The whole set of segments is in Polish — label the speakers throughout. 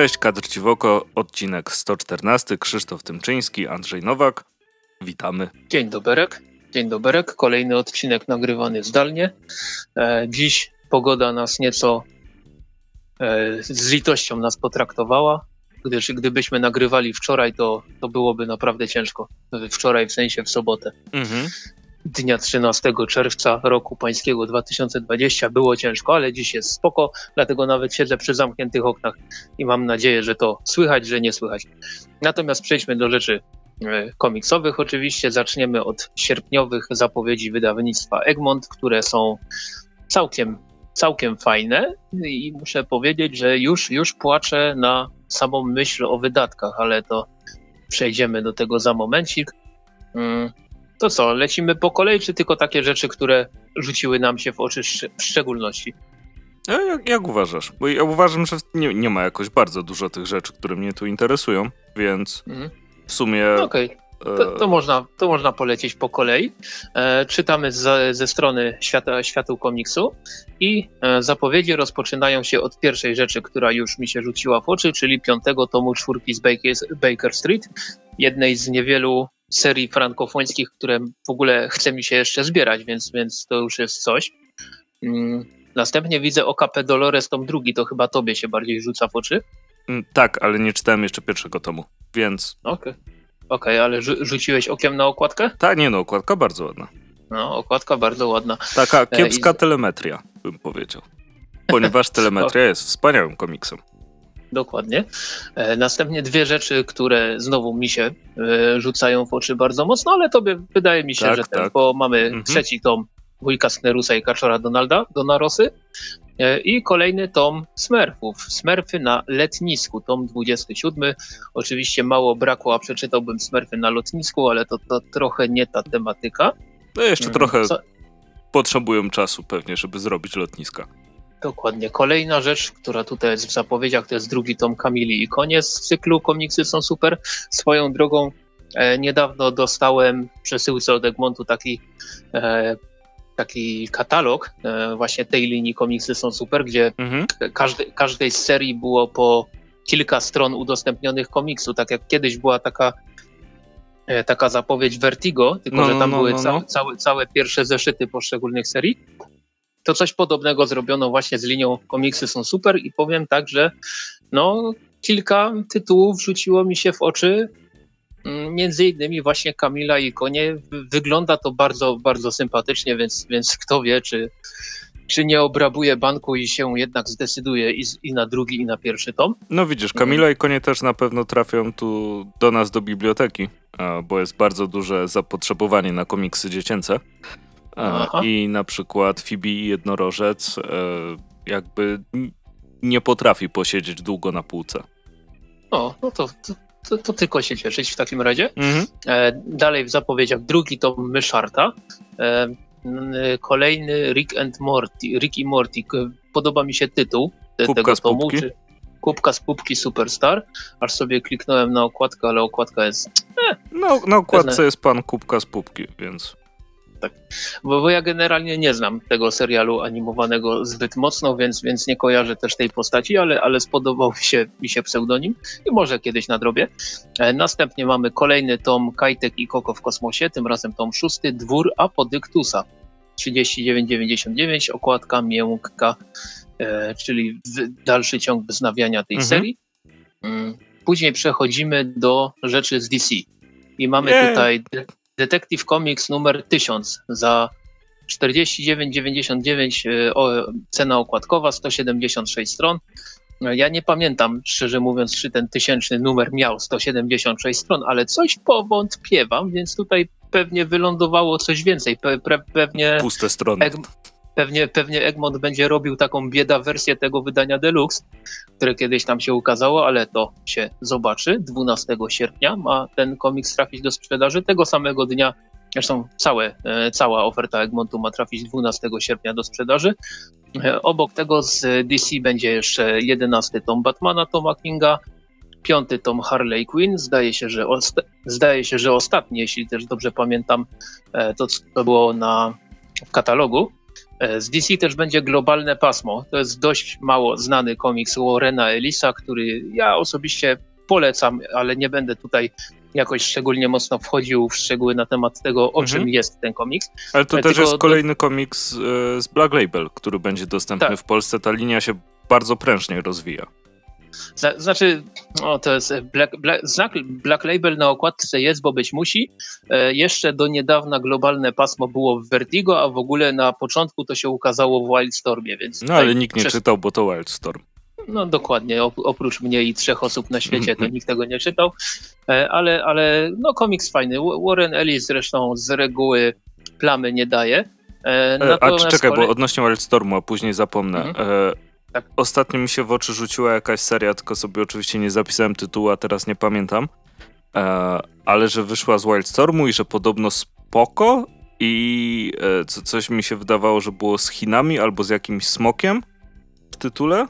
Speaker 1: Cześć, kadr ci w oko, odcinek 114, Krzysztof Tymczyński, Andrzej Nowak. Witamy.
Speaker 2: Dzień doberek, dzień doberek, kolejny odcinek nagrywany zdalnie. E, dziś pogoda nas nieco e, z litością nas potraktowała, gdyż gdybyśmy nagrywali wczoraj, to, to byłoby naprawdę ciężko. Wczoraj w sensie w sobotę. Mhm dnia 13 czerwca roku pańskiego 2020 było ciężko, ale dziś jest spoko, dlatego nawet siedzę przy zamkniętych oknach i mam nadzieję, że to słychać, że nie słychać. Natomiast przejdźmy do rzeczy e, komiksowych. Oczywiście zaczniemy od sierpniowych zapowiedzi wydawnictwa Egmont, które są całkiem, całkiem fajne i muszę powiedzieć, że już, już płaczę na samą myśl o wydatkach, ale to przejdziemy do tego za momencik. To co, lecimy po kolei, czy tylko takie rzeczy, które rzuciły nam się w oczy w szczególności?
Speaker 1: Jak, jak uważasz? Bo ja uważam, że nie, nie, ma jakoś bardzo dużo tych rzeczy, które mnie tu interesują, więc mhm. w sumie.
Speaker 2: No okej. Okay. To, to, można, to można polecieć po kolei. E, czytamy z, ze strony świata, Światu Komiksu i e, zapowiedzi rozpoczynają się od pierwszej rzeczy, która już mi się rzuciła w oczy, czyli piątego tomu czwórki z Baker, Baker Street, jednej z niewielu serii frankofońskich, które w ogóle chce mi się jeszcze zbierać, więc, więc to już jest coś. Mm, następnie widzę OKP Dolores tom drugi, to chyba tobie się bardziej rzuca w oczy.
Speaker 1: Mm, tak, ale nie czytałem jeszcze pierwszego tomu, więc...
Speaker 2: Okej, okay. okay, ale rzuciłeś okiem na okładkę?
Speaker 1: Tak, nie no, okładka bardzo ładna.
Speaker 2: No, okładka bardzo ładna.
Speaker 1: Taka e, kiepska I... telemetria, bym powiedział. Ponieważ telemetria jest wspaniałym komiksem.
Speaker 2: Dokładnie. E, następnie dwie rzeczy, które znowu mi się e, rzucają w oczy bardzo mocno, ale tobie wydaje mi się, tak, że tak. ten, bo mamy mhm. trzeci tom Wujka Sknerusa i Kaczora Donalda, Donarosy e, i kolejny tom Smurfów. Smurfy na letnisku, tom 27. Oczywiście mało brakło, a przeczytałbym Smurfy na lotnisku, ale to, to trochę nie ta tematyka.
Speaker 1: No jeszcze mm, trochę Co? potrzebują czasu pewnie, żeby zrobić lotniska.
Speaker 2: Dokładnie. Kolejna rzecz, która tutaj jest w zapowiedziach, to jest drugi tom Kamili i koniec cyklu. Komiksy są super. Swoją drogą e, niedawno dostałem przesyłce od Egmontu taki, e, taki katalog e, właśnie tej linii komiksy są super, gdzie mhm. każdy, każdej z serii było po kilka stron udostępnionych komiksu, tak jak kiedyś była taka e, taka zapowiedź Vertigo, tylko no, że tam no, były no, no. całe, całe pierwsze zeszyty poszczególnych serii to coś podobnego zrobiono właśnie z linią komiksy są super i powiem tak, że no kilka tytułów rzuciło mi się w oczy, mm, między innymi właśnie Kamila i Konie. Wygląda to bardzo, bardzo sympatycznie, więc, więc kto wie, czy, czy nie obrabuje banku i się jednak zdecyduje i, i, na drugi, i na pierwszy tom.
Speaker 1: No widzisz, Kamila i Konie też na pewno trafią tu do nas do biblioteki, bo jest bardzo duże zapotrzebowanie na komiksy dziecięce. Aha. I na przykład Fibi i jednorożec e, jakby nie potrafi posiedzieć długo na półce.
Speaker 2: O, no to, to, to tylko się cieszyć w takim razie. Mhm. E, dalej w zapowiedziach drugi to Myszarta. E, kolejny Rick and Morty, Rick i Morty. Podoba mi się tytuł
Speaker 1: te, tego tomu. Czy,
Speaker 2: kubka z pupki Superstar. Aż sobie kliknąłem na okładkę, ale okładka jest...
Speaker 1: Eh, no, na okładce jest pan kubka z pupki, więc
Speaker 2: tak. Bo, bo ja generalnie nie znam tego serialu animowanego zbyt mocno, więc, więc nie kojarzę też tej postaci, ale, ale spodobał mi się, mi się pseudonim i może kiedyś nadrobię. E, następnie mamy kolejny tom Kajtek i Koko w kosmosie, tym razem tom szósty, Dwór Apodyktusa. 39,99, okładka miękka, e, czyli dalszy ciąg wznawiania tej mhm. serii. Mm, później przechodzimy do rzeczy z DC. I mamy yeah. tutaj Detective Comics numer 1000 za 49,99 e, cena okładkowa, 176 stron. Ja nie pamiętam, szczerze mówiąc, czy ten tysięczny numer miał 176 stron, ale coś powątpiewam, więc tutaj pewnie wylądowało coś więcej. Pe, pe, pewnie
Speaker 1: Puste strony.
Speaker 2: Pewnie, pewnie Egmont będzie robił taką bieda wersję tego wydania deluxe, które kiedyś tam się ukazało, ale to się zobaczy. 12 sierpnia ma ten komiks trafić do sprzedaży. Tego samego dnia, zresztą całe, e, cała oferta Egmontu ma trafić 12 sierpnia do sprzedaży. E, obok tego z DC będzie jeszcze 11 tom Batmana Toma Kinga, piąty tom Harley Quinn. Zdaje się, że, zdaje się, że ostatni, jeśli też dobrze pamiętam, e, to, to było na w katalogu. E, z DC też będzie globalne pasmo. To jest dość mało znany komiks Warrena Ellisa, który ja osobiście polecam, ale nie będę tutaj jakoś szczególnie mocno wchodził w szczegóły na temat tego, o mhm. czym jest ten komiks.
Speaker 1: Ale to też jest kolejny komiks z Black Label, który będzie dostępny tak. w Polsce. Ta linia się bardzo prężnie rozwija.
Speaker 2: Znaczy, o, to jest Black, Black, znak Black Label na okładce jest, bo być musi. E, jeszcze do niedawna globalne pasmo było w Vertigo, a w ogóle na początku to się ukazało w Wildstormie, więc...
Speaker 1: No ale nikt nie przez... czytał, bo to Wildstorm.
Speaker 2: No dokładnie, oprócz mnie i trzech osób na świecie, to nikt tego nie czytał, e, ale, ale no komiks fajny. Warren Ellis zresztą z reguły plamy nie daje.
Speaker 1: E, a czekaj, kolej... bo odnośnie Wildstormu, a później zapomnę. Mhm. Tak. Ostatnio mi się w oczy rzuciła jakaś seria, tylko sobie oczywiście nie zapisałem tytułu, a teraz nie pamiętam. E, ale że wyszła z Wildstormu i że podobno spoko i e, co, coś mi się wydawało, że było z Chinami albo z jakimś smokiem w tytule.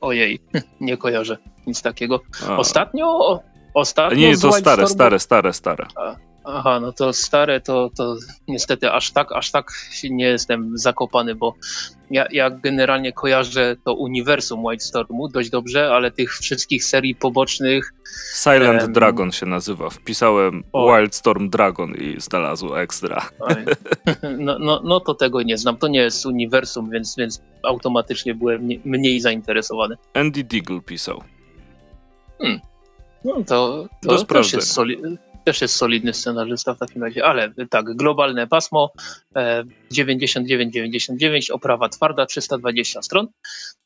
Speaker 2: Ojej, nie kojarzę nic takiego. A. Ostatnio? Ostatnio
Speaker 1: nie, to stare, stare, stare, stare.
Speaker 2: A. Aha, no to stare to, to niestety aż tak, aż tak nie jestem zakopany, bo ja, ja generalnie kojarzę to uniwersum Stormu dość dobrze, ale tych wszystkich serii pobocznych...
Speaker 1: Silent em... Dragon się nazywa. Wpisałem o. Wildstorm Dragon i znalazło ekstra.
Speaker 2: No, no, no to tego nie znam. To nie jest uniwersum, więc, więc automatycznie byłem mniej zainteresowany.
Speaker 1: Andy Deagle pisał.
Speaker 2: Hmm. No to, to
Speaker 1: Do też jest
Speaker 2: solidny też jest solidny scenarzysta w takim razie, ale tak, globalne pasmo 99,99, e, oprawa twarda 320 stron.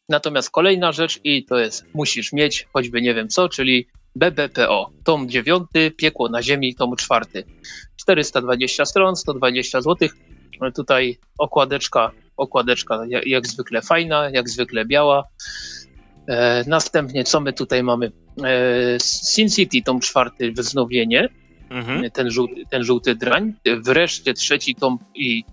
Speaker 2: Natomiast kolejna rzecz i to jest musisz mieć choćby nie wiem co, czyli BBPO, tom 9, Piekło na ziemi, tom 4. 420 stron, 120 zł. Tutaj okładeczka, okładeczka jak, jak zwykle fajna, jak zwykle biała. E, następnie co my tutaj mamy? E, Sin City, tom czwarty, wznowienie mhm. ten, żółty, ten żółty drań. Wreszcie trzeci tom i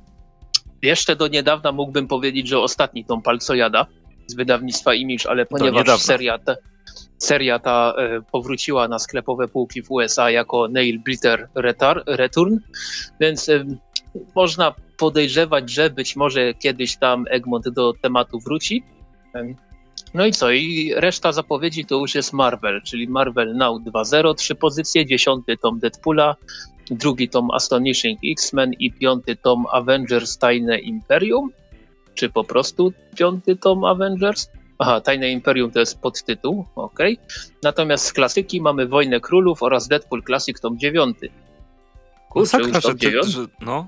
Speaker 2: jeszcze do niedawna mógłbym powiedzieć, że ostatni tom Palcojada z wydawnictwa Image, ale ponieważ seria ta, seria ta e, powróciła na sklepowe półki w USA jako Nail Blitter Return, więc e, można podejrzewać, że być może kiedyś tam Egmont do tematu wróci. No i co? I reszta zapowiedzi to już jest Marvel, czyli Marvel Now 2.0, trzy pozycje, dziesiąty tom Deadpoola, drugi tom Astonishing X-Men i piąty tom Avengers Tajne Imperium, czy po prostu piąty tom Avengers? Aha, Tajne Imperium to jest podtytuł, ok. Natomiast z klasyki mamy Wojnę Królów oraz Deadpool Classic tom 9.
Speaker 1: Kurczę, no, już tom 9? Że, no.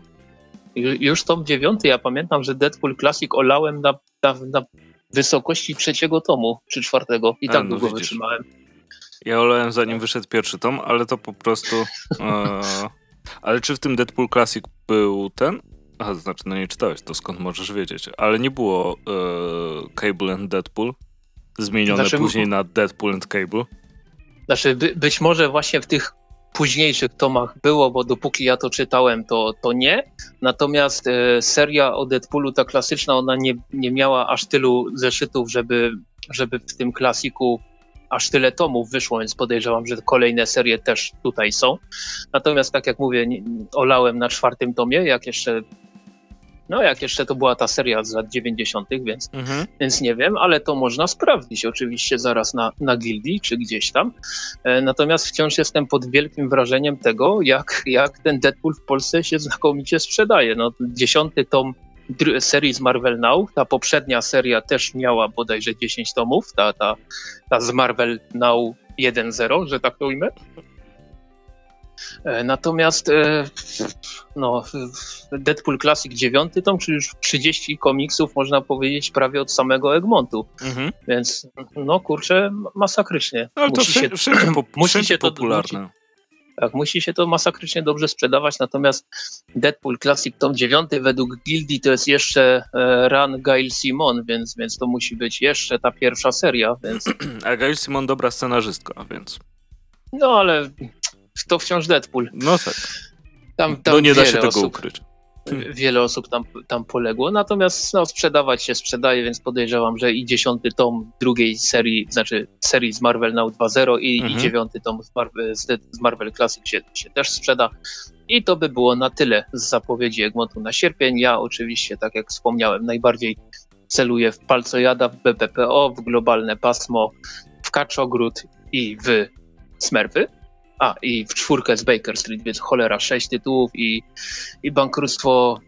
Speaker 2: Już tom 9, ja pamiętam, że Deadpool Classic olałem na, na, na wysokości trzeciego tomu, czy czwartego. I tak no, długo widzisz. wytrzymałem.
Speaker 1: Ja olałem zanim wyszedł pierwszy tom, ale to po prostu... E... Ale czy w tym Deadpool Classic był ten? Aha, to znaczy, no nie czytałeś, to skąd możesz wiedzieć. Ale nie było e... Cable and Deadpool, zmienione znaczy, później na Deadpool and Cable.
Speaker 2: Znaczy, by, być może właśnie w tych późniejszych tomach było, bo dopóki ja to czytałem, to, to nie. Natomiast e, seria o Deadpoolu, ta klasyczna, ona nie, nie miała aż tylu zeszytów, żeby, żeby w tym klasiku aż tyle tomów wyszło, więc podejrzewam, że kolejne serie też tutaj są. Natomiast tak jak mówię, olałem na czwartym tomie, jak jeszcze no, jak jeszcze to była ta seria z lat 90., więc, mhm. więc nie wiem, ale to można sprawdzić oczywiście zaraz na, na gildii czy gdzieś tam. E, natomiast wciąż jestem pod wielkim wrażeniem tego, jak, jak ten Deadpool w Polsce się znakomicie sprzedaje. No, dziesiąty tom serii z Marvel Now. Ta poprzednia seria też miała bodajże 10 tomów, ta, ta, ta z Marvel Now 1.0, że tak to ujmę. E, natomiast e, no, Deadpool Classic 9 tom, czyli już 30 komiksów można powiedzieć prawie od samego Egmontu. Mhm. Więc no kurczę, masakrycznie.
Speaker 1: No, ale musi to się, wszędzie, po, musi się popularne.
Speaker 2: To, musi, tak, musi się to masakrycznie dobrze sprzedawać, natomiast Deadpool Classic tom 9 według Gildii to jest jeszcze e, run Gail Simon, więc, więc to musi być jeszcze ta pierwsza seria, więc...
Speaker 1: A Gail Simon dobra scenarzystka, więc...
Speaker 2: No ale to wciąż Deadpool.
Speaker 1: No tak. Tam, tam no nie da się osób. tego ukryć.
Speaker 2: Wiele osób tam, tam poległo, natomiast no, sprzedawać się sprzedaje, więc podejrzewam, że i dziesiąty tom drugiej serii, znaczy serii z Marvel Now 2.0 i, mhm. i dziewiąty tom z Marvel, z Marvel Classic się, się też sprzeda. I to by było na tyle z zapowiedzi Egmontu na sierpień. Ja oczywiście, tak jak wspomniałem, najbardziej celuję w palcojada, w BPPO, w globalne pasmo, w Kaczogród i w Smerfy. A, i w czwórkę z Baker Street, więc cholera, sześć tytułów i, i bankructwo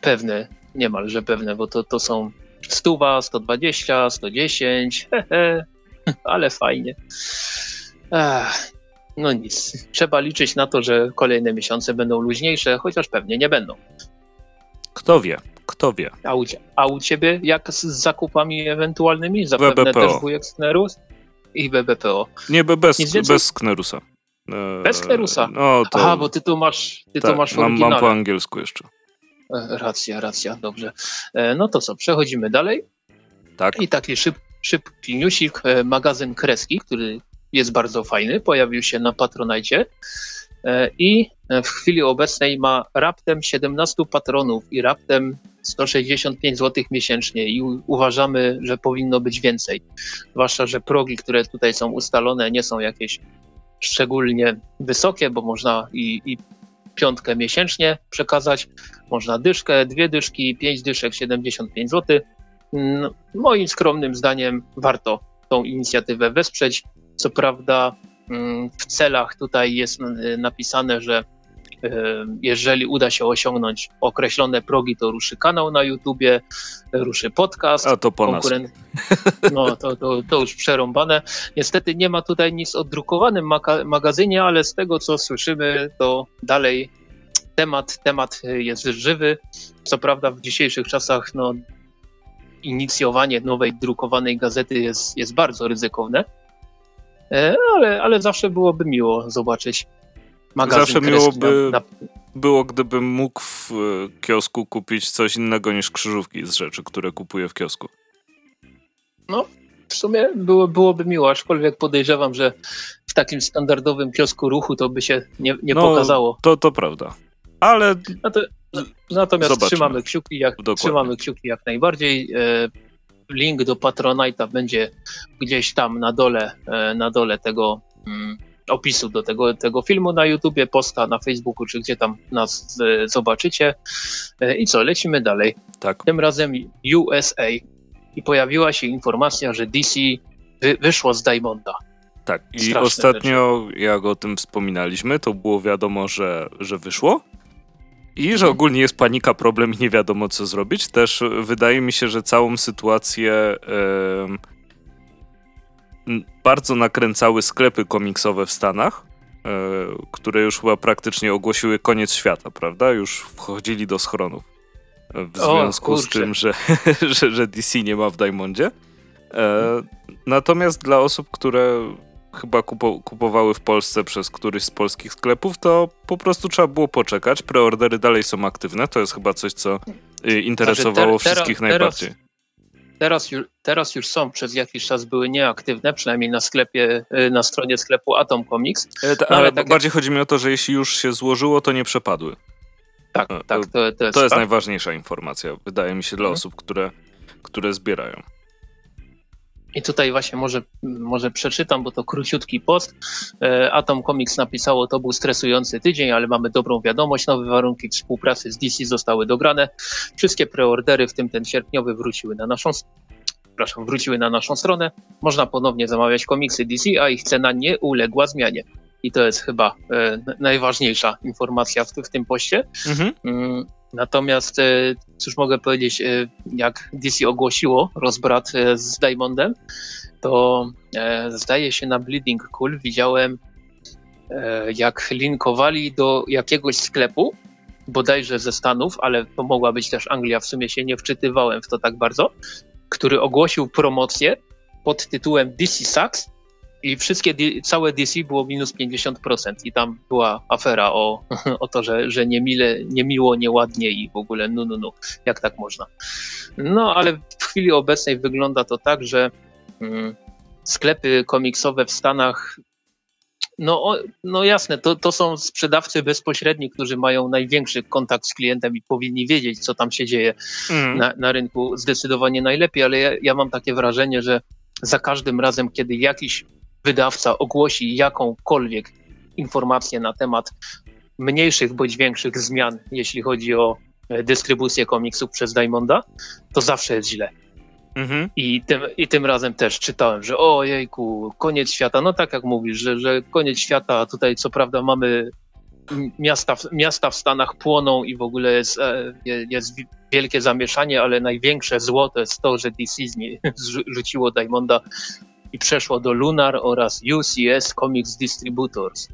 Speaker 2: pewne, niemalże pewne, bo to, to są stuwa, 120, 110, hehe, ale fajnie. Ech, no nic, trzeba liczyć na to, że kolejne miesiące będą luźniejsze, chociaż pewnie nie będą.
Speaker 1: Kto wie, kto wie.
Speaker 2: A u, a u ciebie jak z zakupami ewentualnymi? Zapewne BBPO. też wujek Sknerus i BBPO.
Speaker 1: Nie, bez, bez Sknerusa.
Speaker 2: E, Bez Klerusa. No, to... Aha, bo ty tu masz, ty tak, tu masz
Speaker 1: mam, mam po angielsku jeszcze.
Speaker 2: E, racja, racja, dobrze. E, no to co, przechodzimy dalej.
Speaker 1: Tak.
Speaker 2: I taki szyb, szybki newsik, magazyn Kreski, który jest bardzo fajny, pojawił się na Patronajcie i w chwili obecnej ma raptem 17 patronów i raptem 165 zł miesięcznie i uważamy, że powinno być więcej. Zwłaszcza, że progi, które tutaj są ustalone, nie są jakieś szczególnie wysokie, bo można i, i piątkę miesięcznie przekazać, można dyszkę, dwie dyszki, pięć dyszek, 75 zł. No, moim skromnym zdaniem warto tą inicjatywę wesprzeć. Co prawda mm, w celach tutaj jest y, napisane, że jeżeli uda się osiągnąć określone progi, to ruszy kanał na YouTubie, ruszy podcast.
Speaker 1: A to po Konkuren...
Speaker 2: No to, to, to już przerąbane. Niestety nie ma tutaj nic o drukowanym magazynie, ale z tego co słyszymy, to dalej temat, temat jest żywy. Co prawda w dzisiejszych czasach no, inicjowanie nowej drukowanej gazety jest, jest bardzo ryzykowne, e, ale, ale zawsze byłoby miło zobaczyć magazyn
Speaker 1: Zawsze miło by na... było, gdybym mógł w e, kiosku kupić coś innego niż krzyżówki z rzeczy, które kupuję w kiosku.
Speaker 2: No, w sumie było, byłoby miło, aczkolwiek podejrzewam, że w takim standardowym kiosku ruchu to by się nie, nie no, pokazało.
Speaker 1: To, to prawda. Ale.
Speaker 2: No to, natomiast Zobaczmy. trzymamy kciuki, jak, trzymamy kciuki jak najbardziej. E, link do Patronite'a będzie gdzieś tam na dole, e, na dole tego mm, opisu do tego, tego filmu na YouTubie, posta na Facebooku, czy gdzie tam nas e, zobaczycie. E, I co, lecimy dalej.
Speaker 1: Tak.
Speaker 2: Tym razem USA. I pojawiła się informacja, że DC wy, wyszło z Diamonda.
Speaker 1: Tak, i Straszne ostatnio, rzeczy. jak o tym wspominaliśmy, to było wiadomo, że, że wyszło. I że mhm. ogólnie jest panika, problem i nie wiadomo co zrobić. Też wydaje mi się, że całą sytuację bardzo nakręcały sklepy komiksowe w Stanach, e, które już chyba praktycznie ogłosiły koniec świata, prawda? Już wchodzili do schronów. W związku z tym, że, że, że, DC nie ma w Diamondzie. E, natomiast dla osób, które chyba kupo, kupowały w Polsce przez któryś z polskich sklepów, to po prostu trzeba było poczekać. Preordery dalej są aktywne. To jest chyba coś, co y, interesowało znaczy, ter, wszystkich najbardziej.
Speaker 2: Teraz, teraz już są, przez jakiś czas były nieaktywne, przynajmniej na sklepie, y, na stronie sklepu Atom Comics.
Speaker 1: E, ta, ale tak bardziej jak... chodzi mi o to, że jeśli już się złożyło, to nie przepadły.
Speaker 2: Tak, e, tak, to, to jest,
Speaker 1: to jest najważniejsza informacja, wydaje mi się, dla mhm. osób, które, które zbierają.
Speaker 2: I tutaj właśnie może, może przeczytam, bo to króciutki post. E, Atom Comics napisało, to był stresujący tydzień, ale mamy dobrą wiadomość. Nowe warunki współpracy z DC zostały dograne. Wszystkie preordery, w tym ten sierpniowy, wróciły na naszą wróciły na naszą stronę. Można ponownie zamawiać komiksy DC, a ich cena nie uległa zmianie. I to jest chyba e, najważniejsza informacja w, w tym poście. Mhm. Mm, Natomiast, e, cóż mogę powiedzieć, e, jak DC ogłosiło rozbrat z Diamondem, to zdaje się na Bleeding Cool widziałem, jak linkowali do jakiegoś sklepu, bodajże ze Stanów, ale to mogła być też Anglia, w sumie się nie wczytywałem w to tak bardzo, który ogłosił promocję pod tytułem DC Sucks i wszystkie, całe DC było minus 50% i tam była afera o, o to, że, że niemile, niemiło, nieładnie i w ogóle no, no, no, jak tak można. No, ale w chwili obecnej wygląda to tak, że mm, sklepy komiksowe w Stanach No, no jasne, to, to są sprzedawcy bezpośredni, którzy mają największy kontakt z klientem i powinni wiedzieć, co tam się dzieje mm. na, na rynku zdecydowanie najlepiej, ale ja, ja mam takie wrażenie, że za każdym razem, kiedy jakiś wydawca ogłosi jakąkolwiek informację na temat mniejszych bądź większych zmian, jeśli chodzi o e, dystrybucję komiksów przez Diamonda, to zawsze jest źle. Mhm. I, tym, I tym razem też czytałem, że ojejku, koniec świata. No tak jak mówisz, że, że koniec świata, tutaj co prawda mamy miasta, miasta w Stanach płoną i w ogóle jest, e, jest wielkie zamieszanie, ale największe zło to jest to, że DC rzuciło Diamonda i przeszło do Lunar oraz UCS Comics Distributors.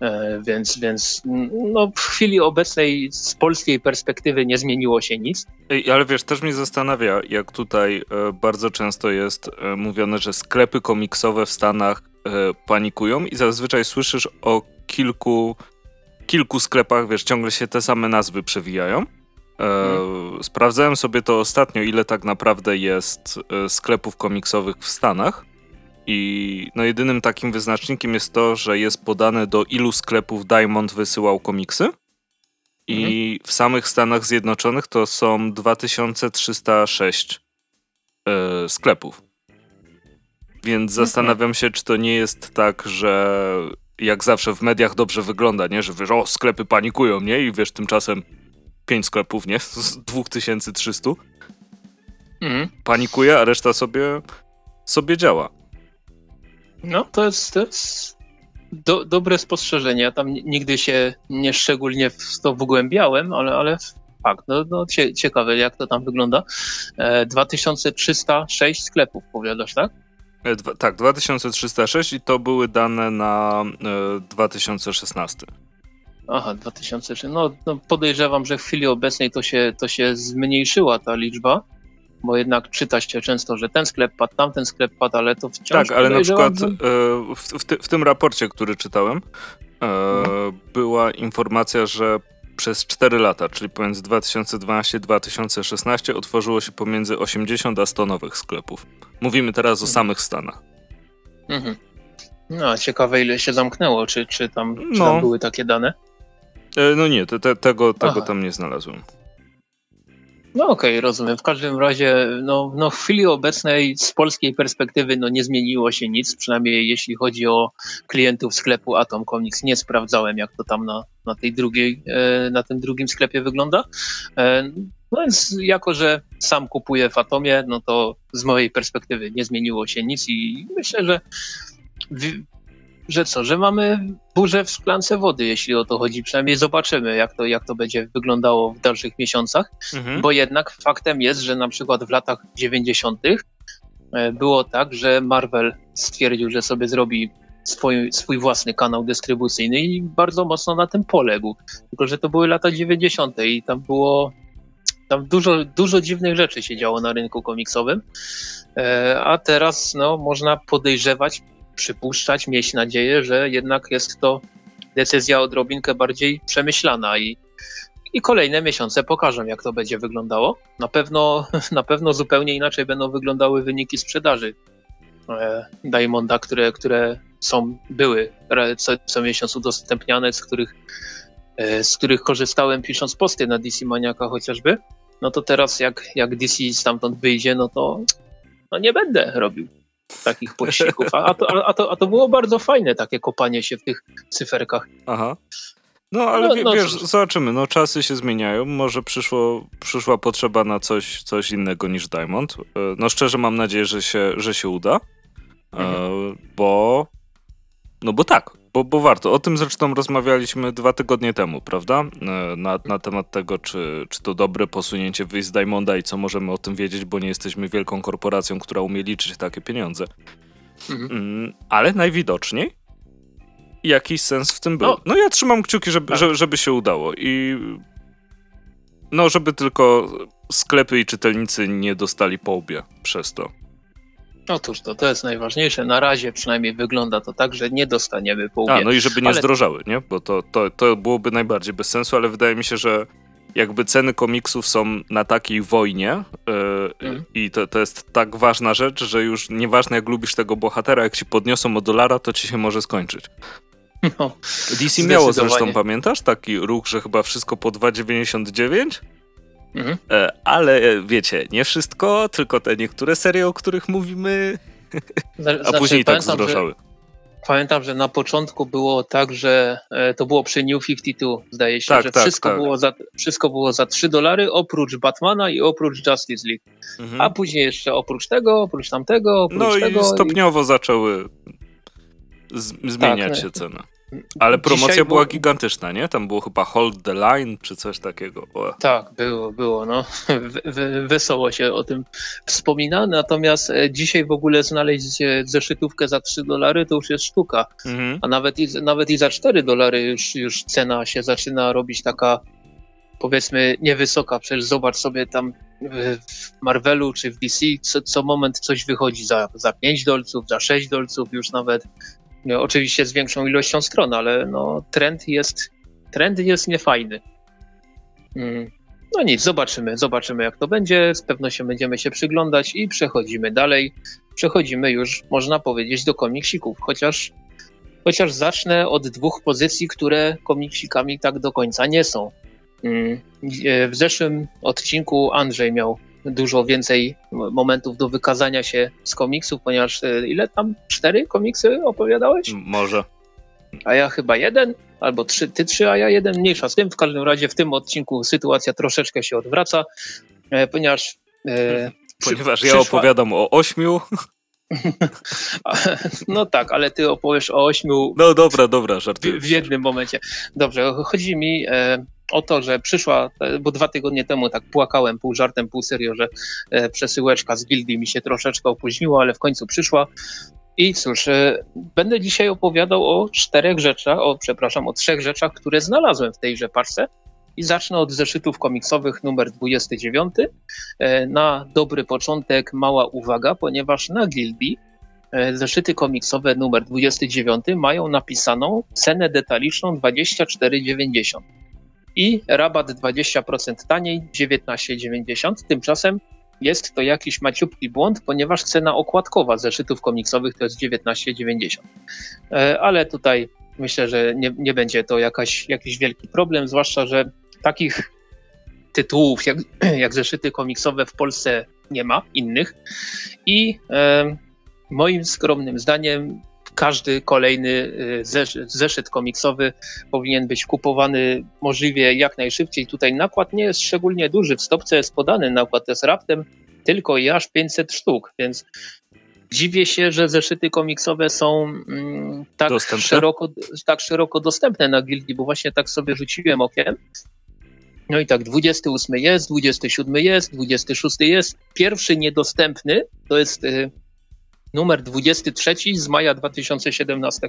Speaker 2: E, więc, więc no, w chwili obecnej z polskiej perspektywy nie zmieniło się nic.
Speaker 1: Ale wiesz, też mnie zastanawia, jak tutaj e, bardzo często jest e, mówione, że sklepy komiksowe w Stanach panikują i zazwyczaj słyszysz o kilku, kilku sklepach, wiesz, ciągle się te same nazwy przewijają. Hmm. Sprawdzałem sobie to ostatnio, ile tak naprawdę jest sklepów komiksowych w Stanach. I no jedynym takim wyznacznikiem jest to, że jest podane do ilu sklepów Diamond wysyłał komiksy. I mhm. w samych Stanach Zjednoczonych to są 2306 yy, sklepów. Więc okay. zastanawiam się, czy to nie jest tak, że jak zawsze w mediach dobrze wygląda, nie? Że wiesz, o, sklepy panikują, nie? I wiesz, tymczasem 5 sklepów, nie? Z 2300 mhm. panikuje, a reszta sobie, sobie działa.
Speaker 2: No, to jest, to jest do, dobre spostrzeżenie. Ja tam nigdy się nie szczególnie w to wgłębiałem, ale, ale fakt, no, no ciekawe jak to tam wygląda. E, 2306 sklepów, powiadasz, tak?
Speaker 1: E, dwa, tak, 2306 i to były dane na e, 2016.
Speaker 2: Aha, 2006. No, no, podejrzewam, że w chwili obecnej to się, to się zmniejszyła ta liczba bo jednak czyta się często, że ten sklep padł, tamten sklep padł, ale to wciąż...
Speaker 1: Tak, ale na przykład że... w, w, ty, w, tym raporcie, który czytałem, mhm. była informacja, że przez 4 lata, czyli pomiędzy 2012 2016 otworzyło się pomiędzy 80 a 100 nowych sklepów. Mówimy teraz o mhm. samych Stanach.
Speaker 2: Mhm. No, ciekawe ile się zamknęło, czy, czy, tam, czy no. tam były takie dane?
Speaker 1: E, no nie, te, te, tego, tego tam nie znalazłem.
Speaker 2: No okej, okay, rozumiem. W każdym razie no, no w chwili obecnej z polskiej perspektywy no nie zmieniło się nic, przynajmniej jeśli chodzi o klientów sklepu Atom Comics. Nie sprawdzałem jak to tam na, na tej drugiej, e, na tym drugim sklepie wygląda. E, no więc jako, że sam kupuję w Atomie, no to z mojej perspektywy nie zmieniło się nic i myślę, że że co, że mamy burzę w szklance wody, jeśli o to chodzi. Przynajmniej zobaczymy, jak to, jak to będzie wyglądało w dalszych miesiącach, mhm. bo jednak faktem jest, że na przykład w latach 90. E, było tak, że Marvel stwierdził, że sobie zrobi swój, swój własny kanał dystrybucyjny i bardzo mocno na tym poległ. Tylko, że to były lata 90. i tam było tam dużo, dużo dziwnych rzeczy się działo na rynku komiksowym, e, a teraz no, można podejrzewać, przypuszczać, mieć nadzieję, że jednak jest to decyzja odrobinkę bardziej przemyślana i, i kolejne miesiące pokażą, jak to będzie wyglądało. Na pewno, na pewno zupełnie inaczej będą wyglądały wyniki sprzedaży e, Diamonda, które, które są, były co, co miesiąc udostępniane, z których, e, z których korzystałem pisząc posty na DC Maniaka chociażby. No to teraz jak, jak DC stamtąd wyjdzie, no to no nie będę robił takich pościgów. A, to, a, to, a to było bardzo fajne, takie kopanie się w tych cyferkach.
Speaker 1: Aha. No, ale no, no, wiesz, zobaczymy, no czasy się zmieniają, może przyszło, przyszła potrzeba na coś, coś innego niż Diamond. E, no szczerze mam nadzieję, że się, że się uda, e, mhm. bo no bo tak, bo, bo warto. O tym zresztą rozmawialiśmy dwa tygodnie temu, prawda? E, na, na temat tego, czy, czy to dobre posunięcie wyjść z Diamonda i co możemy o tym wiedzieć, bo nie jesteśmy wielką korporacją, która umie liczyć takie pieniądze. Mhm. Mm, ale najwidoczniej jakiś sens w tym był. No, no ja trzymam kciuki, żeby, tak. żeby, żeby się udało i no, żeby tylko sklepy i czytelnicy nie dostali po łbie przez to.
Speaker 2: Otóż to, to jest najważniejsze. Na razie przynajmniej wygląda to tak, że nie dostaniemy pół
Speaker 1: A, no i żeby nie ale... zdrożały, nie? Bo to, to, to byłoby najbardziej bez sensu, ale wydaje mi się, że jakby ceny komiksów są na takiej wojnie yy, mm. i to, to jest tak ważna rzecz, że już nieważne jak lubisz tego bohatera, jak ci podniosą o dolara, to ci się może skończyć. No, DC miało zresztą, pamiętasz, taki ruch, że chyba wszystko po 2,99? Mhm. E, ale e, wiecie, nie wszystko, tylko te niektóre serie, o których mówimy, a znaczy, później tak zdrożały. Że,
Speaker 2: pamiętam, że na początku było tak, że e, to było przy New 52, zdaje się, tak, że tak, wszystko, tak. Było za, wszystko było za 3 dolary, oprócz Batmana i oprócz Justice League. Mhm. A później jeszcze oprócz tego, oprócz tamtego, oprócz
Speaker 1: no
Speaker 2: tego.
Speaker 1: No i stopniowo i... zaczęły zmieniać tak, się ceny. Ale promocja była gigantyczna, nie? Tam było chyba Hold the Line czy coś takiego.
Speaker 2: O. Tak, było, było. No. Wesoło się o tym wspomina. Natomiast e, dzisiaj w ogóle znaleźć e, zeszytówkę za 3 dolary to już jest sztuka. Mhm. A nawet i, nawet i za 4 dolary już, już cena się zaczyna robić taka powiedzmy niewysoka. Przecież zobacz sobie tam w Marvelu czy w DC co, co moment coś wychodzi za, za 5 dolców, za 6 dolców już nawet. No, oczywiście z większą ilością stron, ale no, trend jest trend jest niefajny. Mm. No nic, zobaczymy, zobaczymy jak to będzie. Z pewnością będziemy się przyglądać i przechodzimy dalej. Przechodzimy już, można powiedzieć, do komiksików, chociaż, chociaż zacznę od dwóch pozycji, które komiksikami tak do końca nie są. Mm. W zeszłym odcinku Andrzej miał dużo więcej momentów do wykazania się z komiksów, ponieważ e, ile tam? Cztery komiksy opowiadałeś?
Speaker 1: Może.
Speaker 2: A ja chyba jeden, albo trzy, ty trzy, a ja jeden, mniejsza z tym. W każdym razie w tym odcinku sytuacja troszeczkę się odwraca, e, ponieważ...
Speaker 1: E, ponieważ przy, ja przyszła... opowiadam o ośmiu.
Speaker 2: No tak, ale ty opowiesz o ośmiu.
Speaker 1: No dobra, dobra, żartuję.
Speaker 2: W, w jednym momencie. Dobrze, chodzi mi o to, że przyszła, bo dwa tygodnie temu tak płakałem pół żartem, pół serio, że e, przesyłeczka z gildii mi się troszeczkę opóźniła, ale w końcu przyszła. I cóż, e, będę dzisiaj opowiadał o czterech rzeczach, o przepraszam, o trzech rzeczach, które znalazłem w tejże paczce. I zacznę od zeszytów komiksowych numer 29. E, na dobry początek mała uwaga, ponieważ na gildii zeszyty komiksowe numer 29 mają napisaną cenę detaliczną 24,90 i rabat 20% taniej 19,90. Tymczasem jest to jakiś maciupki błąd, ponieważ cena okładkowa zeszytów komiksowych to jest 19,90. E, ale tutaj myślę, że nie, nie będzie to jakaś, jakiś wielki problem, zwłaszcza, że takich tytułów jak, jak zeszyty komiksowe w Polsce nie ma innych i e, moim skromnym zdaniem każdy kolejny y, zeszyt komiksowy powinien być kupowany możliwie jak najszybciej. Tutaj nakład nie jest szczególnie duży. W stopce jest podany nakład, to jest raptem tylko i aż 500 sztuk, więc dziwię się, że zeszyty komiksowe są mm, tak, szeroko, tak szeroko dostępne na gildii, bo właśnie tak sobie rzuciłem okiem. No i tak, 28 jest, 27 jest, 26 jest. Pierwszy niedostępny to jest y, numer 23 z maja 2017,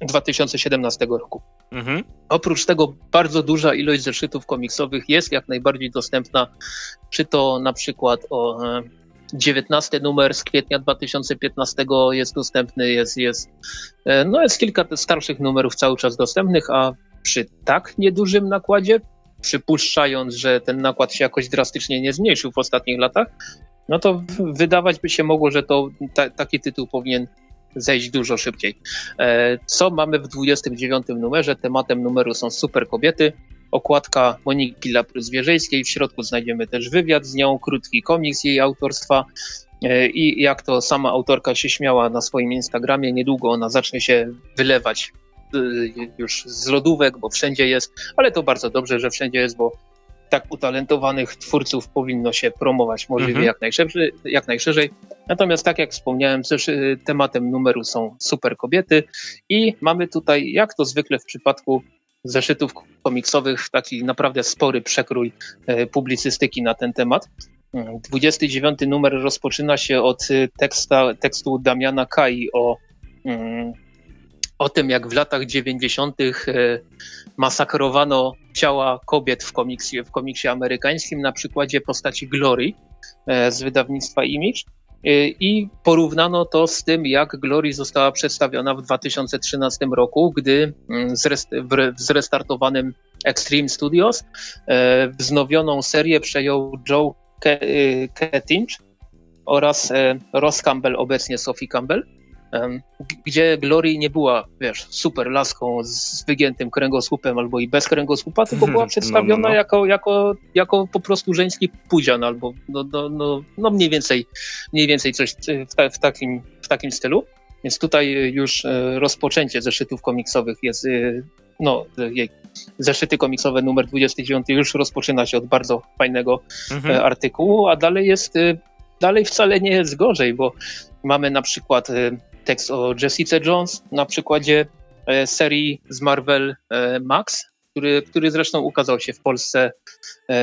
Speaker 2: 2017 roku. Mhm. Oprócz tego bardzo duża ilość zeszytów komiksowych jest jak najbardziej dostępna, czy to na przykład o 19 e, numer z kwietnia 2015 jest dostępny, jest, jest, e, no jest kilka starszych numerów cały czas dostępnych, a przy tak niedużym nakładzie, przypuszczając, że ten nakład się jakoś drastycznie nie zmniejszył w ostatnich latach, no to wydawać by się mogło, że to ta, taki tytuł powinien zejść dużo szybciej. E, co mamy w 29 numerze? Tematem numeru są super kobiety. Okładka Moniki Laprus-Wierzejskiej. W środku znajdziemy też wywiad z nią, krótki komiks jej autorstwa. E, I jak to sama autorka się śmiała na swoim Instagramie, niedługo ona zacznie się wylewać e, już z lodówek, bo wszędzie jest, ale to bardzo dobrze, że wszędzie jest, bo tak utalentowanych twórców powinno się promować możliwie mhm. jak, najszerzej, jak najszerzej. Natomiast tak jak wspomniałem, też tematem numeru są super kobiety i mamy tutaj, jak to zwykle w przypadku zeszytów komiksowych, taki naprawdę spory przekrój e, publicystyki na ten temat. 29 numer rozpoczyna się od teksta, tekstu Damiana Kai o mm, o tym, jak w latach 90. E, masakrowano ciała kobiet w komiksie, w komiksie amerykańskim na przykładzie postaci Glory e, z wydawnictwa Image. E, I porównano to z tym, jak Glory została przedstawiona w 2013 roku, gdy mm, w zrestartowanym Extreme Studios wznowioną serię przejął Joe Kettinch oraz Ross Campbell, obecnie Sophie Campbell. Gdzie Glory nie była, wiesz, super laską z wygiętym kręgosłupem albo i bez kręgosłupa, tylko była przedstawiona no, no, no. Jako, jako, jako po prostu żeński pudzian albo no, no, no, no mniej więcej mniej więcej coś w, ta, w, takim, w takim stylu. Więc tutaj już e, rozpoczęcie zeszytów komiksowych jest, e, no, jej, zeszyty komiksowe numer 29 już rozpoczyna się od bardzo fajnego mhm. E, artykułu, a dalej jest, dalej wcale nie jest gorzej, bo mamy na przykład tekst o Jessica Jones na przykładzie serii z Marvel Max, który, który zresztą ukazał się w Polsce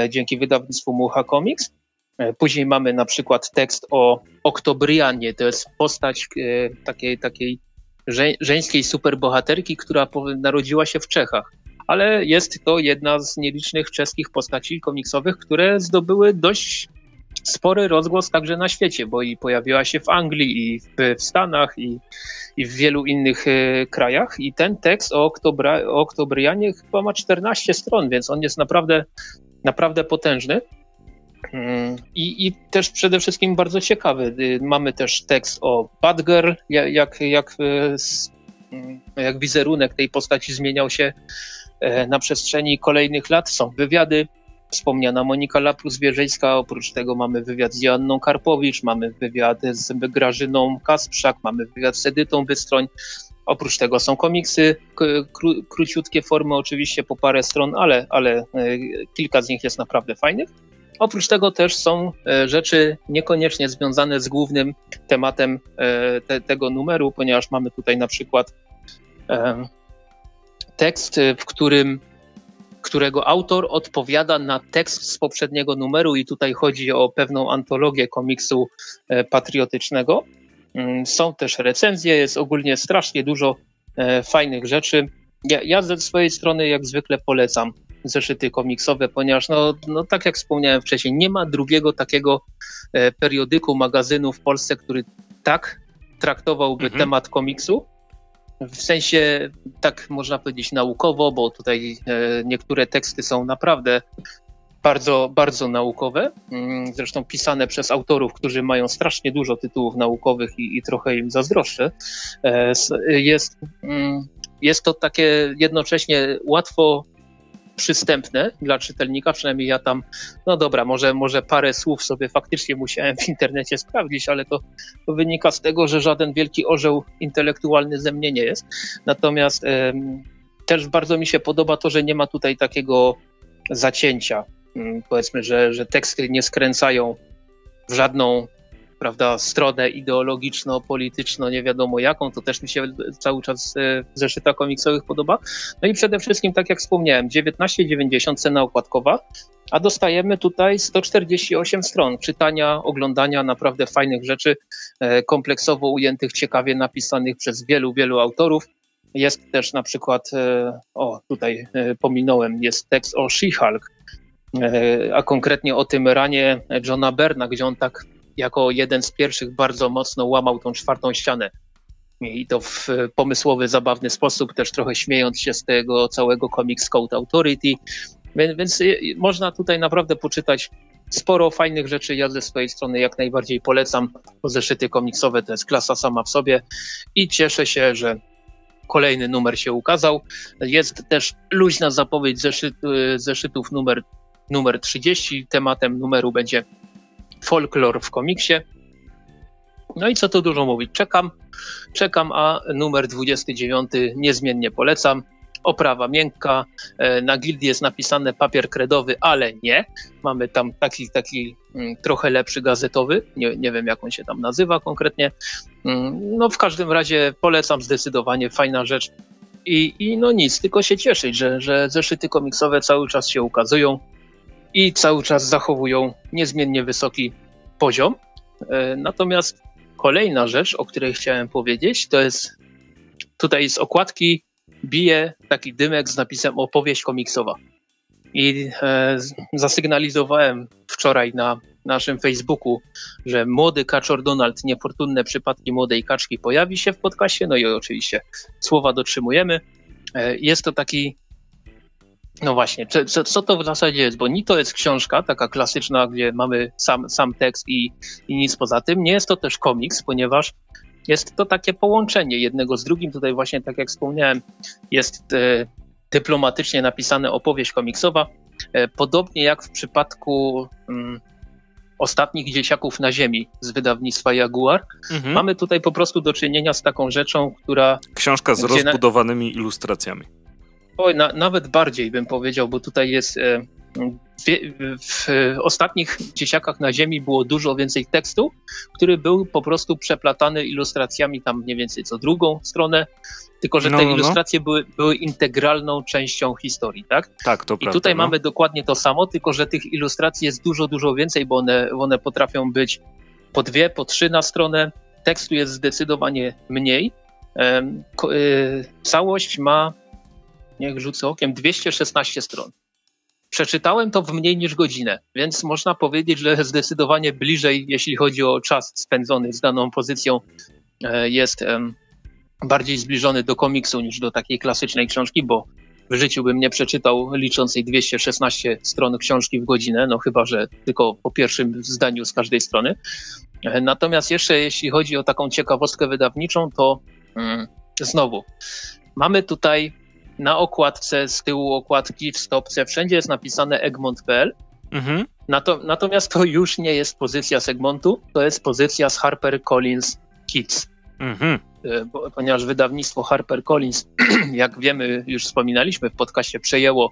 Speaker 2: dzięki wydawnictwu Mucha Comics. E, później mamy na przykład tekst o Oktobrianie, to jest postać e, takiej, takiej żeńskiej superbohaterki, która narodziła się w Czechach. Ale jest to jedna z nielicznych czeskich postaci komiksowych, które zdobyły dość spory rozgłos także na świecie, bo i pojawiła się w Anglii, i w, w Stanach, i, i, w wielu innych e, krajach. I ten tekst o, Oktobra, o chyba ma 14 stron, więc on jest naprawdę, naprawdę potężny. Mm, I, I, też przede wszystkim bardzo ciekawy. Y, mamy też tekst o Badger, jak, jak, y, mm, jak wizerunek tej postaci zmieniał się e, na przestrzeni kolejnych lat. Są wywiady. Wspomniana Monika Laprus-Wierzyńska, oprócz tego mamy wywiad z Joanną Karpowicz, mamy wywiad z Grażyną Kasprzak, mamy wywiad z Edytą Wystroń. Oprócz tego są komiksy, kró, króciutkie formy, oczywiście po parę stron, ale, ale e, kilka z nich jest naprawdę fajnych. Oprócz tego też są e, rzeczy niekoniecznie związane z głównym tematem e, te, tego numeru, ponieważ mamy tutaj na przykład tekst, w którym którego autor odpowiada na tekst z poprzedniego numeru i tutaj chodzi o pewną antologię komiksu patriotycznego. Mm, są też recenzje, jest ogólnie strasznie dużo fajnych rzeczy. Ja, ja ze swojej strony jak zwykle polecam zeszyty komiksowe, ponieważ no, no tak jak wspomniałem wcześniej, nie ma drugiego takiego e, periodyku, magazynu w Polsce, który tak traktowałby mhm. temat komiksu. W sensie, tak można powiedzieć, naukowo, bo tutaj e, niektóre teksty są naprawdę bardzo, bardzo naukowe. Mm, zresztą pisane przez autorów, którzy mają strasznie dużo tytułów naukowych i, i trochę im zazdroszczę. E, jest, mm, jest to takie jednocześnie łatwo przystępne dla czytelnika, przynajmniej ja tam, no dobra, może, może parę słów sobie faktycznie musiałem w internecie sprawdzić, ale to, to wynika z tego, że żaden wielki orzeł intelektualny ze mnie nie jest. Natomiast też bardzo mi się podoba to, że nie ma tutaj takiego zacięcia. Ym, powiedzmy, że, że teksty nie skręcają w żadną prawda, stronę ideologiczno-polityczno, nie wiadomo jaką, to też mi się cały czas e, w zeszytach komiksowych podoba. No i przede wszystkim, tak jak wspomniałem, 19,90 cena okładkowa, a dostajemy tutaj 148 stron czytania, oglądania naprawdę fajnych rzeczy, e, kompleksowo ujętych, ciekawie napisanych przez wielu, wielu autorów. Jest też na przykład, e, o tutaj pominąłem, jest tekst o She-Hulk, a konkretnie o tym ranie Johna Berna, gdzie on tak jako jeden z pierwszych bardzo mocno łamał tą czwartą ścianę. I to w pomysłowy, zabawny sposób, też trochę śmiejąc się z tego całego Comics Code Authority. Więc, więc można tutaj naprawdę poczytać sporo fajnych rzeczy. Ja ze swojej strony jak najbardziej polecam, zeszyty komiksowe to jest klasa sama w sobie i cieszę się, że kolejny numer się ukazał. Jest też luźna zapowiedź zeszyt, zeszytów numer, numer 30. Tematem numeru będzie folklor w komiksie. No i co tu dużo mówić, czekam, czekam, a numer 29 niezmiennie polecam. Oprawa miękka, e, na gildii jest napisane papier kredowy, ale nie. Mamy tam taki, taki mm, trochę lepszy gazetowy, nie, nie wiem jak on się tam nazywa konkretnie. Mm, no w każdym razie polecam zdecydowanie, fajna rzecz. I, i no nic, tylko się cieszyć, że, że zeszyty komiksowe cały czas się ukazują i cały czas zachowują niezmiennie wysoki poziom. E, natomiast kolejna rzecz, o której chciałem powiedzieć, to jest tutaj z okładki bije taki dymek z napisem opowieść komiksowa. I e, zasygnalizowałem wczoraj na naszym Facebooku, że młody kaczor Donald, niefortunne przypadki młodej kaczki pojawi się w podcaście. No i oczywiście słowa dotrzymujemy. E, jest to taki no właśnie, co, co, to w zasadzie jest? Bo ni to jest książka taka klasyczna, gdzie mamy sam, sam tekst i, i nic poza tym. Nie jest to też komiks, ponieważ jest to takie połączenie jednego z drugim. Tutaj właśnie, tak jak wspomniałem, jest e, dyplomatycznie napisana opowieść komiksowa. E, podobnie jak w przypadku mm, ostatnich dzieciaków na ziemi z wydawnictwa Jaguar. Mhm. Mamy tutaj po prostu do czynienia z taką rzeczą, która.
Speaker 1: Książka z rozbudowanymi na... ilustracjami.
Speaker 2: Oj, na, nawet bardziej bym powiedział, bo tutaj jest. E, w, ostatnich dzieciakach na Ziemi było dużo więcej tekstu, który był po prostu przeplatany ilustracjami tam mniej więcej co drugą stronę, tylko że no, te no, no. ilustracje no. Były, były integralną częścią historii, tak?
Speaker 1: Tak, to
Speaker 2: I
Speaker 1: prawda.
Speaker 2: I tutaj
Speaker 1: no.
Speaker 2: mamy dokładnie to samo, tylko że tych ilustracji jest dużo, dużo więcej, bo one, one potrafią być po dwie, po trzy na stronę. Tekstu jest zdecydowanie mniej. Y, całość ma, niech rzucę okiem, 216 stron. Przeczytałem to w mniej niż godzinę, więc można powiedzieć, że zdecydowanie bliżej, jeśli chodzi o czas spędzony z daną pozycją, e, jest bardziej zbliżony do komiksu niż do takiej klasycznej książki, bo w życiu bym nie przeczytał liczącej 216 stron książki w godzinę, no chyba, że tylko po pierwszym zdaniu z każdej strony. E, natomiast jeszcze jeśli chodzi o taką ciekawostkę wydawniczą, to mm, znowu mamy tutaj na okładce, z tyłu okładki, w stopce, wszędzie jest napisane Egmont.pl. Mhm. natomiast to już nie jest pozycja z Egmontu, to jest pozycja z HarperCollins Kids. Mhm. E, ponieważ wydawnictwo HarperCollins, jak wiemy, już wspominaliśmy w podcaście, przejęło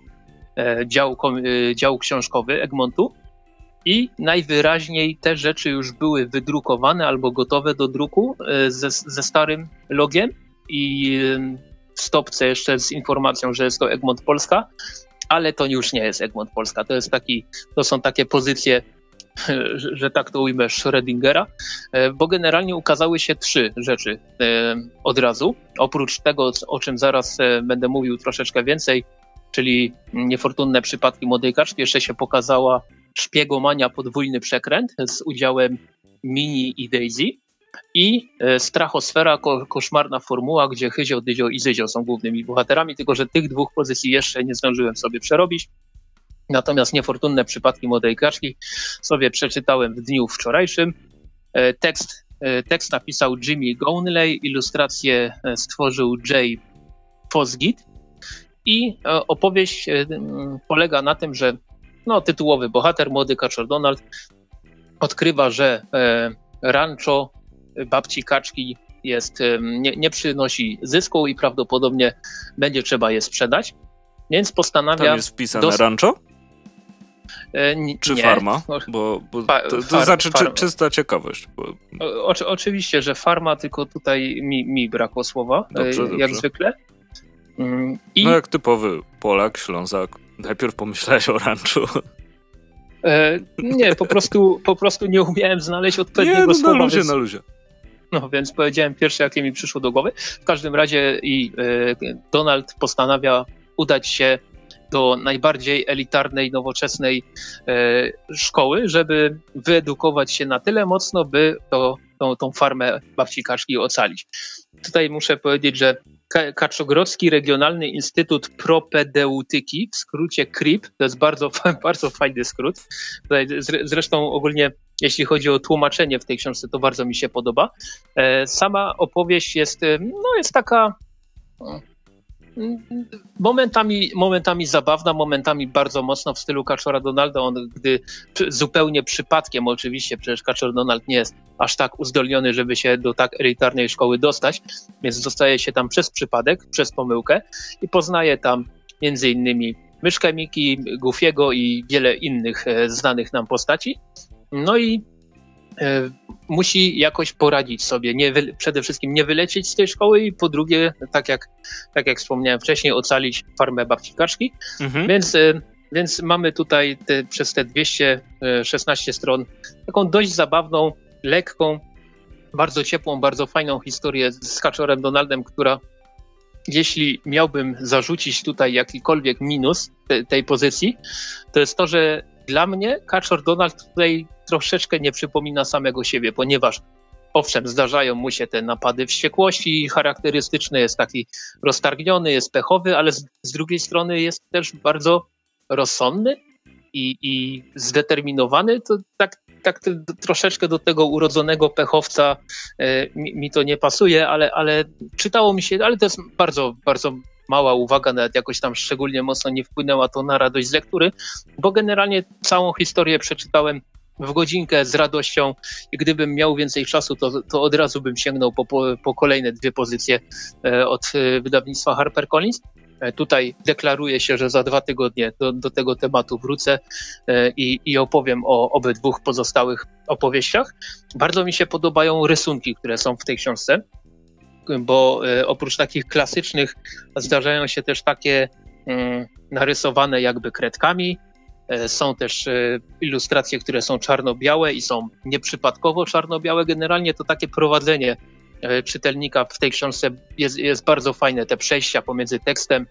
Speaker 2: e, dział, e, dział książkowy Egmontu i najwyraźniej te rzeczy już były wydrukowane albo gotowe do druku ze, ze starym logiem i stopce jeszcze z informacją, że jest to Egmont Polska, ale to już nie jest Egmont Polska. To, jest taki, to są takie pozycje, że, tak to ujmę, Schrödingera, e, bo generalnie ukazały się trzy rzeczy e, od razu. Oprócz tego, o czym zaraz e, będę mówił troszeczkę więcej, czyli niefortunne przypadki młodej kaczki, jeszcze się pokazała szpiegomania podwójny przekręt z udziałem Mini i Daisy. I e, Strachosfera, ko koszmarna formuła, gdzie Hyzio, Dyzio i Zyzio są głównymi bohaterami, tylko że tych dwóch pozycji jeszcze nie zdążyłem sobie przerobić. Natomiast niefortunne przypadki młodej kaczki sobie przeczytałem w dniu wczorajszym. E, tekst, e, tekst napisał Jimmy Gownley, ilustrację stworzył Jay Fosgit i opowieść polega na tym, że no, tytułowy bohater, młody kaczor Donald, odkrywa, że rancho babci kaczki jest, nie, nie przynosi zysku i prawdopodobnie będzie trzeba je sprzedać. Więc postanawia. Tam
Speaker 1: jest wpisane dos- rancho? E, czy nie. farma? Bo, bo to, to far, znaczy czy, czysta ciekawość. Bo...
Speaker 2: O, oczywiście, że farma, tylko tutaj mi, mi brakło słowa, e, dobrze, jak dobrze. zwykle.
Speaker 1: Mm, I... No jak typowy Polak, Ślązak, najpierw pomyślałeś o ranczu.
Speaker 2: E, nie, po prostu, po prostu nie umiałem znaleźć odpowiedniego nie, no, słowa.
Speaker 1: Na luzie, więc... na luzie.
Speaker 2: No więc powiedziałem pierwsze, jakie mi przyszło do głowy. W każdym razie i e, Donald postanawia udać się do najbardziej elitarnej, nowoczesnej e, szkoły, żeby wyedukować się na tyle mocno, by to, tą, tą farmę babci kaczki ocalić. Tutaj muszę powiedzieć, że Kaczogrodzki Regionalny Instytut Propedeutyki, w skrócie KRIP, to jest bardzo, bardzo fajny skrót. Zresztą ogólnie, jeśli chodzi o tłumaczenie w tej książce, to bardzo mi się podoba. E, sama opowieść jest, no jest taka momentami, momentami zabawna, momentami bardzo mocno w stylu Kaczora Donalda. On, gdy zupełnie przypadkiem, oczywiście, przecież Kaczor Donald nie jest aż tak uzdolniony, żeby się do tak elitarnej szkoły dostać, więc dostaje się tam przez przypadek, przez pomyłkę i poznaje tam między innymi Myszkę Miki, Goofiego i wiele innych e, znanych nam postaci. No i E, musi jakoś poradzić sobie, nie przede wszystkim nie wylecieć z tej szkoły i po drugie, tak jak, tak jak wspomniałem wcześniej, ocalić farmę babci kaczki. Mhm. Więc, e, więc mamy tutaj te, przez te 216 stron taką dość zabawną, lekką, bardzo ciepłą, bardzo fajną historię z Kaczorem Donaldem, która jeśli miałbym zarzucić tutaj jakikolwiek minus te, tej pozycji, to jest to, że dla mnie Kaczor Donald tutaj troszeczkę nie przypomina samego siebie, ponieważ owszem, zdarzają mu się te napady wściekłości charakterystyczne, jest taki roztargniony, jest pechowy, ale z, z drugiej strony jest też bardzo rozsądny i, i zdeterminowany. To tak tak troszeczkę do tego urodzonego pechowca mi, mi, to nie pasuje, ale, ale czytało mi się, ale to jest bardzo, bardzo mała uwaga, nawet jakoś tam szczególnie mocno nie wpłynęła to na radość z lektury, bo generalnie całą historię przeczytałem w godzinkę z radością i gdybym miał więcej czasu, to, to od razu bym sięgnął po, po, po kolejne dwie pozycje e, od e, wydawnictwa HarperCollins. E, tutaj deklaruję się, że za dwa tygodnie do, do tego tematu wrócę i, i opowiem o obydwu pozostałych opowieściach. Bardzo mi się podobają rysunki, które są w tej książce, bo oprócz takich klasycznych zdarzają się też takie mm, narysowane jakby kredkami, są też e, ilustracje, które są czarno-białe i są nieprzypadkowo czarno-białe. Generalnie to takie prowadzenie e, czytelnika w tej książce jest, jest bardzo fajne. Te przejścia pomiędzy tekstem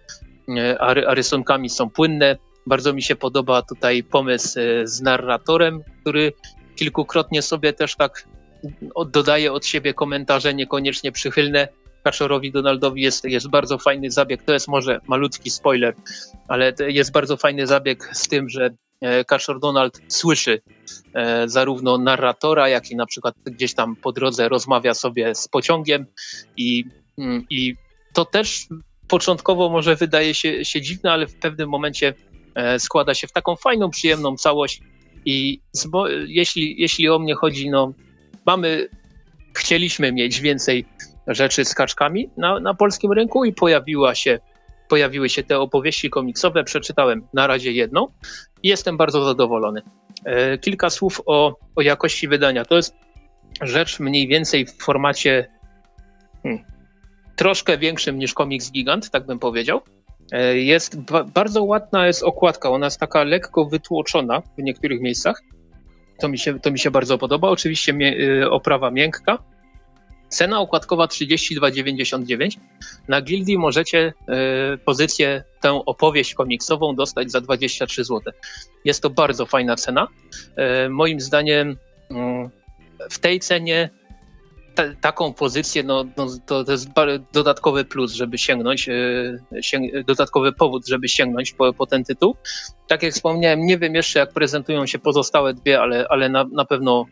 Speaker 2: a, a rysunkami są płynne. Bardzo mi się podoba tutaj pomysł z narratorem, który kilkukrotnie sobie też tak dodaje od siebie komentarze niekoniecznie przychylne, Kaczorowi Donaldowi jest, jest bardzo fajny zabieg. To jest może malutki spoiler, ale jest bardzo fajny zabieg z tym, że e, Kaczor Donald słyszy e, zarówno narratora, jak i na przykład gdzieś tam po drodze rozmawia sobie z pociągiem i, mm, i to też początkowo może wydaje się, się dziwne, ale w pewnym momencie e, składa się w taką fajną, przyjemną całość i jeśli, jeśli o mnie chodzi, no mamy, chcieliśmy mieć więcej rzeczy z kaczkami na, na polskim rynku i pojawiła się, pojawiły się te opowieści komiksowe. Przeczytałem na razie jedną i jestem bardzo zadowolony. E, kilka słów o, o jakości wydania. To jest rzecz mniej więcej w formacie hmm, troszkę większym niż komiks Gigant, tak bym powiedział. E, jest ba bardzo ładna jest okładka, ona jest taka lekko wytłoczona w niektórych miejscach. To mi się, to mi się bardzo podoba. Oczywiście mie y, oprawa miękka, Cena układkowa 32,99. Na Gildii możecie y, pozycję, tę opowieść komiksową dostać za 23 zł. Jest to bardzo fajna cena. Y, moim zdaniem y, w tej cenie te, taką pozycję, no, no to, to, jest dodatkowy plus, żeby sięgnąć, sięg dodatkowy powód, żeby sięgnąć po, po, ten tytuł. Tak jak wspomniałem, nie wiem jeszcze jak prezentują się pozostałe dwie, ale, ale na, na pewno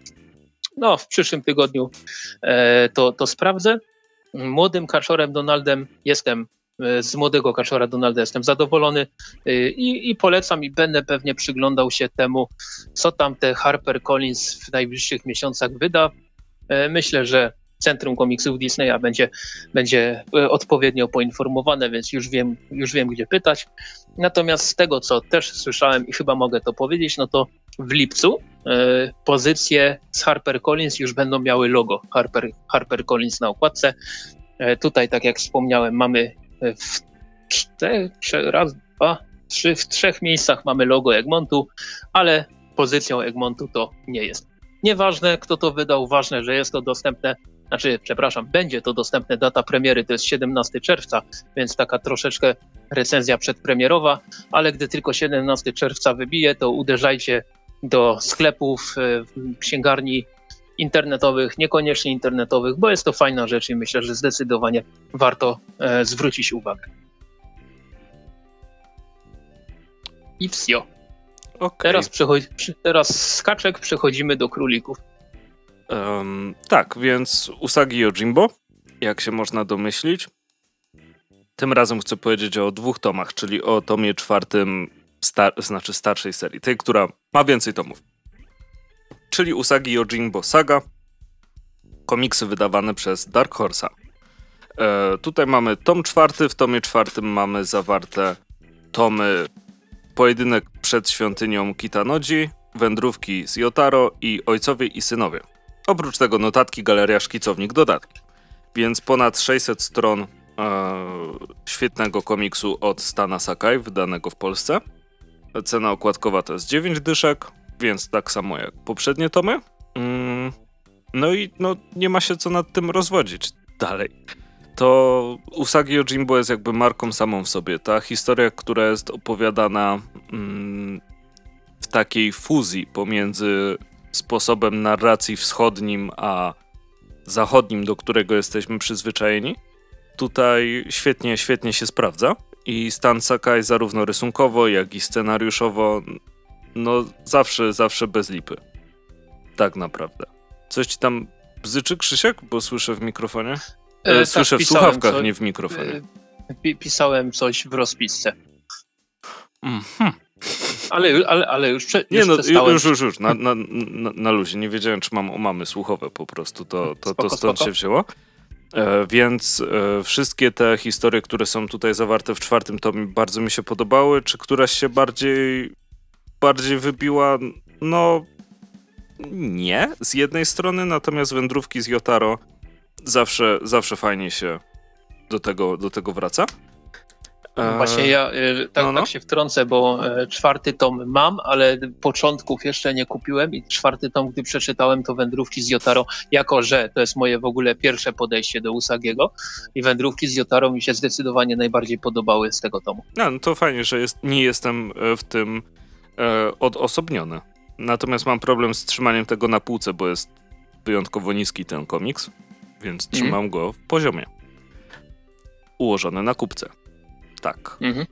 Speaker 2: no, w przyszłym tygodniu e, to, to sprawdzę. Młodym kaczorem Donaldem jestem, e, z młodego kaczora Donalda jestem zadowolony e, i, i polecam i będę pewnie przyglądał się temu, co tam te Harper Collins w najbliższych miesiącach wyda. Myślę, że Centrum Komiksów Disneya będzie, będzie odpowiednio poinformowane, więc już wiem, już wiem, gdzie pytać. Natomiast z tego, co też słyszałem i chyba mogę to powiedzieć, no to w lipcu e, pozycje z HarperCollins już będą miały logo Harper, HarperCollins na okładce. E, tutaj, tak jak wspomniałem, mamy w czterech, raz, dwa, trzy, w trzech miejscach mamy logo Egmontu, ale pozycją Egmontu to nie jest. Nieważne, kto to wydał, ważne, że jest to dostępne znaczy, przepraszam, będzie to dostępne, data premiery to jest 17 czerwca, więc taka troszeczkę recenzja przedpremierowa, ale gdy tylko 17 czerwca wybije, to uderzajcie do sklepów, e, księgarni internetowych, niekoniecznie internetowych, bo jest to fajna rzecz i myślę, że zdecydowanie warto e, zwrócić uwagę. I wsio. Okay. Teraz, teraz skaczek przechodzimy do królików.
Speaker 1: Um, tak, więc Usagi Yojimbo, jak się można domyślić. Tym razem chcę powiedzieć o dwóch tomach, czyli o tomie czwartym, star znaczy starszej serii, tej, która ma więcej tomów. Czyli Usagi Yojimbo Saga, komiksy wydawane przez Dark Horse'a. E, tutaj mamy tom czwarty, w tomie czwartym mamy zawarte tomy Pojedynek przed świątynią Kitanoji, Wędrówki z Yotaro i Ojcowie i Synowie. Oprócz tego notatki, galeria, szkicownik, dodatki. Więc ponad 600 stron e, świetnego komiksu od Stana Sakai, wydanego w Polsce. Cena okładkowa to jest 9 dyszek, więc tak samo jak poprzednie tomy. Mm, no i no, nie ma się co nad tym rozwodzić dalej. To Usagi Ojimbo jest jakby marką samą w sobie. Ta historia, która jest opowiadana mm, w takiej fuzji pomiędzy sposobem narracji wschodnim a zachodnim, do którego jesteśmy przyzwyczajeni, tutaj świetnie, świetnie się sprawdza. I Stan Sakai zarówno rysunkowo, jak i scenariuszowo, no zawsze, zawsze bez lipy. Tak naprawdę. Coś ci tam bzyczy, Krzysiek? Bo słyszę w mikrofonie. E, e słyszę tak, w słuchawkach, co, nie w mikrofonie.
Speaker 2: E, pisałem coś w rozpisce. Mhm. Ale, ale, ale już, prze,
Speaker 1: nie, no, już, już, już, na, na, na, na luzie. Nie wiedziałem, czy mam omamy słuchowe po prostu. To, to, spoko, to stąd spoko. się wzięło. E, więc e, wszystkie te historie, które są tutaj zawarte w czwartym tomie, bardzo mi się podobały. Czy któraś się bardziej, bardziej wybiła? No, nie, z jednej strony, natomiast wędrówki z Jotaro zawsze, zawsze fajnie się do tego, do tego wraca.
Speaker 2: E, Właśnie ja e, tak, no, no. tak się wtrącę, bo e, czwarty tom mam, ale początków jeszcze nie kupiłem i czwarty tom, gdy przeczytałem, to Wędrówki z Jotaro, jako że to jest moje w ogóle pierwsze podejście do Usagiego i Wędrówki z Jotaro mi się zdecydowanie najbardziej podobały z tego tomu.
Speaker 1: No, no to fajnie, że jest, nie jestem w tym e, odosobniony. Natomiast mam problem z trzymaniem tego na półce, bo jest wyjątkowo niski ten komiks, więc mhm. trzymam mm. go w poziomie. Ułożony na kupce. Tak. Mhm.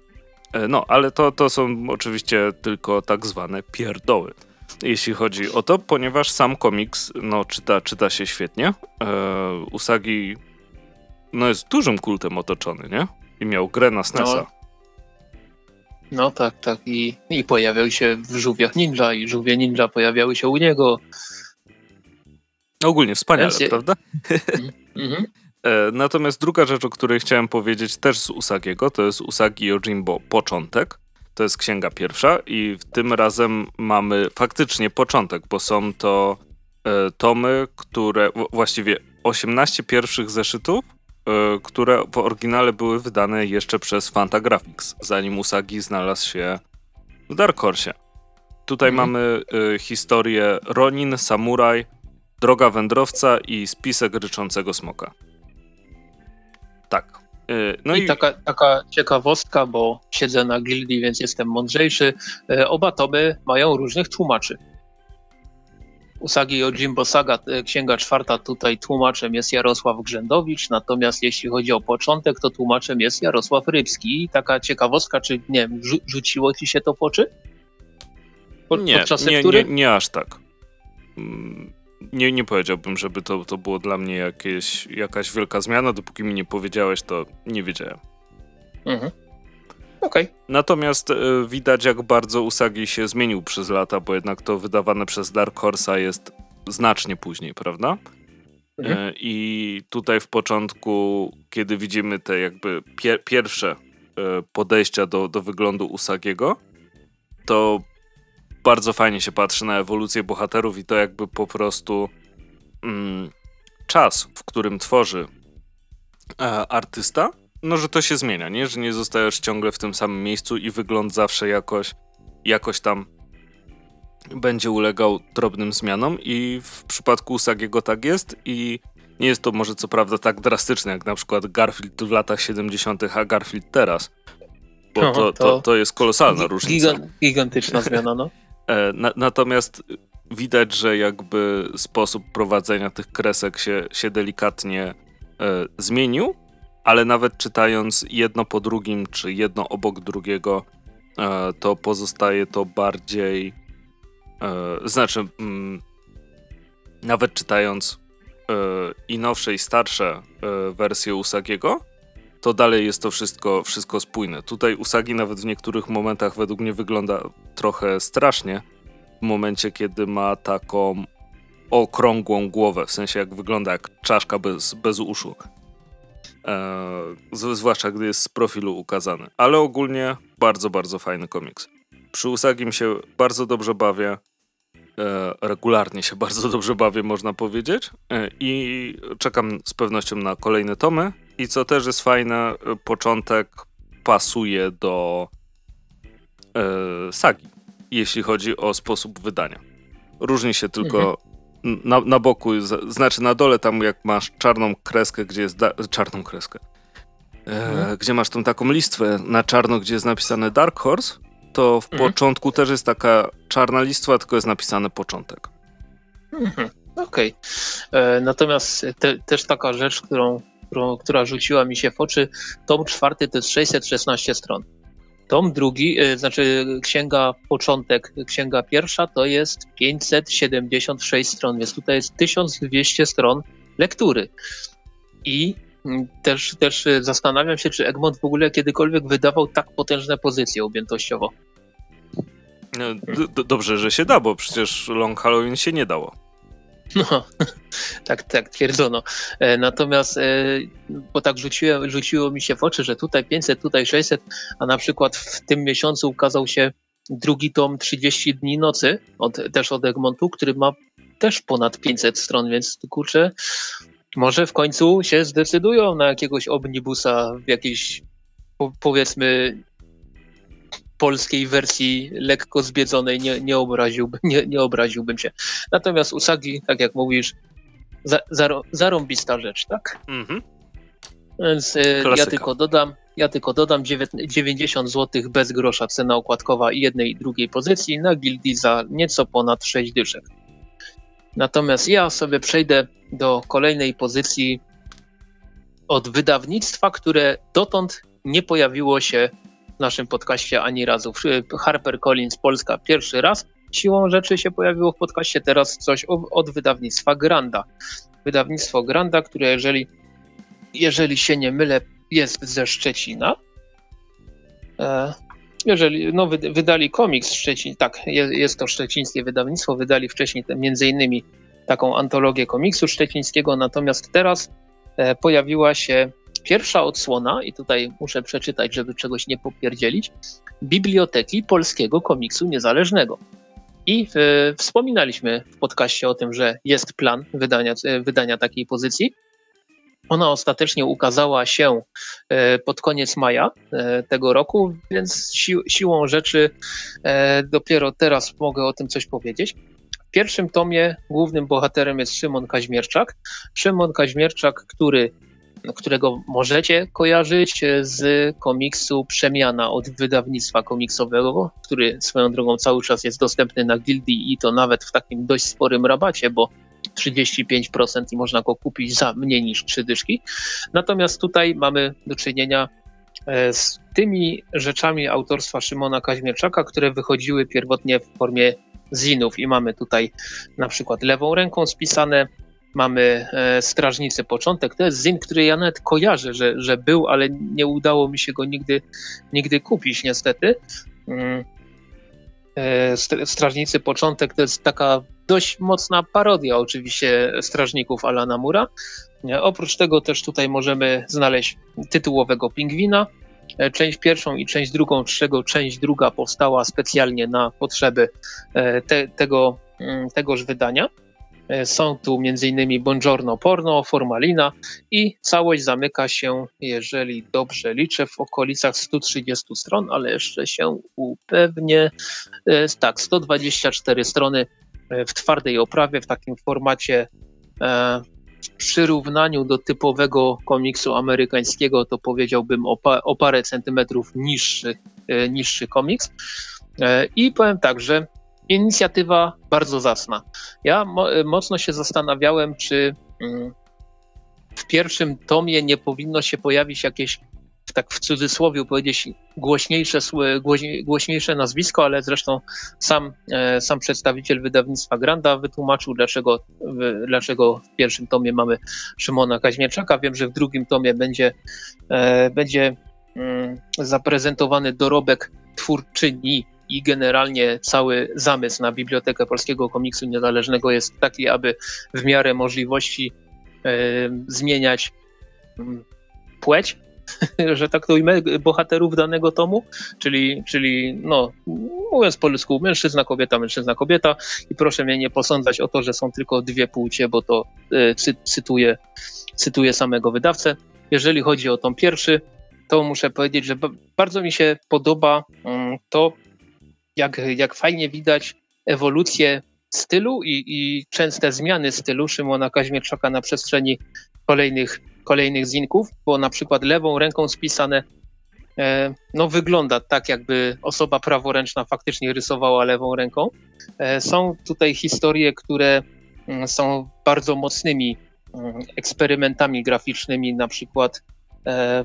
Speaker 1: E, no, ale to, to są oczywiście tylko tak zwane pierdoły. Jeśli chodzi o to, ponieważ sam komiks no, czyta, czyta się świetnie. E, Usagi no, jest dużym kultem otoczony, nie? I miał grę na SNESa. No.
Speaker 2: No tak, tak. I, I pojawiał się w żółwiach ninja i żółwie ninja pojawiały się u niego.
Speaker 1: Ogólnie wspaniale, Więc... prawda? Mm -hmm. Natomiast druga rzecz, o której chciałem powiedzieć też z Usagiego, to jest Usagi Yojimbo Początek. To jest księga pierwsza i tym razem mamy faktycznie początek, bo są to e, tomy, które właściwie 18 pierwszych zeszytów E, które w oryginale były wydane jeszcze przez Fantagraphics, zanim Usagi znalazł się w Dark Horse. Tutaj mhm. mamy historię Ronin, Samuraj, Droga Wędrowca i Spisek Ryczącego Smoka. Tak.
Speaker 2: Y, no I, i, Taka, taka ciekawostka, bo siedzę na gildii, więc jestem mądrzejszy. Y, oba tomy mają różnych tłumaczy. Usagi Jimbo Saga, e, księga czwarta, tutaj tłumaczem jest Jarosław Grzędowicz, natomiast jeśli chodzi o początek, to tłumaczem jest Jarosław Rybski. I taka ciekawostka, czy nie wiem, rzuciło ci się to po oczy?
Speaker 1: Po, nie, nie, nie, nie aż tak. Nie, nie powiedziałbym, żeby to, to było dla mnie jakieś, jakaś wielka zmiana. Dopóki mi nie powiedziałeś, to nie wiedziałem. Mhm.
Speaker 2: Okay.
Speaker 1: Natomiast y, widać, jak bardzo Usagi się zmienił przez lata, bo jednak to wydawane przez Dark Horse'a jest znacznie później, prawda? Mhm. Y, I tutaj w początku, kiedy widzimy te jakby pier pierwsze y, podejścia do, do wyglądu Usagiego, to bardzo fajnie się patrzy na ewolucję bohaterów i to jakby po prostu mm, czas, w którym tworzy e, artysta, no, że to się zmienia, nie? Że nie zostajesz ciągle w tym samym miejscu i wygląd zawsze jakoś, jakoś tam będzie ulegał drobnym zmianom i w przypadku Usagiego tak jest i nie jest to może co prawda tak drastyczne jak na przykład Garfield w latach 70., a Garfield teraz. Bo to, to, to jest kolosalna różnica.
Speaker 2: Gigantyczna zmiana, no.
Speaker 1: E, na, natomiast widać, że jakby sposób prowadzenia tych kresek się, się delikatnie e, zmienił ale nawet czytając jedno po drugim, czy jedno obok drugiego, e, to pozostaje to bardziej. E, znaczy, mm, nawet czytając e, i nowsze, i starsze wersje Usagiego, to dalej jest to wszystko, wszystko spójne. Tutaj Usagi nawet w niektórych momentach według mnie wygląda trochę strasznie. W momencie, kiedy ma taką okrągłą głowę, w sensie jak wygląda jak czaszka bez, bez uszu. E, zwłaszcza gdy jest z profilu ukazany. Ale ogólnie bardzo, bardzo fajny komiks. Przy Usagim się bardzo dobrze bawię. E, regularnie się bardzo dobrze bawię, można powiedzieć. E, I czekam z pewnością na kolejne tomy. I co też jest fajne, początek pasuje do sagi, jeśli chodzi o sposób wydania. Różni się tylko mhm na, na boku, znaczy na dole tam jak masz czarną kreskę, gdzie jest, czarną kreskę, e, mhm. gdzie masz tą taką listwę na czarno, gdzie jest napisane Dark Horse, to w mhm. początku też jest taka czarna listwa, tylko jest napisane początek.
Speaker 2: Mhm. Okej. Okay. E, natomiast te, też taka rzecz, którą, którą, która rzuciła mi się w oczy, tom czwarty to jest 616 stron. Tom drugi, y, znaczy księga początek, księga pierwsza to jest 576 stron, więc tutaj jest 1200 stron lektury. I mm, też, też zastanawiam się, czy Egmont w ogóle kiedykolwiek wydawał tak potężne pozycje objętościowo.
Speaker 1: No, dobrze, że się da, bo przecież Long Halloween się nie dało.
Speaker 2: No, tak, tak, twierdzono. E, natomiast, e, bo tak rzuciło, rzuciło mi się w oczy, że tutaj 500, tutaj 600, a na przykład w tym miesiącu ukazał się drugi tom 30 dni nocy, od, też od Egmontu, który ma też ponad 500 stron, więc kurczę, może w końcu się zdecydują na jakiegoś omnibusa w jakiejś powiedzmy polskiej wersji lekko zbiedzonej nie, nie, obraziłbym, nie, nie obraziłbym się. Natomiast Usagi, tak jak mówisz, za, zarąbista rzecz, tak? Mhm. Więc y, ja tylko dodam, ja tylko dodam 90 zł bez grosza cena okładkowa i jednej i drugiej pozycji na gildii za nieco ponad 6 dyszek. Natomiast ja sobie przejdę do kolejnej pozycji od wydawnictwa, które dotąd nie pojawiło się w naszym podcaście ani razu. Harper Collins Polska pierwszy raz siłą rzeczy się pojawiło w podcaście, teraz coś od wydawnictwa Granda. Wydawnictwo Granda, które jeżeli, jeżeli się nie mylę, jest ze Szczecina. E, jeżeli, no, wydali komiks Szczecin, tak, jest, to szczecińskie wydawnictwo, wydali wcześniej między innymi taką antologię komiksu szczecińskiego, natomiast teraz e, pojawiła się pierwsza odsłona, i tutaj muszę przeczytać, żeby czegoś nie popierdzielić, Biblioteki Polskiego Komiksu Niezależnego. I e, wspominaliśmy w podcaście o tym, że jest plan wydania, e, wydania takiej pozycji. Ona ostatecznie ukazała się e, pod koniec maja tego roku, więc si siłą rzeczy dopiero teraz mogę o tym coś powiedzieć. W pierwszym tomie głównym bohaterem jest Szymon Kaźmierczak. Szymon Kaźmierczak, który którego możecie kojarzyć z komiksu Przemiana od wydawnictwa komiksowego, który swoją drogą cały czas jest dostępny na Gildii i to nawet w takim dość sporym rabacie, bo 35% i można go kupić za mniej niż 3 dyszki. Natomiast tutaj mamy do czynienia e, z tymi rzeczami autorstwa Szymona Kaźmierczaka, które wychodziły pierwotnie w formie zinów i mamy tutaj na przykład lewą ręką spisane mamy e, Strażnicy Początek. To jest zin, który ja nawet kojarzę, że, że był, ale nie udało mi się go nigdy, nigdy kupić niestety. Mm. E, Strażnicy Początek to jest taka dość mocna parodia oczywiście strażników Alana Mura. Oprócz tego też tutaj możemy znaleźć tytułowego pingwina. E, część pierwszą i część drugą, z czego część druga powstała specjalnie na potrzeby te, tego, mm, tegoż wydania. E, są tu m.in. Buongiorno Porno, Formalina i całość zamyka się, jeżeli dobrze liczę, w okolicach 130 stron, ale jeszcze się upewnię. E, tak, 124 strony e, w twardej oprawie, w takim formacie w przyrównaniu do typowego komiksu amerykańskiego, to powiedziałbym o, pa, o parę centymetrów niższy, niższy komiks. I powiem tak, że inicjatywa bardzo zacna. Ja mo mocno się zastanawiałem, czy mm, w pierwszym tomie nie powinno się pojawić jakieś, tak w cudzysłowie powiedzieć, głośniejsze, głośniejsze nazwisko, ale zresztą sam, e, sam przedstawiciel wydawnictwa Granda wytłumaczył, dlaczego, dlaczego w pierwszym tomie mamy Szymona Kaźmierczaka. Wiem, że w drugim tomie będzie, e, będzie mm, zaprezentowany dorobek twórczyni i generalnie cały zamysł na Bibliotekę Polskiego Komiksu Niezależnego jest taki, aby w miarę możliwości e, zmieniać mm, płeć, że tak to ujmę, bohaterów danego tomu, czyli, czyli no, mówiąc po ludzku, mężczyzna, kobieta, mężczyzna, kobieta i proszę mnie nie posądzać o to, że są tylko dwie płcie, bo to e, cy, cytuję, cytuję samego wydawcę. Jeżeli chodzi o tom pierwszy, to muszę powiedzieć, że bardzo mi się podoba mm, to, jak, jak fajnie widać ewolucję stylu i, i częste zmiany stylu Szymona Kaźmierczaka na przestrzeni kolejnych, kolejnych zinków, bo na przykład lewą ręką spisane e, no wygląda tak, jakby osoba praworęczna faktycznie rysowała lewą ręką. E, są tutaj historie, które mm, są bardzo mocnymi mm, eksperymentami graficznymi, na przykład e,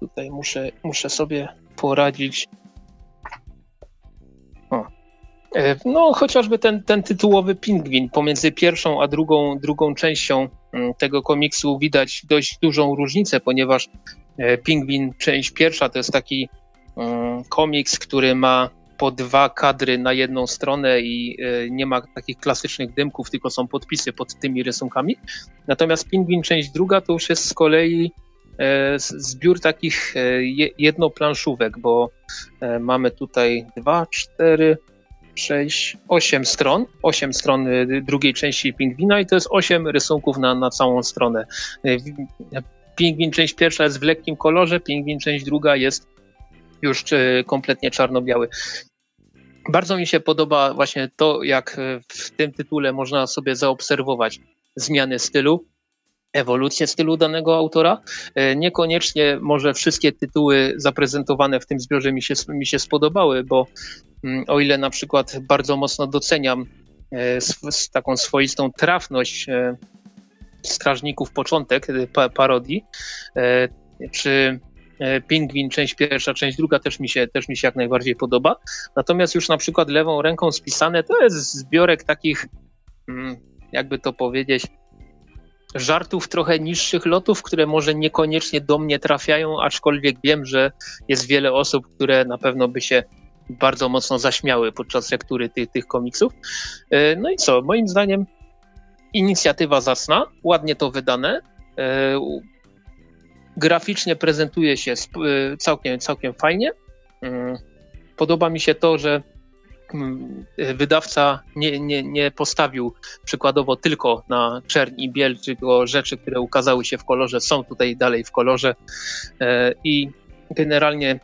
Speaker 2: tutaj muszę, muszę sobie poradzić. E, no, chociażby ten, ten tytułowy pingwin. Pomiędzy pierwszą a drugą, drugą częścią mm, tego komiksu widać dość dużą różnicę, ponieważ e, pingwin, część pierwsza, to jest taki mm, komiks, który ma po dwa kadry na jedną stronę i e, nie ma takich klasycznych dymków, tylko są podpisy pod tymi rysunkami. Natomiast Pingwin część druga to już jest z kolei zbiór takich jednoplanszówek, bo mamy tutaj dwa, cztery, sześć, osiem stron, osiem stron drugiej części Pingwina i to jest osiem rysunków na, na całą stronę. Pingwin część pierwsza jest w lekkim kolorze, Pingwin część druga jest już kompletnie czarno-biały. Bardzo mi się podoba właśnie to, jak w tym tytule można sobie zaobserwować zmiany stylu, ewolucję stylu danego autora. Niekoniecznie może wszystkie tytuły zaprezentowane w tym zbiorze mi się, mi się spodobały, bo o ile na przykład bardzo mocno doceniam e, taką swoistą trafność e, Strażników Początek, parodii, czy E, Pingwin, część pierwsza, część druga też mi, się, też mi się jak najbardziej podoba. Natomiast już na przykład lewą ręką spisane to jest zbiorek takich, mm, jakby to powiedzieć, żartów trochę niższych lotów, które może niekoniecznie do mnie trafiają, aczkolwiek wiem, że jest wiele osób, które na pewno by się bardzo mocno zaśmiały podczas lektury tych, tych komiksów. E, no i co, moim zdaniem inicjatywa zasna, ładnie to wydane, e, Graficznie prezentuje się y, całkiem, całkiem fajnie. Podoba mi się to, że mm, wydawca nie, nie, nie postawił przykładowo tylko na czerń i biel, tylko rzeczy, które ukazały się w kolorze, są tutaj dalej w kolorze e, i generalnie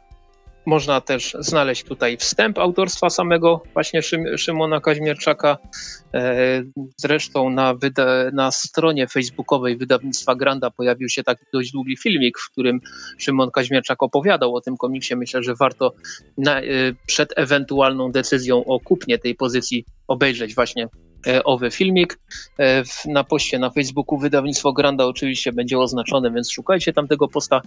Speaker 2: można też znaleźć tutaj wstęp autorstwa samego właśnie Szymona Kaźmierczaka. E, zresztą na, na, stronie facebookowej wydawnictwa Granda pojawił się taki dość długi filmik, w którym Szymon Kaźmierczak opowiadał o tym komiksie. Myślę, że warto na, e, przed ewentualną decyzją o kupnie tej pozycji obejrzeć właśnie owy filmik. E, na poście na Facebooku wydawnictwo Granda oczywiście będzie oznaczone, więc szukajcie tam tego posta.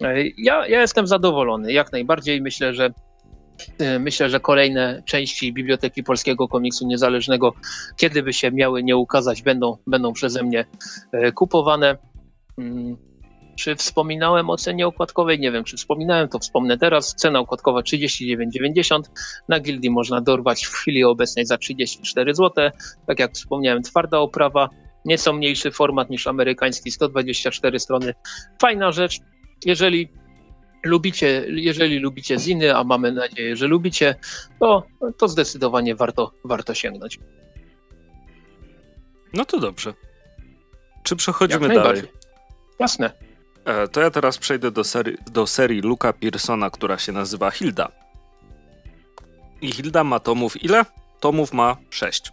Speaker 2: E, ja, ja jestem zadowolony, jak najbardziej. Myślę, że Myślę, że kolejne części Biblioteki Polskiego Komiksu Niezależnego, kiedy by się miały nie ukazać, będą, będą przeze mnie kupowane. Czy wspominałem o cenie okładkowej? Nie wiem, czy wspominałem, to wspomnę teraz. Cena okładkowa 39,90. Na Gildii można dorwać w chwili obecnej za 34 zł. Tak jak wspomniałem, twarda oprawa, nieco mniejszy format niż amerykański, 124 strony. Fajna rzecz. Jeżeli lubicie, jeżeli lubicie ziny, a mamy nadzieję, że lubicie, to, to zdecydowanie warto, warto sięgnąć.
Speaker 1: No to dobrze. Czy przechodzimy dalej?
Speaker 2: Jasne.
Speaker 1: E, to ja teraz przejdę do serii, do serii Luka Pearsona, która się nazywa Hilda. I Hilda ma tomów ile? Tomów ma 6.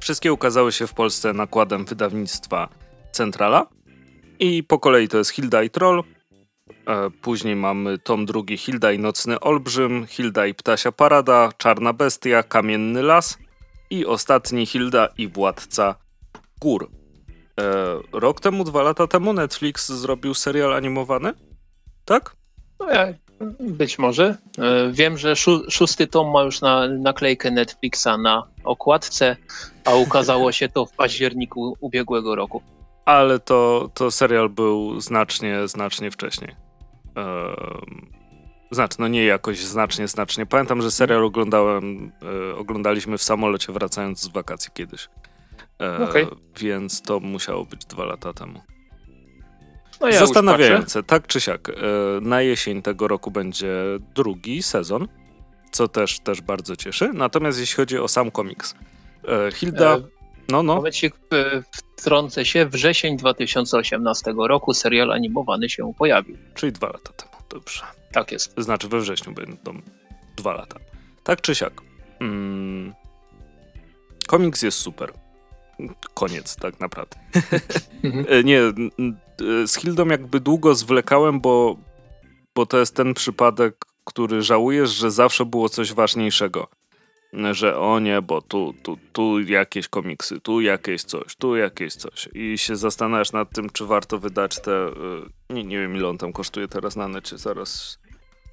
Speaker 1: Wszystkie ukazały się w Polsce nakładem wydawnictwa Centrala. I po kolei to jest Hilda i Troll. E, później mamy tom drugi Hilda i Nocny Olbrzym, Hilda i Ptasia Parada, Czarna Bestia, Kamienny Las i ostatni Hilda i Władca Gór. E, rok temu, dwa lata temu Netflix zrobił serial animowany? Tak?
Speaker 2: No ja, być może. E, wiem, że szó szósty tom ma już na, naklejkę Netflixa na okładce, a ukazało się to w październiku ubiegłego roku.
Speaker 1: Ale to, to serial był znacznie, znacznie wcześniej. Um, znaczy, no nie jakoś znacznie, znacznie. Pamiętam, że serial oglądałem, oglądaliśmy w samolocie wracając z wakacji kiedyś. E, okay. Więc to musiało być dwa lata temu. No ja Zastanawiające, tak czy siak. E, na jesień tego roku będzie drugi sezon, co też, też bardzo cieszy. Natomiast jeśli chodzi o sam komiks, e, Hilda. E, no, no.
Speaker 2: Momencik, wtrącę się. Wrzesień 2018 roku serial animowany się pojawił.
Speaker 1: Czyli dwa lata temu, dobrze.
Speaker 2: Tak jest.
Speaker 1: Znaczy we wrześniu będą dwa lata. Tak czy siak. Mm, komiks jest super koniec tak naprawdę. Mhm. E, nie, e, z Hildą jakby długo zwlekałem, bo, bo to jest ten przypadek, który żałujesz, że zawsze było coś ważniejszego. Że o nie, bo tu, tu, tu jakieś komiksy, tu jakieś coś, tu jakieś coś. I się zastanawiasz nad tym, czy warto wydać te. E, nie, nie wiem, ile on tam kosztuje teraz na necie, zaraz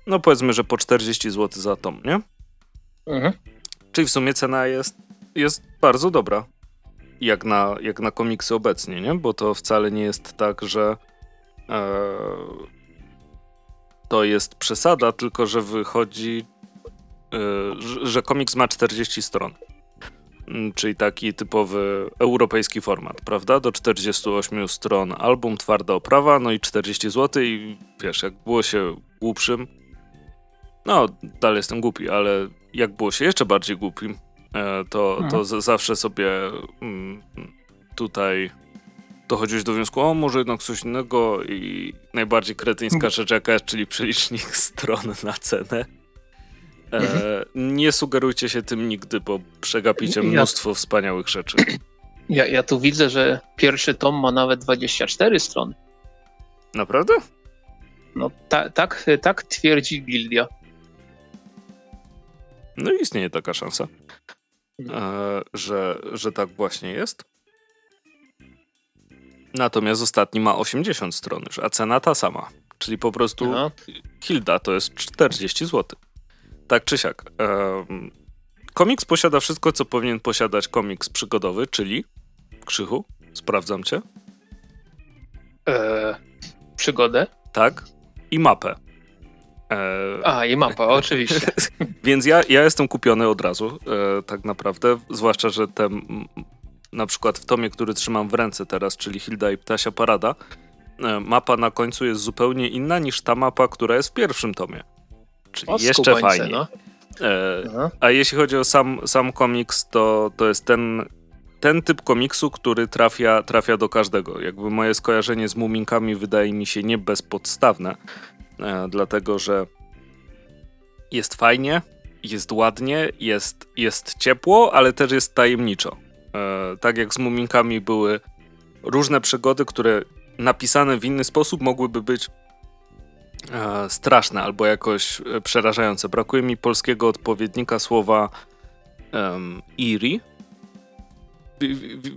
Speaker 1: no powiedzmy, że po 40 zł za tom, nie? Mhm. Czyli w sumie cena jest, jest bardzo dobra. Jak na, jak na komiksy obecnie, nie? Bo to wcale nie jest tak, że e, to jest przesada, tylko że wychodzi, e, że, komiks ma 40 stron. Mm, czyli taki typowy europejski format, prawda? Do 48 stron album, twarda oprawa, no i 40 zł i wiesz, jak było się głupszym, no dalej jestem głupi, ale jak było się jeszcze bardziej głupim, to, to mhm. zawsze sobie mm, tutaj dochodziłeś do wniosku, o może jednak coś innego i najbardziej kretyńska mhm. rzecz jaka jest, czyli przelicznik stron na cenę. E, mhm. nie sugerujcie się tym nigdy, bo przegapicie mnóstwo ja, wspaniałych rzeczy.
Speaker 2: Ja, ja tu widzę, że pierwszy tom ma nawet 24 strony.
Speaker 1: Naprawdę?
Speaker 2: No ta, tak, tak twierdzi Gildia.
Speaker 1: No istnieje taka szansa, e, że, że tak właśnie jest. Natomiast ostatni ma 80 stron już, a cena ta sama. Czyli po prostu no. Hilda to jest 40 zł. Tak czy siak. Um, komiks posiada wszystko, co powinien posiadać komiks przygodowy, czyli Krzychu, sprawdzam cię.
Speaker 2: Eee, przygodę?
Speaker 1: Tak. I mapę.
Speaker 2: A, i mapa, oczywiście.
Speaker 1: Więc ja, ja jestem kupiony od razu, e, tak naprawdę. Zwłaszcza, że ten na przykład w tomie, który trzymam w ręce teraz, czyli Hilda i Ptasia Parada, e, mapa na końcu jest zupełnie inna niż ta mapa, która jest w pierwszym tomie. Czyli o, jeszcze fajnie. No. E, a jeśli chodzi o sam, sam komiks, to, to jest ten, ten typ komiksu, który trafia, trafia do każdego. Jakby moje skojarzenie z muminkami wydaje mi się nie bezpodstawne, e, dlatego że jest fajnie, jest ładnie, jest, jest ciepło, ale też jest tajemniczo. E, tak jak z muminkami były różne przygody, które napisane w inny sposób mogłyby być e, straszne albo jakoś e, przerażające. Brakuje mi polskiego odpowiednika słowa um, eerie.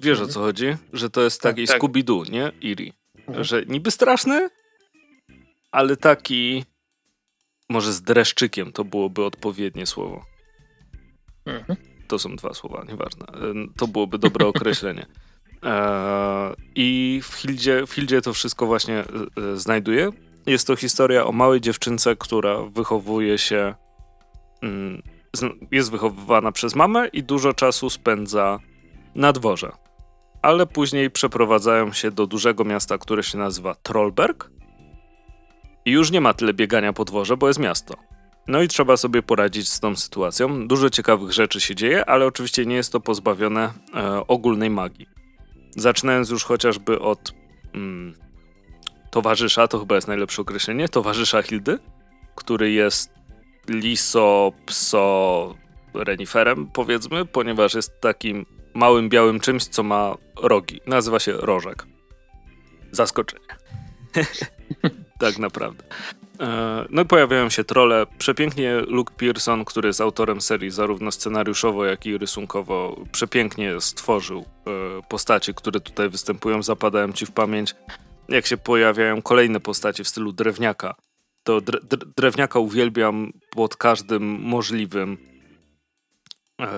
Speaker 1: wiesz o co chodzi? Że to jest taki tak, tak. Scooby-Doo, nie? Eerie. Mhm. Że niby straszny, ale taki może z dreszczykiem to byłoby odpowiednie słowo. Mhm. To są dwa słowa, nieważne. To byłoby dobre określenie. E, I w Hildzie, w Hildzie to wszystko właśnie e, e, znajduje. Jest to historia o małej dziewczynce, która wychowuje się, mm, jest wychowywana przez mamę i dużo czasu spędza na dworze. Ale później przeprowadzają się do dużego miasta, które się nazywa Trollberg. I już nie ma tyle biegania po dworze, bo jest miasto. No i trzeba sobie poradzić z tą sytuacją. Dużo ciekawych rzeczy się dzieje, ale oczywiście nie jest to pozbawione e, ogólnej magii. Zaczynając już chociażby od mm, towarzysza, to chyba jest najlepsze określenie, towarzysza Hildy, który jest liso, pso, reniferem, powiedzmy, ponieważ jest takim małym białym czymś, co ma rogi. Nazywa się rożek. Zaskoczenie. tak naprawdę. E, no i pojawiają się trole. Przepięknie Luke Pearson, który jest autorem serii zarówno scenariuszowo, jak i rysunkowo, przepięknie stworzył e, postacie, które tutaj występują, zapadają ci w pamięć. Jak się pojawiają kolejne postacie w stylu drewniaka, to drewniaka uwielbiam pod każdym możliwym. E,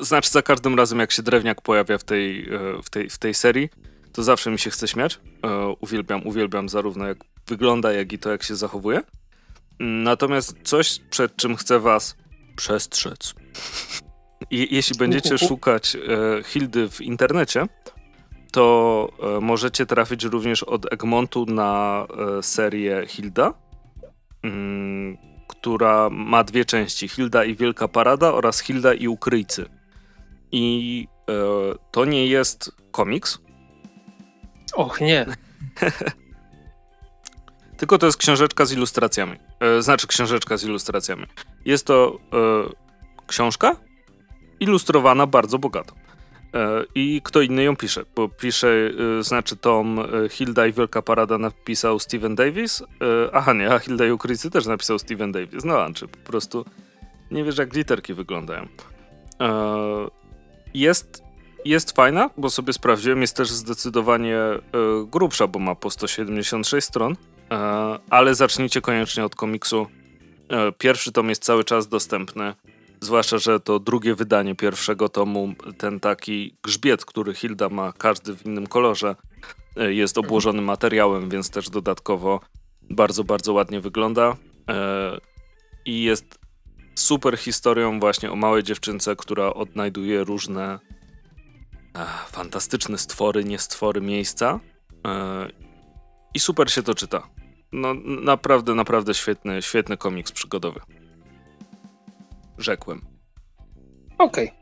Speaker 1: znaczy, za każdym razem, jak się drewniak pojawia w tej, w tej, w tej serii, to zawsze mi się chce śmiać. uwielbiam, uwielbiam zarówno jak wygląda, jak i to, jak się zachowuje. Natomiast coś, przed czym chcę was przestrzec. I, jeśli będziecie szukać e, Hildy w internecie, to e, możecie trafić również od Egmontu na e, serię Hilda, mm, która ma dwie części: Hilda i Wielka Parada oraz Hilda i Ukryjcy. I e, to nie jest komiks.
Speaker 2: Och nie.
Speaker 1: Tylko to jest książeczka z ilustracjami. E, znaczy książeczka z ilustracjami. Jest to e, książka ilustrowana bardzo bogato. E, I kto inny ją pisze, bo pisze, e, znaczy tom e, Hilda i Wielka Parada napisał Steven Davis. E, aha nie, a Hilda i Ukrycy też napisał Steven Davis. No Andrzej, po prostu nie wiesz jak literki wyglądają. jest, jest fajna, bo sobie sprawdziłem, jest też zdecydowanie grubsza, bo ma po 176 stron ale zacznijcie koniecznie od komiksu. Pierwszy tom jest cały czas dostępny. Zwłaszcza, że to drugie wydanie pierwszego tomu, ten taki grzbiet, który Hilda ma, każdy w innym kolorze, jest obłożony materiałem, więc też dodatkowo bardzo, bardzo ładnie wygląda. I jest super historią właśnie o małej dziewczynce, która odnajduje różne fantastyczne stwory, niestwory miejsca. I super się to czyta. No naprawdę, naprawdę świetny, świetny komiks przygodowy rzekłem.
Speaker 2: Okej. Okay.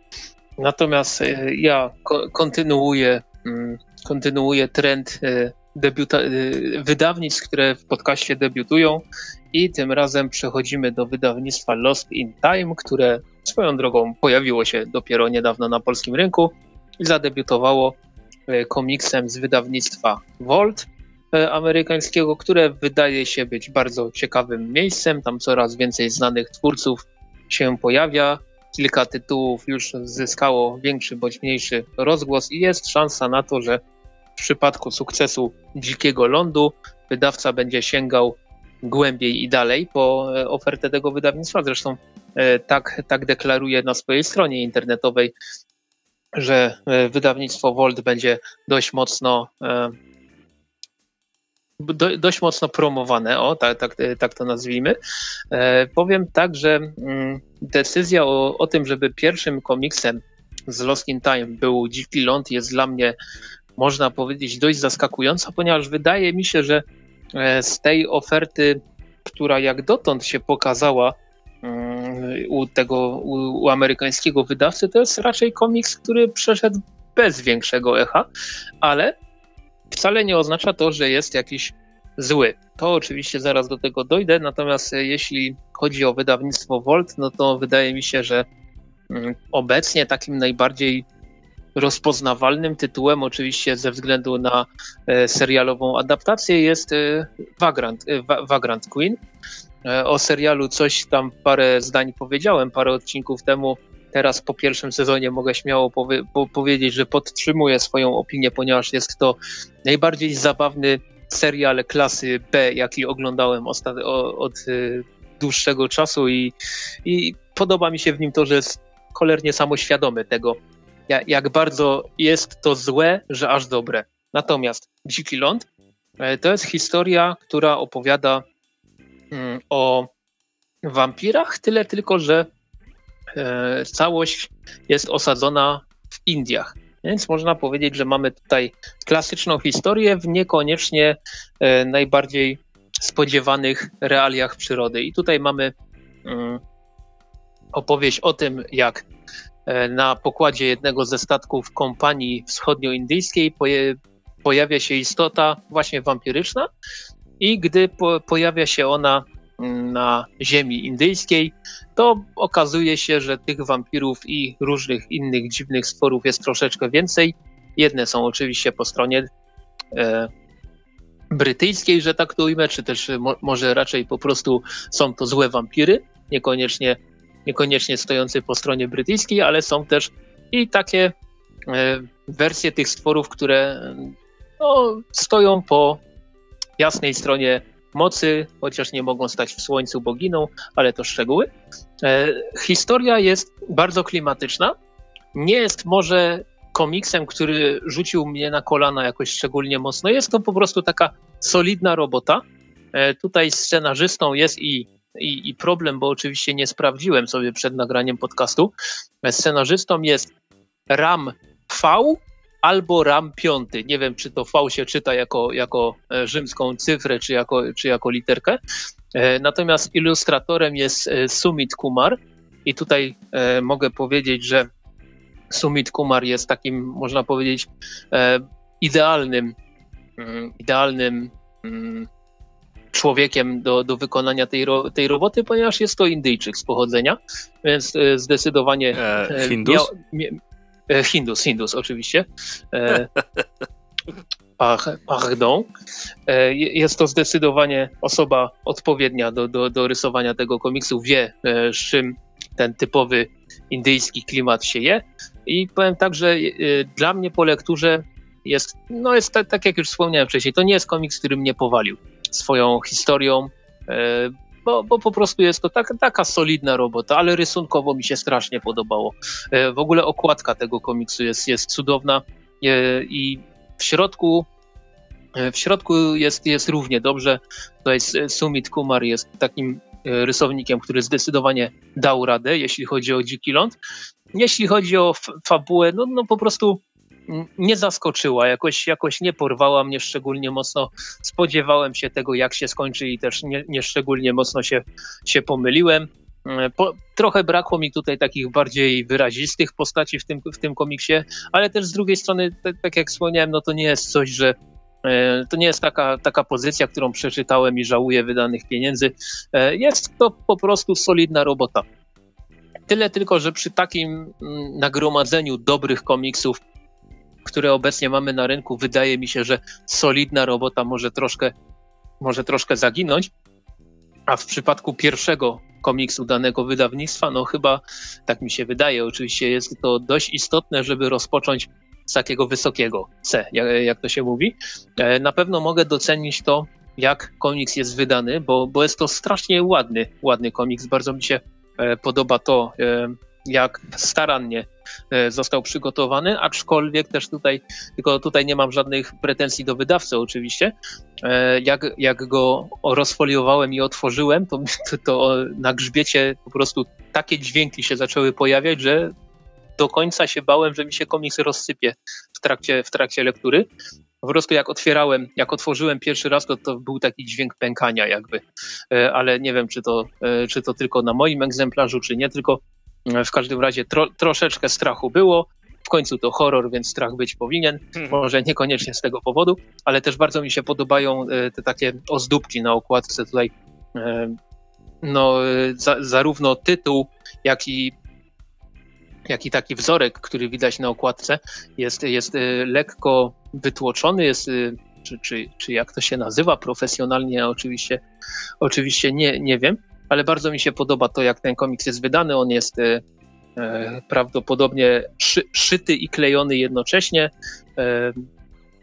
Speaker 2: Natomiast e, ja kontynuuję, mm, kontynuuję trend e, debiuta- e, wydawnictw, które w podcaście debiutują i tym razem przechodzimy do wydawnictwa Lost in Time, które swoją drogą pojawiło się dopiero niedawno na polskim rynku i zadebiutowało komiksem z wydawnictwa Volt amerykańskiego, które wydaje się być bardzo ciekawym miejscem. Tam coraz więcej znanych twórców się pojawia. Kilka tytułów już zyskało większy bądź mniejszy rozgłos i jest szansa na to, że w przypadku sukcesu Dzikiego Lądu wydawca będzie sięgał głębiej i dalej po e, ofertę tego wydawnictwa. Zresztą e, tak, tak deklaruje na swojej stronie internetowej, że e, wydawnictwo Volt będzie dość mocno do, dość mocno promowane, o tak, tak, tak to nazwijmy. E, powiem tak, że mm, decyzja o, o tym, żeby pierwszym komiksem z Lost in Time był Dziki Ląd jest dla mnie, można powiedzieć, dość zaskakująca, ponieważ wydaje mi się, że e, z tej oferty, która jak dotąd się pokazała u tego, u, u amerykańskiego wydawcy, to jest raczej komiks, który przeszedł bez większego echa, ale wcale nie oznacza to, że jest jakiś zły. To oczywiście zaraz do tego dojdę, natomiast jeśli chodzi o wydawnictwo Volt, no to wydaje mi się, że mm, obecnie takim najbardziej rozpoznawalnym tytułem, oczywiście ze względu na e, serialową adaptację, jest e, Vagrant, e, Vagrant Queen. O serialu coś tam parę zdań powiedziałem parę odcinków temu teraz po pierwszim sezonie mogę śmiało powie po powiedzieć, że podtrzymuję swoją opinię, ponieważ jest to najbardziej zabawny serial klasy B, jaki oglądałem od y, dłuższego czasu i, i podoba mi się w nim to, że jest cholernie samoświadomy tego, jak bardzo jest to złe, że aż dobre. Natomiast Dziki Ląd e, to jest historia, która opowiada o wampirach, tyle tylko, że E, całość jest osadzona w Indiach. Więc można powiedzieć, że mamy tutaj klasyczną historię w niekoniecznie e, najbardziej spodziewanych realiach przyrody. I tutaj mamy mm, opowieść o tym, jak e, na pokładzie jednego ze statków kompanii wschodnioindyjskiej pojawia się istota właśnie wampiryczna i gdy pojawia się ona na ziemi indyjskiej, to okazuje się, że tych wampirów i różnych innych dziwnych stworów jest troszeczkę więcej. Jedne są oczywiście po stronie e, brytyjskiej, że tak to ujmę, czy też mo może raczej po prostu są to złe wampiry, niekoniecznie, niekoniecznie stojące po stronie brytyjskiej, ale są też i takie e, wersje tych stworów, które no, stoją po jasnej stronie mocy, chociaż nie mogą stać w słońcu, bo giną, ale to szczegóły. E, historia jest bardzo klimatyczna. Nie jest może komiksem, który rzucił mnie na kolana jakoś szczególnie mocno. Jest to po prostu taka solidna robota. E, tutaj scenarzystą jest i, i, i problem, bo oczywiście nie sprawdziłem sobie przed nagraniem podcastu. E, scenarzystą jest Ram V, albo RAM 5. Nie wiem, czy to V się czyta jako, jako e, rzymską cyfrę, czy jako, czy jako literkę. E, natomiast ilustratorem jest e, Sumit Kumar i tutaj mogę powiedzieć, że Sumit Kumar jest takim, można powiedzieć, idealnym, mm, idealnym mm, człowiekiem do, do wykonania tej, ro, tej roboty, ponieważ jest to Indyjczyk z pochodzenia, więc zdecydowanie
Speaker 1: e, Hindus? Miał,
Speaker 2: Hindus, Hindus oczywiście. E, pardon. E, jest to zdecydowanie osoba odpowiednia do, do, do rysowania tego komiksu. Wie, z czym ten typowy indyjski klimat się je. I powiem tak, że dla mnie po lekturze jest, no jest tak, tak jak już wspomniałem wcześniej, to nie jest komiks, który mnie powalił. swoją historią, bo, bo po prostu jest to tak, taka solidna robota, ale rysunkowo mi się strasznie podobało. W ogóle okładka tego komiksu jest, jest cudowna i w środku w środku jest, jest równie dobrze. Tutaj Sumit Kumar jest takim rysownikiem, który zdecydowanie dał radę, jeśli chodzi o Dziki Ląd. Jeśli chodzi o fabułę, no, no po prostu nie zaskoczyła, jakoś, jakoś nie porwała mnie szczególnie mocno. Spodziewałem się tego, jak się skończy i też nie, nie szczególnie mocno się, się pomyliłem. Po, trochę brakło mi tutaj takich bardziej wyrazistych postaci w tym, w tym komiksie, ale też z drugiej strony, tak, tak jak wspomniałem, no to nie jest coś, że e, to nie jest taka, taka pozycja, którą przeczytałem i żałuję wydanych pieniędzy. E, jest to po prostu solidna robota. Tyle tylko, że przy takim mm, nagromadzeniu dobrych komiksów, które obecnie mamy na rynku, wydaje mi się, że solidna robota może troszkę, może troszkę zaginąć. A w przypadku pierwszego komiksu danego wydawnictwa, no chyba tak mi się wydaje, oczywiście jest to dość istotne, żeby rozpocząć z takiego wysokiego C, jak, to się mówi. E, na pewno mogę docenić to, jak komiks jest wydany, bo, bo jest to strasznie ładny, ładny komiks. Bardzo mi się E, podoba to, e, jak starannie został przygotowany, aczkolwiek też tutaj, tylko tutaj nie mam żadnych pretensji do wydawcy oczywiście, jak, jak go rozfoliowałem i otworzyłem, to, to na grzbiecie po prostu takie dźwięki się zaczęły pojawiać, że do końca się bałem, że mi się komiks rozsypie w trakcie, w trakcie lektury. Po prostu jak otwierałem, jak otworzyłem pierwszy raz, to, to był taki dźwięk pękania jakby, e, ale nie wiem, czy to, e, czy to tylko na moim egzemplarzu, czy nie, tylko e, w każdym razie tro, troszeczkę strachu było. W końcu to horror, więc strach być powinien. Hmm. Może niekoniecznie z tego powodu, ale też bardzo mi się podobają te takie ozdóbki na okładce tutaj. No, za, zarówno tytuł, jak i jak i taki wzorek, który widać na okładce, jest, jest lekko wytłoczony, jest, czy, czy, czy jak to się nazywa profesjonalnie, oczywiście, oczywiście nie, nie wiem, ale bardzo mi się podoba to, jak ten komiks jest wydany. On jest e, prawdopodobnie szy, szyty i klejony jednocześnie. E,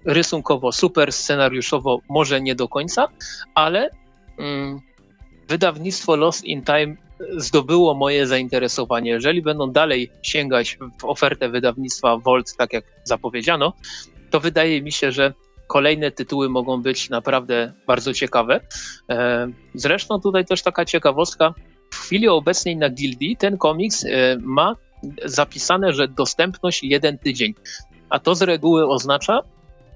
Speaker 2: rysunkowo super, scenariuszowo może nie do końca, ale mm, wydawnictwo Lost in Time zdobyło moje zainteresowanie. Jeżeli będą dalej sięgać w ofertę wydawnictwa Volt, tak jak zapowiedziano, to wydaje mi się, że kolejne tytuły mogą być naprawdę bardzo ciekawe. E, zresztą tutaj też taka ciekawostka. W chwili obecnej na Gildii ten komiks e, ma zapisane, że dostępność jeden tydzień. A to z reguły oznacza,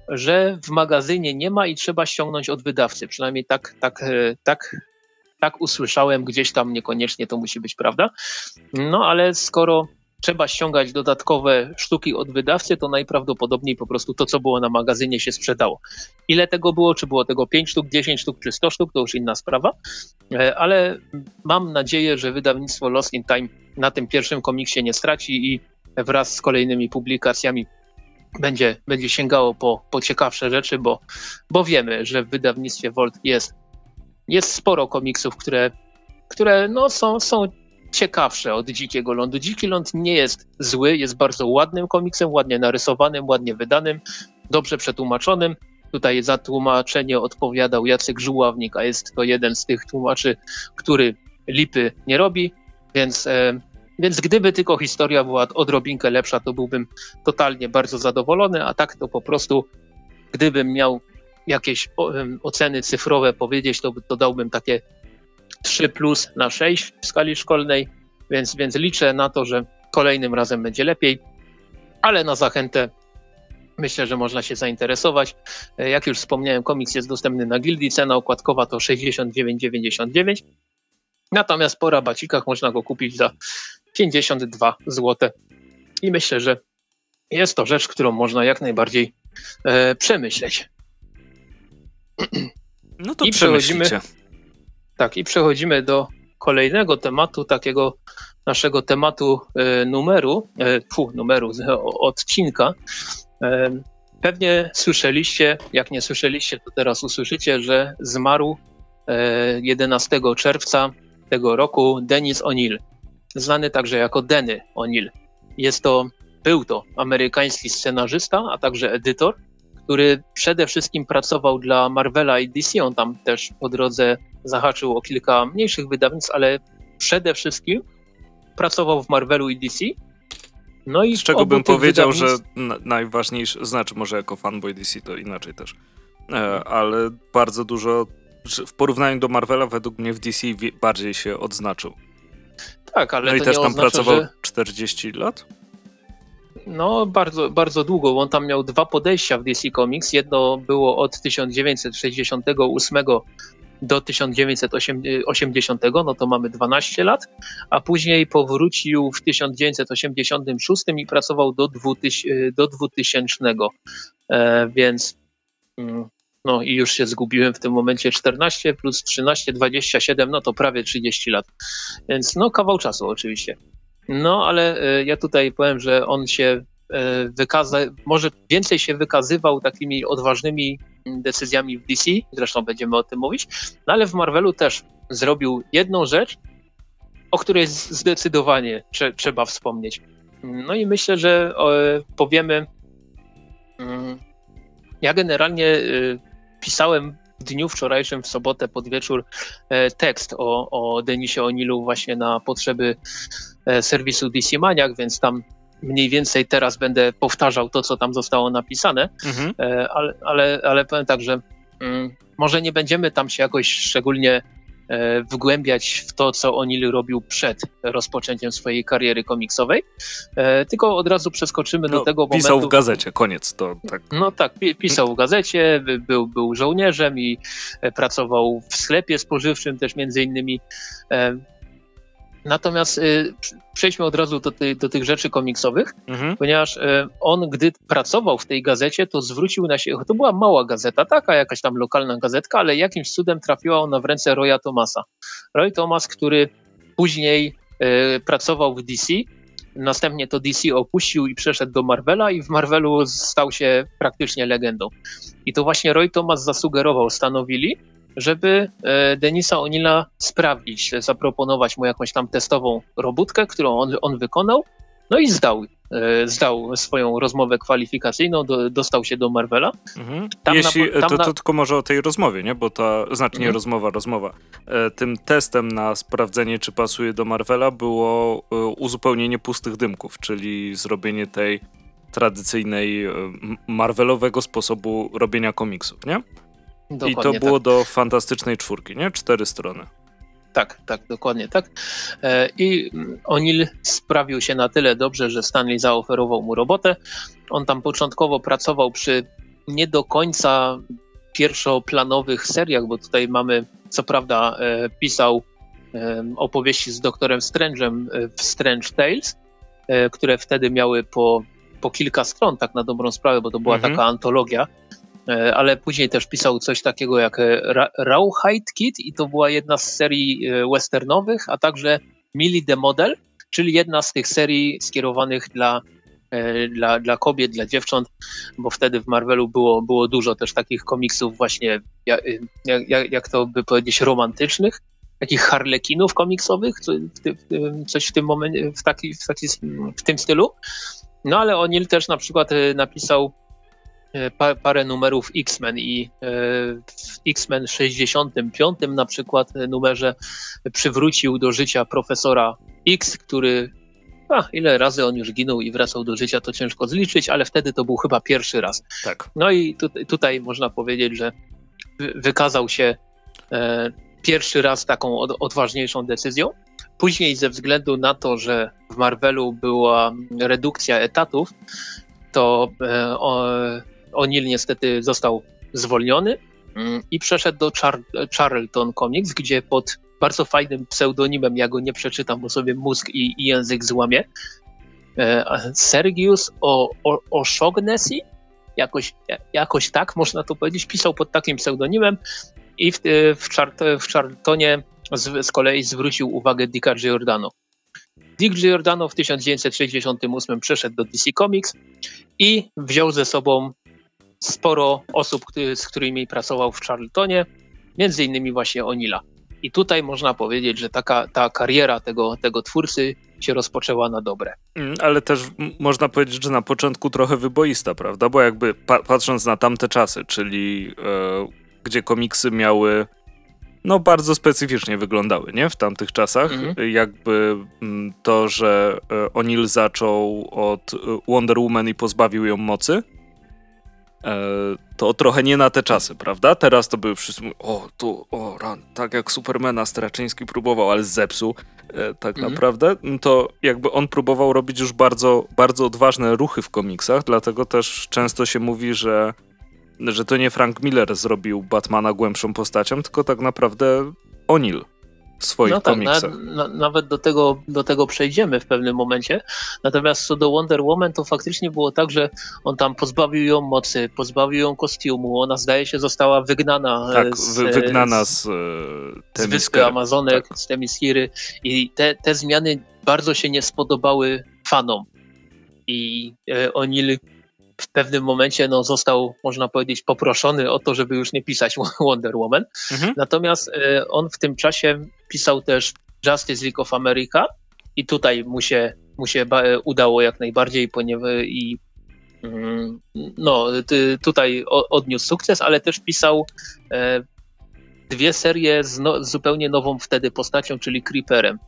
Speaker 2: że w magazynie nie ma i trzeba ściągnąć od wydawcy. Przynajmniej tak, tak, e, tak tak usłyszałem gdzieś tam, niekoniecznie to musi być prawda. No ale skoro trzeba ściągać dodatkowe sztuki od wydawcy, to najprawdopodobniej po prostu to, co było na magazynie, się sprzedało. Ile tego było? Czy było tego 5 sztuk, 10 sztuk, czy 100 sztuk, to już inna sprawa. E, ale mam nadzieję, że wydawnictwo Lost in Time na tym pierwszym komiksie nie straci i wraz z kolejnymi publikacjami będzie, będzie sięgało po, po ciekawsze rzeczy, bo, bo wiemy, że w wydawnictwie Volt jest jest sporo komiksów, które, które no, są, są ciekawsze od Dzikiego Lądu. Dziki Ląd nie jest zły, jest bardzo ładnym komiksem, ładnie narysowanym, ładnie wydanym, dobrze przetłumaczonym. Tutaj za tłumaczenie odpowiadał Jacek Żuławnik, a jest to jeden z tych tłumaczy, który lipy nie robi, więc, e, więc gdyby tylko historia była odrobinkę lepsza, to byłbym totalnie bardzo zadowolony, a tak to po prostu gdybym miał jakieś oceny cyfrowe powiedzieć, to, to dałbym takie 3 plus na 6 w skali szkolnej, więc, więc liczę na to, że kolejnym razem będzie lepiej, ale na zachętę myślę, że można się zainteresować. Jak już wspomniałem, komiks jest dostępny na Gildii, cena okładkowa to 69,99, natomiast po rabacikach można go kupić za 52 zł. I myślę, że jest to rzecz, którą można jak najbardziej e, przemyśleć.
Speaker 1: No to I przechodzimy.
Speaker 2: Tak, i przechodzimy do kolejnego tematu, takiego naszego tematu e, numeru, e, fu, numeru, odcinka. E, pewnie słyszeliście, jak nie słyszeliście, to teraz usłyszycie, że zmarł 11 czerwca tego roku Denis O'Neill, znany także jako Denny O'Neill. Jest to, był to amerykański scenarzysta, a także edytor, który przede wszystkim pracował dla Marvela i DC. On tam też po drodze zahaczył o kilka mniejszych wydawnictw, ale przede wszystkim pracował w Marvelu i DC.
Speaker 1: No i Z czego bym powiedział, że najważniejsze, znaczy może jako fanboy DC to inaczej też, e, ale bardzo dużo w porównaniu do Marvela według mnie w DC bardziej się odznaczył.
Speaker 2: Tak, ale
Speaker 1: no
Speaker 2: i
Speaker 1: też tam
Speaker 2: oznacza,
Speaker 1: pracował
Speaker 2: że...
Speaker 1: 40 lat?
Speaker 2: No, bardzo, bardzo długo, bo on tam miał dwa podejścia w DC Comics. Jedno było od 1968 do 1980, no to mamy 12 lat, a później powrócił w 1986 i pracował do 2000, do 2000 e, więc mm, no i już się zgubiłem w tym momencie 14 plus 13, 27, no to prawie 30 lat. Więc no kawał czasu oczywiście. No ale e, ja tutaj powiem, że on się e, wykaza, może więcej się wykazywał takimi odważnymi decyzjami w DC, zresztą będziemy o tym mówić, no ale w Marvelu też zrobił jedną rzecz, o której zdecydowanie trze trzeba wspomnieć. No i myślę, że powiemy. Mm, ja generalnie y, pisałem dniu wczorajszym, w sobotę pod wieczór, e, tekst o, o Denisie Onilu właśnie na potrzeby e, serwisu DC Maniac, więc tam mniej więcej teraz będę powtarzał to, co tam zostało napisane, mhm. E, ale, ale, ale powiem tak, że mm, może nie będziemy tam się jakoś szczególnie wgłębiać w to, co O'Neill robił przed rozpoczęciem swojej kariery komiksowej, e, tylko od razu przeskoczymy no, do tego
Speaker 1: momentu.
Speaker 2: Pisał
Speaker 1: w gazecie, koniec to tak.
Speaker 2: No tak, pisał w gazecie, był, był żołnierzem i e, pracował w sklepie spożywczym też między innymi. Natomiast y, przejdźmy od razu do, ty, do tych rzeczy komiksowych, mhm. ponieważ y, on, gdy pracował w tej gazecie, to zwrócił na siebie, to była mała gazeta, taka jakaś tam lokalna gazetka, ale jakimś cudem trafiła ona w ręce Roya Thomasa. Roy Thomas, który później y, pracował w DC, następnie to DC opuścił i przeszedł do Marvela i w Marvelu stał się praktycznie legendą. I to właśnie Roy Thomas zasugerował Stanowili, żeby e, Denisa Onila sprawdzić, zaproponować mu jakąś tam testową robótkę, którą on, on wykonał, no i zdał, e, zdał swoją rozmowę kwalifikacyjną, do, dostał się do Marvela.
Speaker 1: Mhm. Jeśli, na, to, to, tylko może o tej rozmowie, nie? bo ta, znaczy nie mhm. rozmowa, rozmowa. E, tym testem na sprawdzenie, czy pasuje do Marvela było uzupełnienie pustych dymków, czyli zrobienie tej tradycyjnej Marvelowego sposobu robienia komiksów, nie? Dokładnie I to było tak. do fantastycznej czwórki, nie? Cztery strony.
Speaker 2: Tak, tak, dokładnie tak. E, I O'Neill sprawił się na tyle dobrze, że Stanley zaoferował mu robotę. On tam początkowo pracował przy nie do końca pierwszoplanowych seriach, bo tutaj mamy, co prawda, e, pisał e, opowieści z doktorem Strange'em w Strange Tales, które wtedy miały po, po kilka stron, tak na dobrą sprawę, bo to była mhm. taka antologia ale później też pisał coś takiego jak e, Rawhide Kid i to była jedna z serii e, westernowych, a także Millie the Model, czyli jedna z tych serii skierowanych dla, dla, dla kobiet, dla dziewcząt, bo wtedy w Marvelu było, było dużo też takich komiksów właśnie, jak, jak, jak to by powiedzieć, romantycznych, takich harlekinów komiksowych, coś w tym momencie, w, taki, w, taki, w tym stylu. No ale O'Neill też na przykład napisał E, parę numerów X-Men i e, w X-Men 65 na przykład numerze przywrócił do życia profesora X, który a, ile razy on już ginął i wracał do życia, to ciężko zliczyć, ale wtedy to był chyba pierwszy raz.
Speaker 1: Tak.
Speaker 2: No i tu, tutaj można powiedzieć, że wykazał się e, pierwszy raz taką od, odważniejszą decyzją. Później ze względu na to, że w Marvelu była redukcja etatów, to e, o, O'Neill niestety został zwolniony mm, i przeszedł do Char Charlton Comics, gdzie pod bardzo fajnym pseudonimem, ja go nie przeczytam, bo sobie mózg i, i język złamie, e, Sergius O'Shaughnessy, jakoś, jakoś tak można to powiedzieć, pisał pod takim pseudonimem i w, w, Chart w Charltonie z, z kolei zwrócił uwagę Dicka Giordano. Dick Giordano w 1968 przeszedł do DC Comics i wziął ze sobą sporo osób, z którymi pracował w Charltonie, między innymi właśnie Onila. I tutaj można powiedzieć, że taka ta kariera tego, tego twórcy się rozpoczęła na dobre.
Speaker 1: Mm, ale też można powiedzieć, że na początku trochę wyboista, prawda? Bo jakby pa patrząc na tamte czasy, czyli e, gdzie komiksy miały no bardzo specyficznie wyglądały, nie? W tamtych czasach. Mhm. Jakby mm, to, że e, O'Neill zaczął od e, Wonder Woman i pozbawił ją mocy, to trochę nie na te czasy, prawda? Teraz to były wszyscy o, tu, o, ran, tak jak Supermana Straczyński próbował, ale zepsuł tak mhm. naprawdę, no to jakby on próbował robić już bardzo, bardzo odważne ruchy w komiksach, dlatego też często się mówi, że że to nie Frank Miller zrobił Batmana głębszą postacią, tylko tak naprawdę O'Neill swoich no tak, komiksach.
Speaker 2: Na, na, nawet do tego, do tego przejdziemy w pewnym momencie. Natomiast co do Wonder Woman, to faktycznie było tak, że on tam pozbawił ją mocy, pozbawił ją kostiumu. Ona zdaje się została wygnana.
Speaker 1: Tak,
Speaker 2: z,
Speaker 1: wygnana z, z,
Speaker 2: z Wyspy Amazonek, tak. z Temiskiry. I te, te zmiany bardzo się nie spodobały fanom. I e, O'Neill w pewnym momencie no, został, można powiedzieć, poproszony o to, żeby już nie pisać Wonder Woman. Mhm. Natomiast e, on w tym czasie pisał też Justice League of America i tutaj mu się, mu się udało jak najbardziej, ponieważ i mm, no, tutaj odniósł sukces, ale też pisał e, dwie serie z, no, z zupełnie nową wtedy postacią, czyli Creeperem.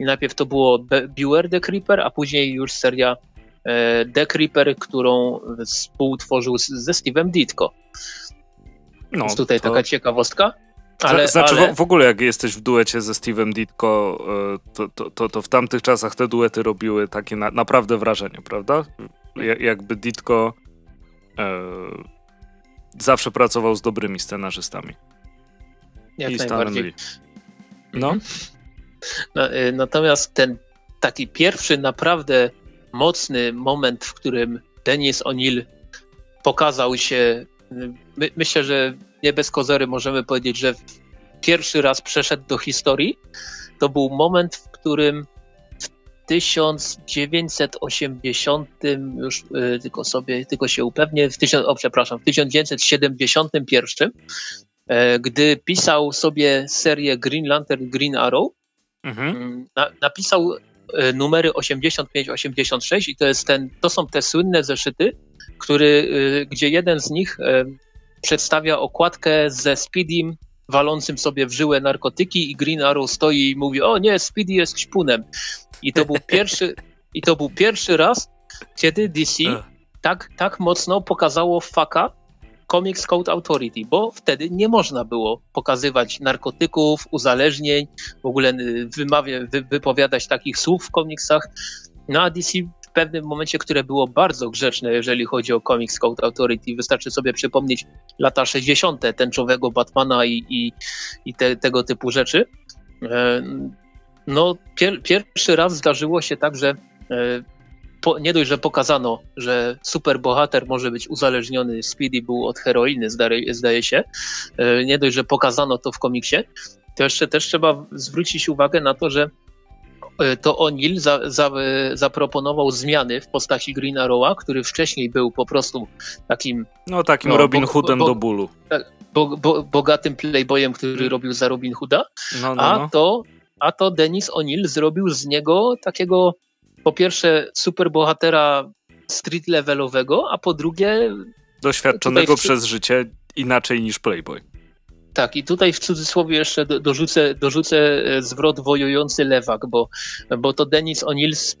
Speaker 2: I najpierw to było Beware the Creeper, a później już seria E, The Creeper, którą współtworzył ze Steve'em Ditko. No, Jest tutaj to... taka ciekawostka.
Speaker 1: Ale, znaczy ale... W, ogóle jak jesteś w duecie ze Steve'em Ditko, e, to, to, to, to, w tamtych czasach te duety robiły takie na, naprawdę wrażenie, prawda? jakby Ditko e, zawsze pracował z dobrymi scenarzystami.
Speaker 2: Jak I najbardziej. No. Mhm. no. E, natomiast ten taki pierwszy naprawdę mocny moment, w którym Denis O'Neill pokazał się. My, myślę, że nie bez kozery możemy powiedzieć, że pierwszy raz przeszedł do historii. To był moment, w którym w 1980 już y, tylko sobie, tylko się upewnię, w tysiąc, o przepraszam, w 1971, e, gdy pisał sobie serię Green Lantern, Green Arrow, mhm. Mm, na, napisał E, numery 85-86 i to, jest ten, to są te słynne zeszyty, który, e, gdzie jeden z nich przedstawia okładkę ze Speedym walącym sobie w żyłę narkotyki i Green Arrow stoi i mówi, o nie, Speedy jest śpunem. I to był pierwszy, i to był pierwszy raz, kiedy DC tak, tak mocno pokazało faka Comics Code Authority, bo wtedy nie można było pokazywać narkotyków, uzależnień, w ogóle y, wymawia, wy, wypowiadać takich słów w komiksach. No a DC pewnym momencie, które było bardzo grzeczne, jeżeli chodzi o Comics Code Authority, wystarczy sobie przypomnieć lata 60. tęczowego Batmana i, i, i te, tego typu rzeczy. E, no, pier, pierwszy raz zdarzyło się tak, że e, po, nie dość, że pokazano, że superbohater może być uzależniony, Speedy był od heroiny, zdaje, zdaje się, e, nie dość, że pokazano to w komiksie, to jeszcze też trzeba zwrócić uwagę na to, że to O'Neill za, za, zaproponował zmiany w postaci Green Arrowa, który wcześniej był po prostu takim...
Speaker 1: No takim no, Robin bo, Hoodem bo, do bólu.
Speaker 2: Tak, bo, bo, bogatym playboyem, który hmm. robił za Robin Hooda, no, no, a, no. To, a to Denis O'Neill zrobił z niego takiego po pierwsze superbohatera street levelowego, a po drugie
Speaker 1: doświadczonego w... przez życie inaczej niż Playboy.
Speaker 2: Tak, i tutaj w cudzysłowie jeszcze dorzucę, dorzucę e, zwrot wojujący lewak, bo, bo to Denis O'Neill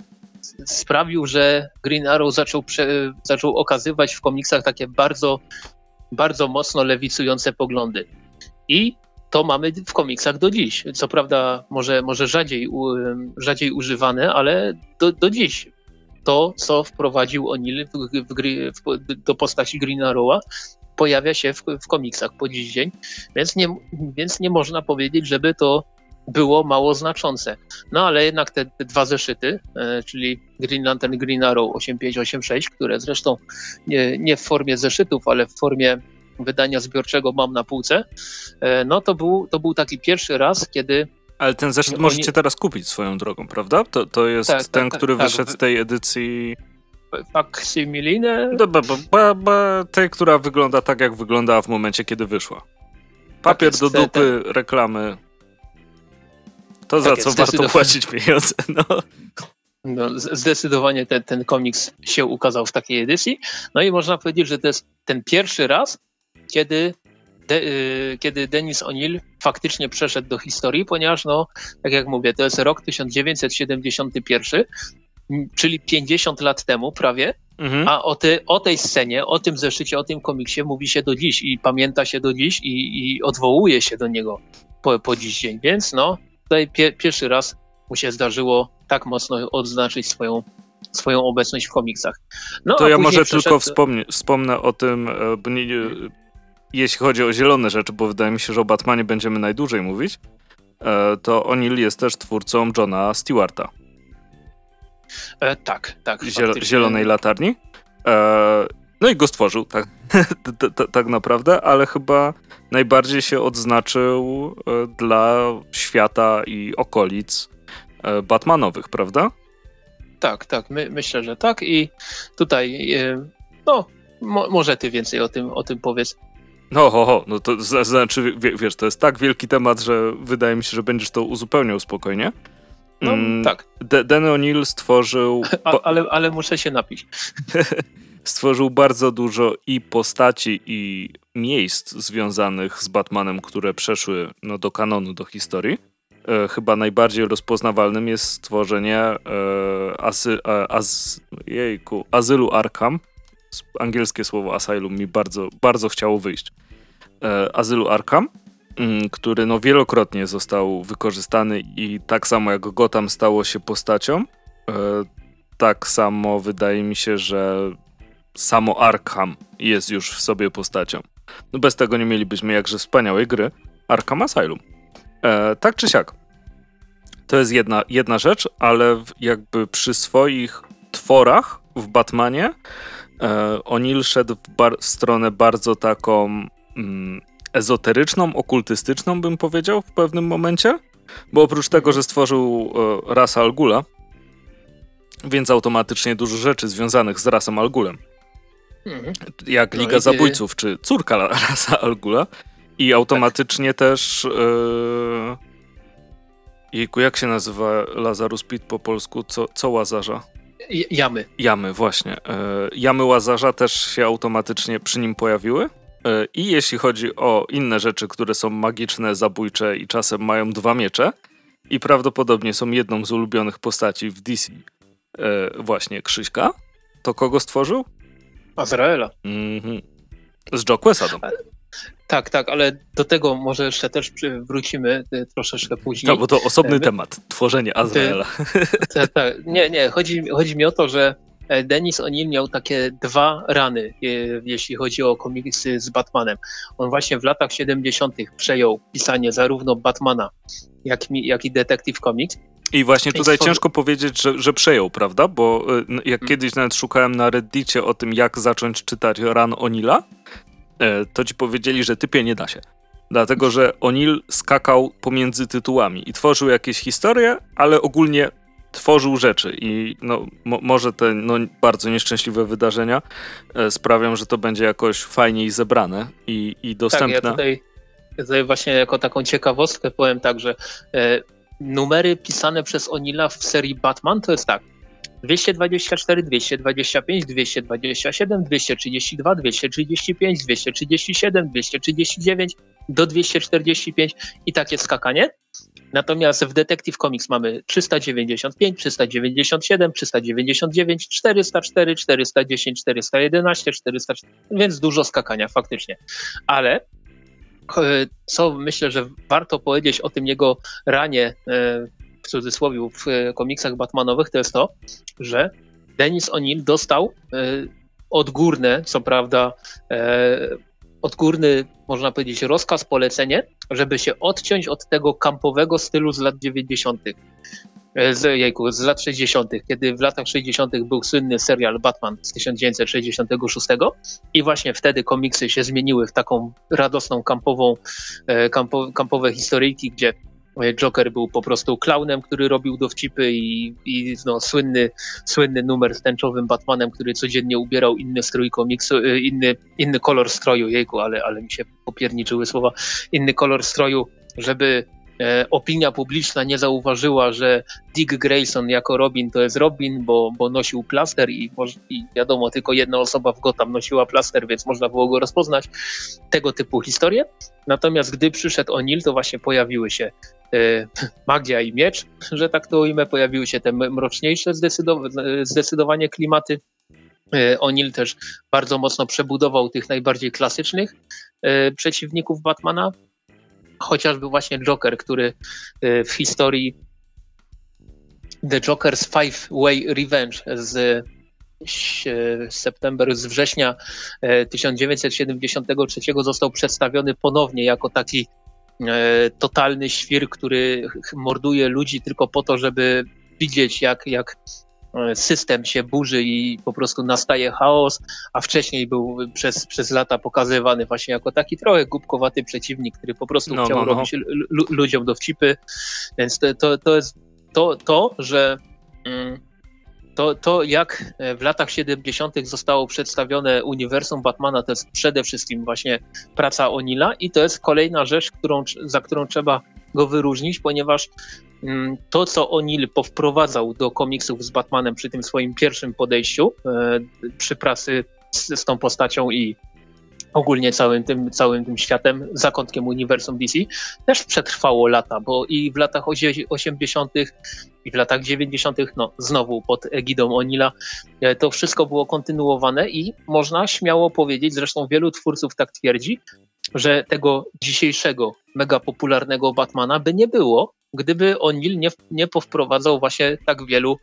Speaker 2: sprawił, że Green Arrow zaczął, prze, zaczął okazywać w komiksach takie bardzo, bardzo mocno lewicujące poglądy. I to mamy w komiksach do dziś. Co prawda może, może rzadziej, rzadziej używane, ale do, do dziś. To, co wprowadził O'Neill do postaci Green Arrowa, pojawia się w, w komiksach po dziś dzień, więc nie, więc nie można powiedzieć, żeby to było mało znaczące. No ale jednak te, te dwa zeszyty, e, czyli Green Lantern Green Arrow 8586, które zresztą nie, nie w formie zeszytów, ale w formie wydania zbiorczego mam na półce, e, no to był, to był taki pierwszy raz, kiedy
Speaker 1: ale ten zeszyt oni... możecie teraz kupić swoją drogą, prawda? To, to jest tak, ten, tak, który tak, wyszedł z tej edycji.
Speaker 2: Faksimiline?
Speaker 1: Tej, która wygląda tak, jak wyglądała w momencie, kiedy wyszła. Papier tak do dupy, ten... reklamy. To tak za co warto płacić pieniądze. No.
Speaker 2: No, zdecydowanie ten, ten komiks się ukazał w takiej edycji. No i można powiedzieć, że to jest ten pierwszy raz, kiedy, de, y, kiedy Denis O'Neill faktycznie przeszedł do historii, ponieważ, no, tak jak mówię, to jest rok 1971, czyli 50 lat temu prawie, mhm. a o, ty, o tej scenie, o tym zeszycie, o tym komiksie mówi się do dziś i pamięta się do dziś i, i odwołuje się do niego po, po dziś dzień. Więc no, tutaj pie, pierwszy raz mu się zdarzyło tak mocno odznaczyć swoją, swoją obecność w komiksach.
Speaker 1: No, to ja może przeszedł... tylko wspomnę, wspomnę o tym, e, bo nie, jeśli chodzi o zielone rzeczy, bo wydaje mi się, że o Batmanie będziemy najdłużej mówić, e, to O'Neill jest też twórcą Johna Stewarta.
Speaker 2: E, tak, tak.
Speaker 1: Ziel zielonej latarni. E, no i go stworzył, tak, tak naprawdę, ale chyba najbardziej się odznaczył e, dla świata i okolic e, Batmanowych, prawda?
Speaker 2: Tak, tak, my, myślę, że tak i tutaj, e, no, mo, może ty więcej o tym, o tym powiedz.
Speaker 1: No, ho, ho, no to znaczy, wiesz, to jest tak wielki temat, że wydaje mi się, że będziesz to uzupełniał spokojnie.
Speaker 2: No, mm, tak.
Speaker 1: De Danny O'Neill stworzył...
Speaker 2: A, ale, ale muszę się napić.
Speaker 1: stworzył bardzo dużo i postaci, i miejsc związanych z Batmanem, które przeszły no, do kanonu, do historii. E, chyba najbardziej rozpoznawalnym jest stworzenie e, e, az, jejku, azylu Arkham. Angielskie słowo asylum mi bardzo, bardzo chciało wyjść. E, azylu Arkham, który no, wielokrotnie został wykorzystany i tak samo jak Gotham stało się postacią, e, tak samo wydaje mi się, że samo Arkham jest już w sobie postacią. No bez tego nie mielibyśmy jakże wspaniałej gry Arkham Asylum. E, tak czy siak. To jest jedna, jedna rzecz, ale jakby przy swoich tworach w Batmanie e, O'Neill szedł w, w, stronę bardzo taką mm, ezoteryczną, okultystyczną bym powiedział w pewnym momencie. Bo oprócz tego, że stworzył e, rasę Algula, więc automatycznie dużo rzeczy związanych z rasą Algulem Mhm. Jak no Liga no Zabójców, czy córka Rasa Algula. I automatycznie tak. też. Yy... Jejku, jak się nazywa Lazarus Pit po polsku? Co, co Łazarza?
Speaker 2: Jamy.
Speaker 1: Jamy, właśnie. Yy, jamy Łazarza też się automatycznie przy nim pojawiły. Yy, I jeśli chodzi o inne rzeczy, które są magiczne, zabójcze i czasem mają dwa miecze, i prawdopodobnie są jedną z ulubionych postaci w DC, yy, właśnie Krzyśka, to kogo stworzył?
Speaker 2: Azraela. Mhm.
Speaker 1: Z Joe Quesadą.
Speaker 2: Tak, tak, ale do tego może jeszcze też wrócimy y, troszeczkę później.
Speaker 1: No, bo to osobny My... temat, tworzenie Azraela.
Speaker 2: Tak, tak. Nie, nie, chodzi, chodzi mi o to, że e, Denis O'Neill miał takie dwa rany, e, jeśli chodzi o komiksy z Batmanem. On właśnie w latach 70. przejął pisanie zarówno Batmana, jak, jak i Detective Comics.
Speaker 1: I właśnie tutaj ciężko powiedzieć, że, że przejął, prawda? Bo y, jak hmm. kiedyś nawet szukałem na Reddicie o tym, jak zacząć czytać Ran Onila, e, to ci powiedzieli, że typie nie da się. Dlatego, że O'Neill skakał pomiędzy tytułami i tworzył jakieś historie, ale ogólnie tworzył rzeczy i no, mo może te no, bardzo nieszczęśliwe wydarzenia e, sprawią, że to będzie jakoś fajniej zebrane i, i dostępne. Tak,
Speaker 2: ja tutaj, tutaj właśnie jako taką ciekawostkę powiem tak, że e, numery pisane przez Onila w serii Batman to jest tak. 224, 225, 227, 232, 235, 237, 239 do 245 i takie skakanie. Natomiast w Detective Comics mamy 395, 397, 399, 404, 410, 411, 404, więc dużo skakania faktycznie. Ale co myślę, że warto powiedzieć o tym jego ranie, e, w cudzysłowie, w komiksach Batmanowych, to jest to, że Denis O'Neill dostał e, odgórne, co prawda, e, odgórny, można powiedzieć, rozkaz, polecenie, żeby się odciąć od tego kampowego stylu z lat 90. E, z, jejku, z lat 60., kiedy w latach 60. był słynny serial Batman z 1966 i właśnie wtedy komiksy się zmieniły w taką radosną, kampową, e, kampo, kampowe historyjki, gdzie Joker był po prostu klaunem, który robił dowcipy i, i no, słynny, słynny numer z tęczowym Batmanem, który codziennie ubierał inny strój komiksu, e, inny, inny kolor stroju, jejku, ale, ale mi się popierniczyły słowa, inny kolor stroju, żeby e, opinia publiczna nie zauważyła, że Dick Grayson jako Robin to jest Robin, bo, bo nosił plaster i, i wiadomo, tylko jedna osoba w Gotham nosiła plaster, więc można było go rozpoznać. Tego typu historie. Natomiast gdy przyszedł O'Neill, to właśnie pojawiły się magia i miecz, że tak to ujmę, pojawiły się te mroczniejsze zdecydowanie klimaty. E, O'Neill też bardzo mocno przebudował tych najbardziej klasycznych e, przeciwników Batmana, chociażby właśnie Joker, który e, w historii The Joker's Five Way Revenge z september, z września 1973 został przedstawiony ponownie jako taki totalny świr, który morduje ludzi tylko po to, żeby widzieć, jak, jak system się burzy i po prostu nastaje chaos, a wcześniej był przez, przez lata pokazywany właśnie jako taki trochę głupkowaty przeciwnik, który po prostu no, chciał no, no. robić ludziom dowcipy. Więc to, to, to jest to, to że mm, to, to, jak w latach 70. zostało przedstawione uniwersum Batmana, to jest przede wszystkim właśnie praca Onila i to jest kolejna rzecz, którą, za którą trzeba go wyróżnić, ponieważ mm, to, co O'Neill powprowadzał do komiksów z Batmanem przy tym swoim pierwszym podejściu, e, przy pracy z, z tą postacią i ogólnie całym tym, całym tym światem, zakątkiem uniwersum DC, też przetrwało lata, bo i w latach 80. i w latach 90., no znowu pod egidą Onila, e, to wszystko było kontynuowane i można śmiało powiedzieć, zresztą wielu twórców tak twierdzi, że tego dzisiejszego mega popularnego Batmana by nie było, gdyby O'Neill nie, nie powprowadzał właśnie tak wielu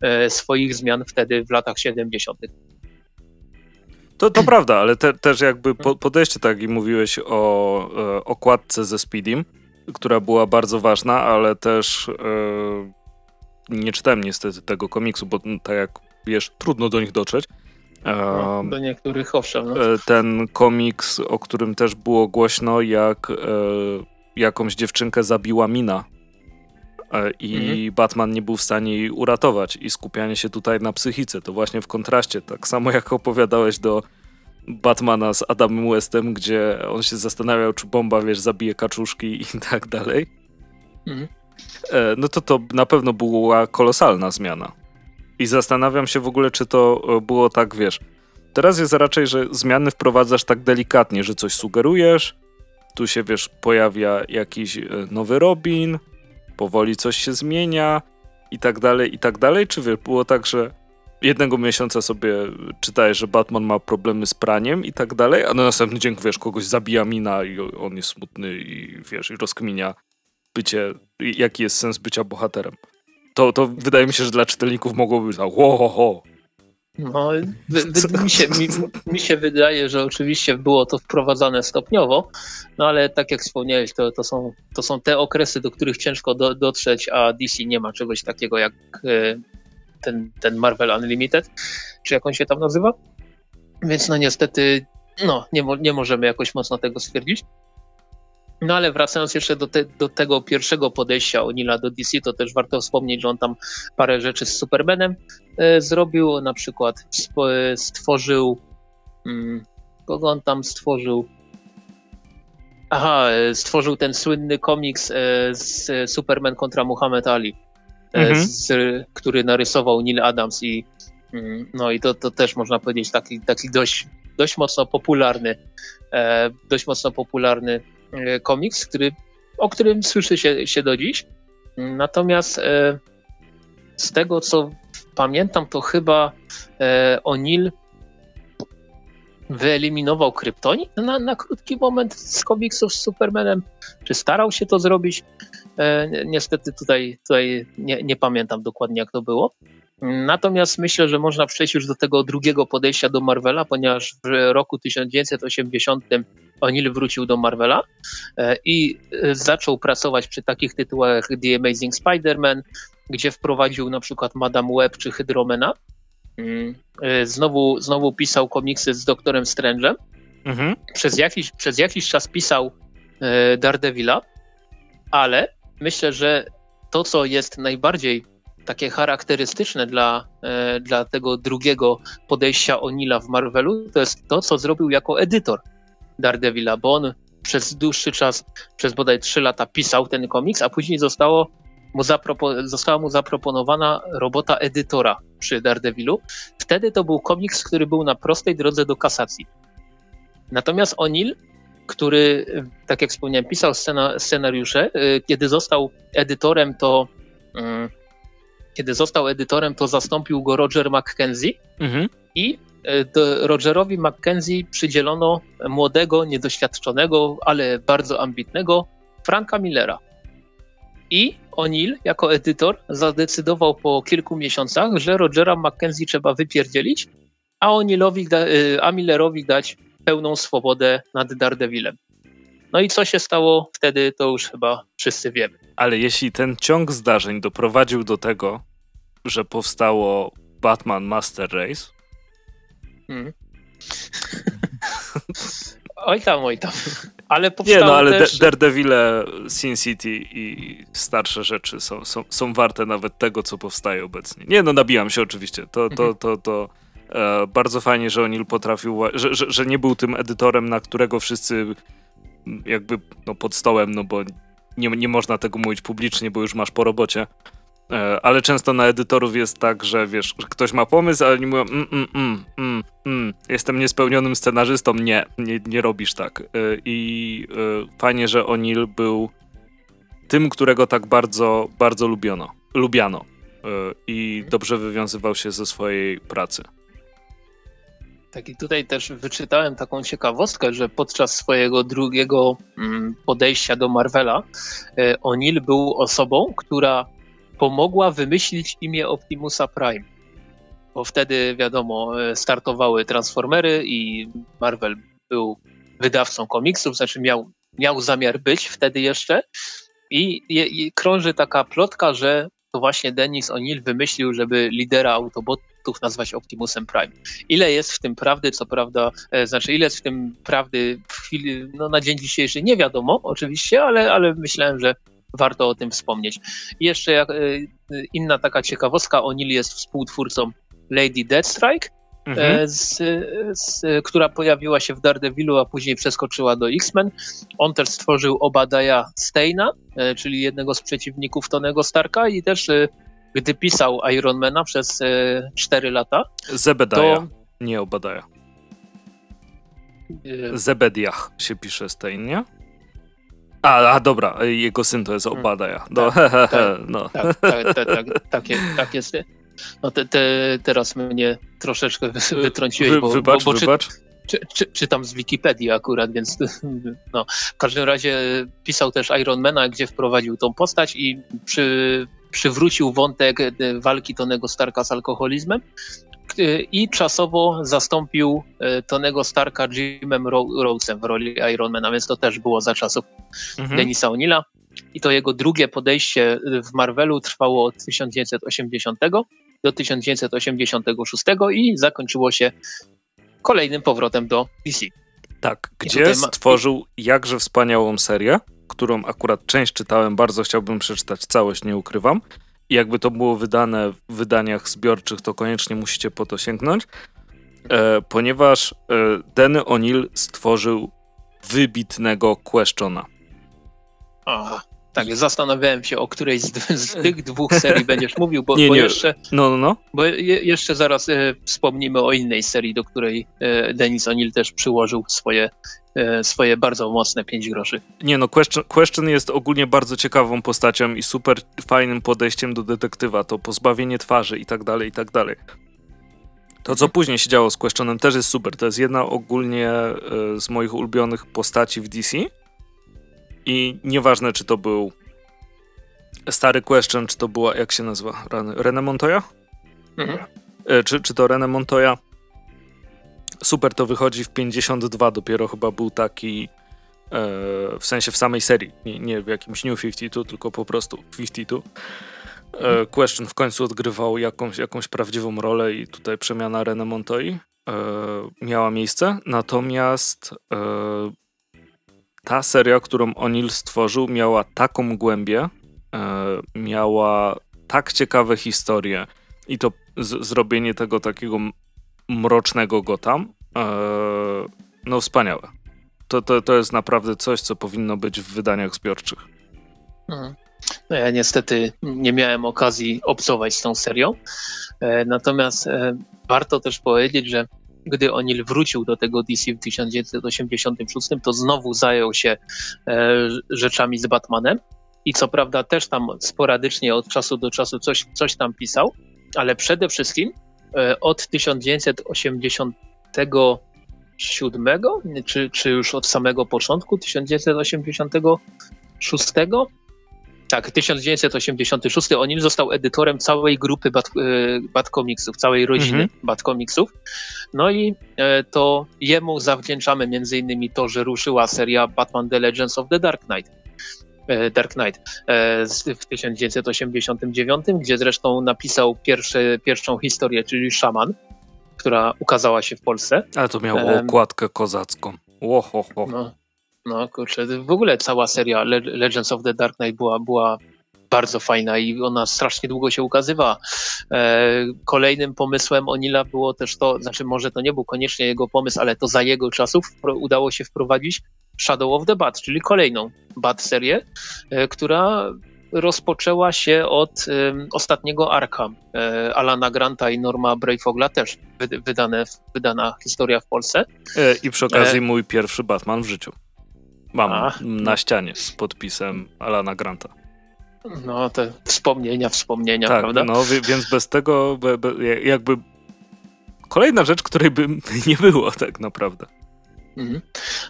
Speaker 2: e, swoich zmian wtedy w latach 70.
Speaker 1: To, to prawda, ale te, też jakby po, podejście, tak jak mówiłeś o e, okładce ze Speedym, która była bardzo ważna, ale też e, nie czytałem niestety tego komiksu, bo tak jak wiesz, trudno do nich dotrzeć.
Speaker 2: No, do niektórych owszem. No.
Speaker 1: E, ten komiks, o którym też było głośno, jak e, jakąś dziewczynkę zabiła mina e, i mhm. Batman nie był w stanie jej uratować i skupianie się tutaj na psychice, to właśnie w kontraście, tak samo jak opowiadałeś do Batmana z Adamem Westem, gdzie on się zastanawiał, czy bomba, wiesz, zabije kaczuszki i tak dalej. Mhm. E, no to to na pewno była kolosalna zmiana. I zastanawiam się w ogóle, czy to e, było tak, wiesz. Teraz jest raczej, że zmiany wprowadzasz tak delikatnie, że coś sugerujesz, tu się, wiesz, pojawia jakiś e, nowy Robin, powoli coś się zmienia i tak dalej, i tak dalej. Czy wiesz, było tak, że jednego miesiąca sobie czytałeś, że Batman ma problemy z praniem i tak dalej, a na następny dzień, wiesz, kogoś zabija mina i on jest smutny i wiesz, i rozkminia bycie, jaki jest sens bycia bohaterem. To, to wydaje mi się, że dla czytelników mogłoby być tak, ho, ho, ho.
Speaker 2: No, mi, się, mi, mi, się wydaje, że oczywiście było to wprowadzane stopniowo, no ale tak jak wspomniałeś, to, to, są, to są te okresy, do których ciężko do, dotrzeć, a DC nie ma czegoś takiego jak e, ten, ten Marvel Unlimited, czy jak on się tam nazywa. Więc no niestety, no nie, nie możemy jakoś mocno tego stwierdzić. No ale wracając jeszcze do, te, do tego pierwszego podejścia Onila do DC, to też warto wspomnieć, że on tam parę rzeczy z Supermanem e, zrobił, na przykład stworzył, hmm, kogo on tam stworzył? Aha, e, stworzył ten słynny komiks e, z Superman kontra Muhammad Ali, e, mhm. z, który narysował Neil Adams i mm, no i to, to też można powiedzieć taki, taki dość, dość mocno popularny, e, dość mocno popularny E, komiks, który, o którym słyszy się, się do dziś. Natomiast e, z tego, co pamiętam, to chyba e, O'Neill wyeliminował kryptonit na, na krótki moment z komiksów z Supermanem. Czy starał się to zrobić? niestety tutaj, tutaj nie, nie pamiętam dokładnie, jak to było. Natomiast myślę, że można przejść już do tego drugiego podejścia do Marvela, ponieważ w roku 1980 O'Neill wrócił do Marvela e, i e, zaczął pracować przy takich tytułach The Amazing Spider-Man, gdzie wprowadził na przykład Madame Web czy Hydromena. Mm, e, znowu, znowu pisał komiksy z Doktorem Strange'em. Mhm. Przez, jakiś, przez jakiś czas pisał Daredevila, ale myślę, że to, co jest najbardziej takie charakterystyczne dla, dla tego drugiego podejścia Onila w Marvelu, to jest to, co zrobił jako edytor Daredevila, bo on przez dłuższy czas, przez bodaj 3 lata pisał ten komiks, a później zostało mu została mu zaproponowana robota edytora przy Daredevilu. Wtedy to był komiks, który był na prostej drodze do kasacji. Natomiast O'Neill, który, tak jak wspomniałem, pisał scena, scenariusze, y, kiedy został edytorem, to mm, kiedy został edytorem, to zastąpił go Roger McKenzie mhm. i y, Rogerowi McKenzie przydzielono młodego, niedoświadczonego, ale bardzo ambitnego Franka Millera. I O'Neill jako edytor zadecydował po kilku miesiącach, że Rogera McKenzie trzeba wypierdzielić, a O'Neillowi, y, a Millerowi dać pełną swobodę nad Daredevilem. No i co się stało wtedy, to już chyba wszyscy wiemy.
Speaker 1: Ale jeśli ten ciąg zdarzeń doprowadził do tego, że powstało Batman Master Race. Hmm.
Speaker 2: oj tam, oj tam. Ale
Speaker 1: Nie no, ale też... Daredevile, Sin City i starsze rzeczy są, są, są warte nawet tego, co powstaje obecnie. Nie no, nabijam się oczywiście. To, to, mhm. to, to, e, bardzo fajnie, że O'Neill potrafił, że, że, że, nie był tym edytorem, na którego wszyscy jakby no, pod stołem, no bo nie, nie można tego mówić publicznie, bo już masz po robocie. E, ale często na edytorów jest tak, że wiesz, ktoś ma pomysł, ale nie mówią mm, mm, mm, mm, mm, jestem niespełnionym scenarzystą, nie, nie, nie robisz tak. E, I e, fajnie, że O'Neill był tym, którego tak bardzo, bardzo lubiono, lubiano i dobrze wywiązywał się ze swojej pracy.
Speaker 2: Tak i tutaj też wyczytałem taką ciekawostkę, że podczas swojego drugiego mm, podejścia do Marvela O'Neill był osobą, która pomogła wymyślić imię Optimusa Prime. Bo wtedy, wiadomo, e, startowały Transformery i Marvel był wydawcą komiksów, znaczy miał, miał zamiar być wtedy jeszcze. I, i, krąży taka plotka, że to właśnie Dennis O'Neill wymyślił, żeby lidera Autobotów nazwać Optimusem Prime. Ile jest w tym prawdy, co prawda, e, znaczy ile jest w tym prawdy w chwili, no na dzień dzisiejszy nie wiadomo oczywiście, ale, ale myślałem, że warto o tym wspomnieć. I jeszcze jak, e, inna taka ciekawostka, O'Neill jest współtwórcą Lady Deathstrike, mhm. E, z, z, która pojawiła się w Daredevilu, a później przeskoczyła do X-Men. On też stworzył Obadiah Steina, e, czyli jednego z przeciwników Tonego Starka i też gdy pisał Ironmana przez 4 lata.
Speaker 1: Zebediah, to... nie Obadiah. Zebediah się pisze Stein, nie? A, a dobra, jego syn to jest hmm. Obadaja. No, tak, tak, no.
Speaker 2: tak, tak, tak, tak, tak, tak jest. No te, te, teraz mnie troszeczkę wytrąciłeś,
Speaker 1: bo, wybacz, bo, bo wybacz.
Speaker 2: Czy, czy, czytam z Wikipedii akurat, więc no. W każdym razie pisał też Ironmana, gdzie wprowadził tą postać i przy, przywrócił wątek walki Tonego Starka z alkoholizmem i czasowo zastąpił e, Tonego Starka Jimem Rhodesem w roli Ironmana, więc to też było za czasów mhm. Denisa O'Neilla. I to jego drugie podejście w Marvelu trwało od 1980 do 1986 i zakończyło się kolejnym powrotem do DC.
Speaker 1: Tak, gdzie ma... stworzył jakże wspaniałą serię, którą akurat część czytałem, bardzo chciałbym przeczytać całość, nie ukrywam. I jakby to było wydane w wydaniach zbiorczych, to koniecznie musicie po to sięgnąć, e, ponieważ e, Denny O'Neill stworzył wybitnego Questiona.
Speaker 2: Aha. Tak, zastanawiałem się, o której z, z tych dwóch serii będziesz mówił, bo, nie, bo nie. jeszcze.
Speaker 1: No, no, no.
Speaker 2: Bo je, jeszcze zaraz e, wspomnimy o innej serii, do której e, Denis O'Neill też przyłożył swoje, e, swoje bardzo mocne pięć groszy.
Speaker 1: Nie, no, question, question jest ogólnie bardzo ciekawą postacią i super fajnym podejściem do detektywa. To pozbawienie twarzy i tak dalej, i tak dalej. To, co później się działo z Questionem, też jest super. To jest jedna ogólnie e, z moich ulubionych postaci w DC i nieważne, czy to był stary Question, czy to była, jak się nazywa, René Montoya? Mhm. E, czy, czy to René Montoya? Super to wychodzi w 52, dopiero chyba był taki e, w sensie w samej serii, nie, nie w jakimś New 52, tylko po prostu 52. E. Question w końcu odgrywał jakąś, jakąś prawdziwą rolę i tutaj przemiana René Montoi e, miała miejsce. Natomiast e, ta seria, którą O'Neill stworzył, miała taką głębię, e, miała tak ciekawe historie i to zrobienie tego takiego mrocznego Gotham, e, no wspaniałe. To, to, to jest naprawdę coś, co powinno być w wydaniach zbiorczych.
Speaker 2: Mhm. No ja niestety nie miałem okazji obcować z tą serią. E, natomiast warto też powiedzieć, że gdy O'Neill wrócił do tego DC w 1986, to znowu zajął się e, rzeczami z Batmanem. I co prawda też tam sporadycznie od czasu do czasu coś, coś tam pisał, ale przede wszystkim od 1987, czy, czy już od samego początku 1986, tak, 1986 O'Neill został edytorem całej grupy Bat, e, Bat Comicsów, całej rodziny mhm. Bat Comicsów. No i e, to jemu zawdzięczamy między innymi to, że ruszyła seria Batman The Legends of the Dark Knight. E, Dark Knight w 1989, gdzie zresztą napisał pierwszą historię, czyli Shaman, która ukazała się w Polsce.
Speaker 1: Ale to miało okładkę kozacką. Łohoho. No,
Speaker 2: no kurczę, w ogóle cała seria Legends of the Dark Knight była, była bardzo fajna i ona strasznie długo się ukazywała. E, kolejnym pomysłem Onila było też to, znaczy może to nie był koniecznie jego pomysł, ale to za jego czasów udało się wprowadzić Shadow of the Bat, czyli kolejną Bat serię, e, która rozpoczęła się od ostatniego Arkham e, Alana Granta i Norma Brayfogla, też wydane, wydana historia w Polsce.
Speaker 1: E, I przy okazji e, mój pierwszy Batman w życiu. Mam A, na ścianie z podpisem Alana Granta.
Speaker 2: No, te wspomnienia, wspomnienia, tak, prawda?
Speaker 1: No, więc bez tego be, be, jakby kolejna rzecz, której by nie było tak naprawdę.
Speaker 2: Mhm.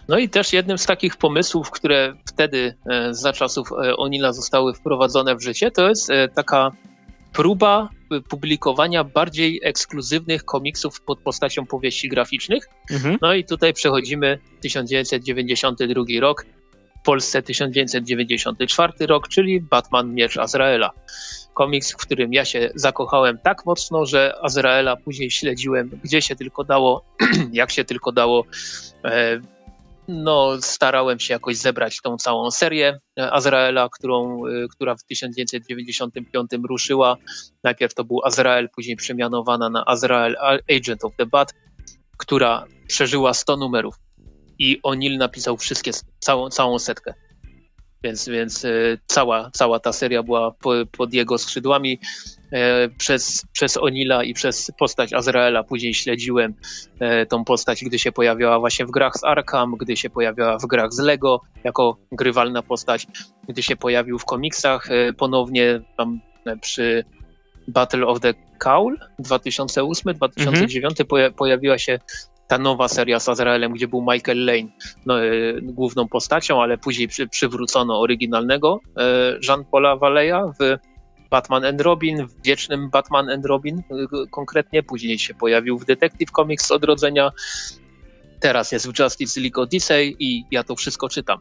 Speaker 2: No i też jednym z takich pomysłów, które wtedy e, za czasów e, Onila zostały wprowadzone w życie, to jest e, taka próba publikowania bardziej ekskluzywnych komiksów pod postacią powieści graficznych. Mhm. No i tutaj przechodzimy 1992 rok, w Polsce 1994 rok, czyli Batman Miecz Azraela. Komiks, w którym ja się zakochałem tak mocno, że Azraela później śledziłem, gdzie się tylko dało, jak się tylko dało. E, no, starałem się jakoś zebrać tą całą serię Azraela, którą, y, która w 1995 ruszyła. Najpierw to był Azrael, później przemianowana na Azrael Agent of the Bat, która przeżyła 100 numerów. I O'Neill napisał wszystkie, całą, całą setkę. Więc, więc y, cała, cała ta seria była po, pod jego skrzydłami. E, przez, przez Onila i przez postać Azraela później śledziłem e, tą postać, gdy się pojawiała właśnie w grach z Arkham, gdy się pojawiała w grach z Lego jako grywalna postać, gdy się pojawił w komiksach e, ponownie tam przy Battle of the Cowl 2008-2009 mhm. pojawiła się ta nowa seria z Azraelem, gdzie był Michael Lane no, główną postacią, ale później przy, przywrócono oryginalnego Jean-Paula Valeja w Batman and Robin, w wiecznym Batman and Robin y, konkretnie, później się pojawił w Detective Comics odrodzenia, teraz jest w Justice League Odyssey i ja to wszystko czytam.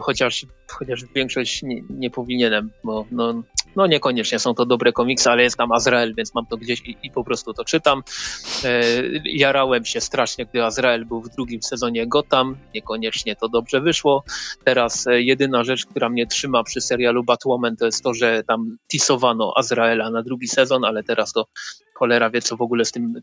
Speaker 2: Chociaż, chociaż większość nie, nie powinienem, bo no, no niekoniecznie są to dobre komiksy, ale jest tam Azrael, więc mam to gdzieś i, i po prostu to czytam. E, jarałem się strasznie, gdy Azrael był w drugim sezonie Gotham, niekoniecznie to dobrze wyszło. Teraz e, jedyna rzecz, która mnie trzyma przy serialu Batwoman to jest to, że tam tisowano Azraela na drugi sezon, ale teraz to cholera wie, co w ogóle z tym,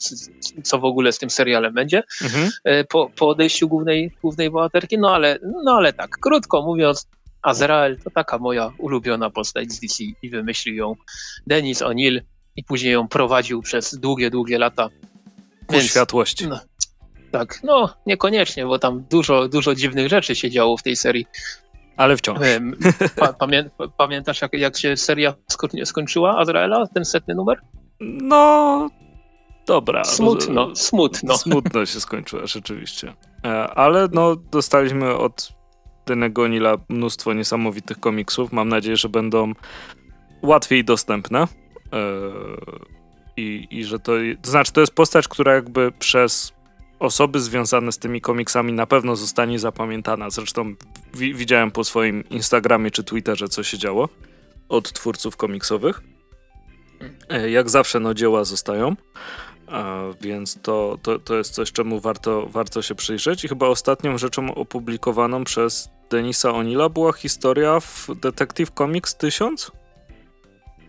Speaker 2: co w ogóle z tym serialem będzie mhm. E, po, po odejściu głównej, głównej bohaterki, no ale, no ale tak, krótko mówiąc, Azrael to taka moja ulubiona postać z DC i wymyślił ją Denis O'Neill i później ją prowadził przez długie, długie lata.
Speaker 1: Ku Więc, światłości.
Speaker 2: No, tak, no niekoniecznie, bo tam dużo, dużo dziwnych rzeczy się działo w tej serii.
Speaker 1: Ale wciąż.
Speaker 2: Pa, pamię, pamiętasz, jak, jak się seria skończyła Azraela, ten setny numer?
Speaker 1: No, dobra.
Speaker 2: Smutno, smutno.
Speaker 1: Smutno się skończyła, rzeczywiście. E, ale no, dostaliśmy od Denego Nila mnóstwo niesamowitych komiksów. Mam nadzieję, że będą łatwiej dostępne. E, I, I że to, to znaczy, to jest postać, która jakby przez osoby związane z tymi komiksami na pewno zostanie zapamiętana. Zresztą wi widziałem po swoim Instagramie czy Twitterze, co się działo od twórców komiksowych. E, jak zawsze, no dzieła zostają, więc to, to, to jest coś, czemu warto, warto się przyjrzeć. I chyba ostatnią rzeczą opublikowaną przez Denisa Onila była historia w Detective Comics 1000?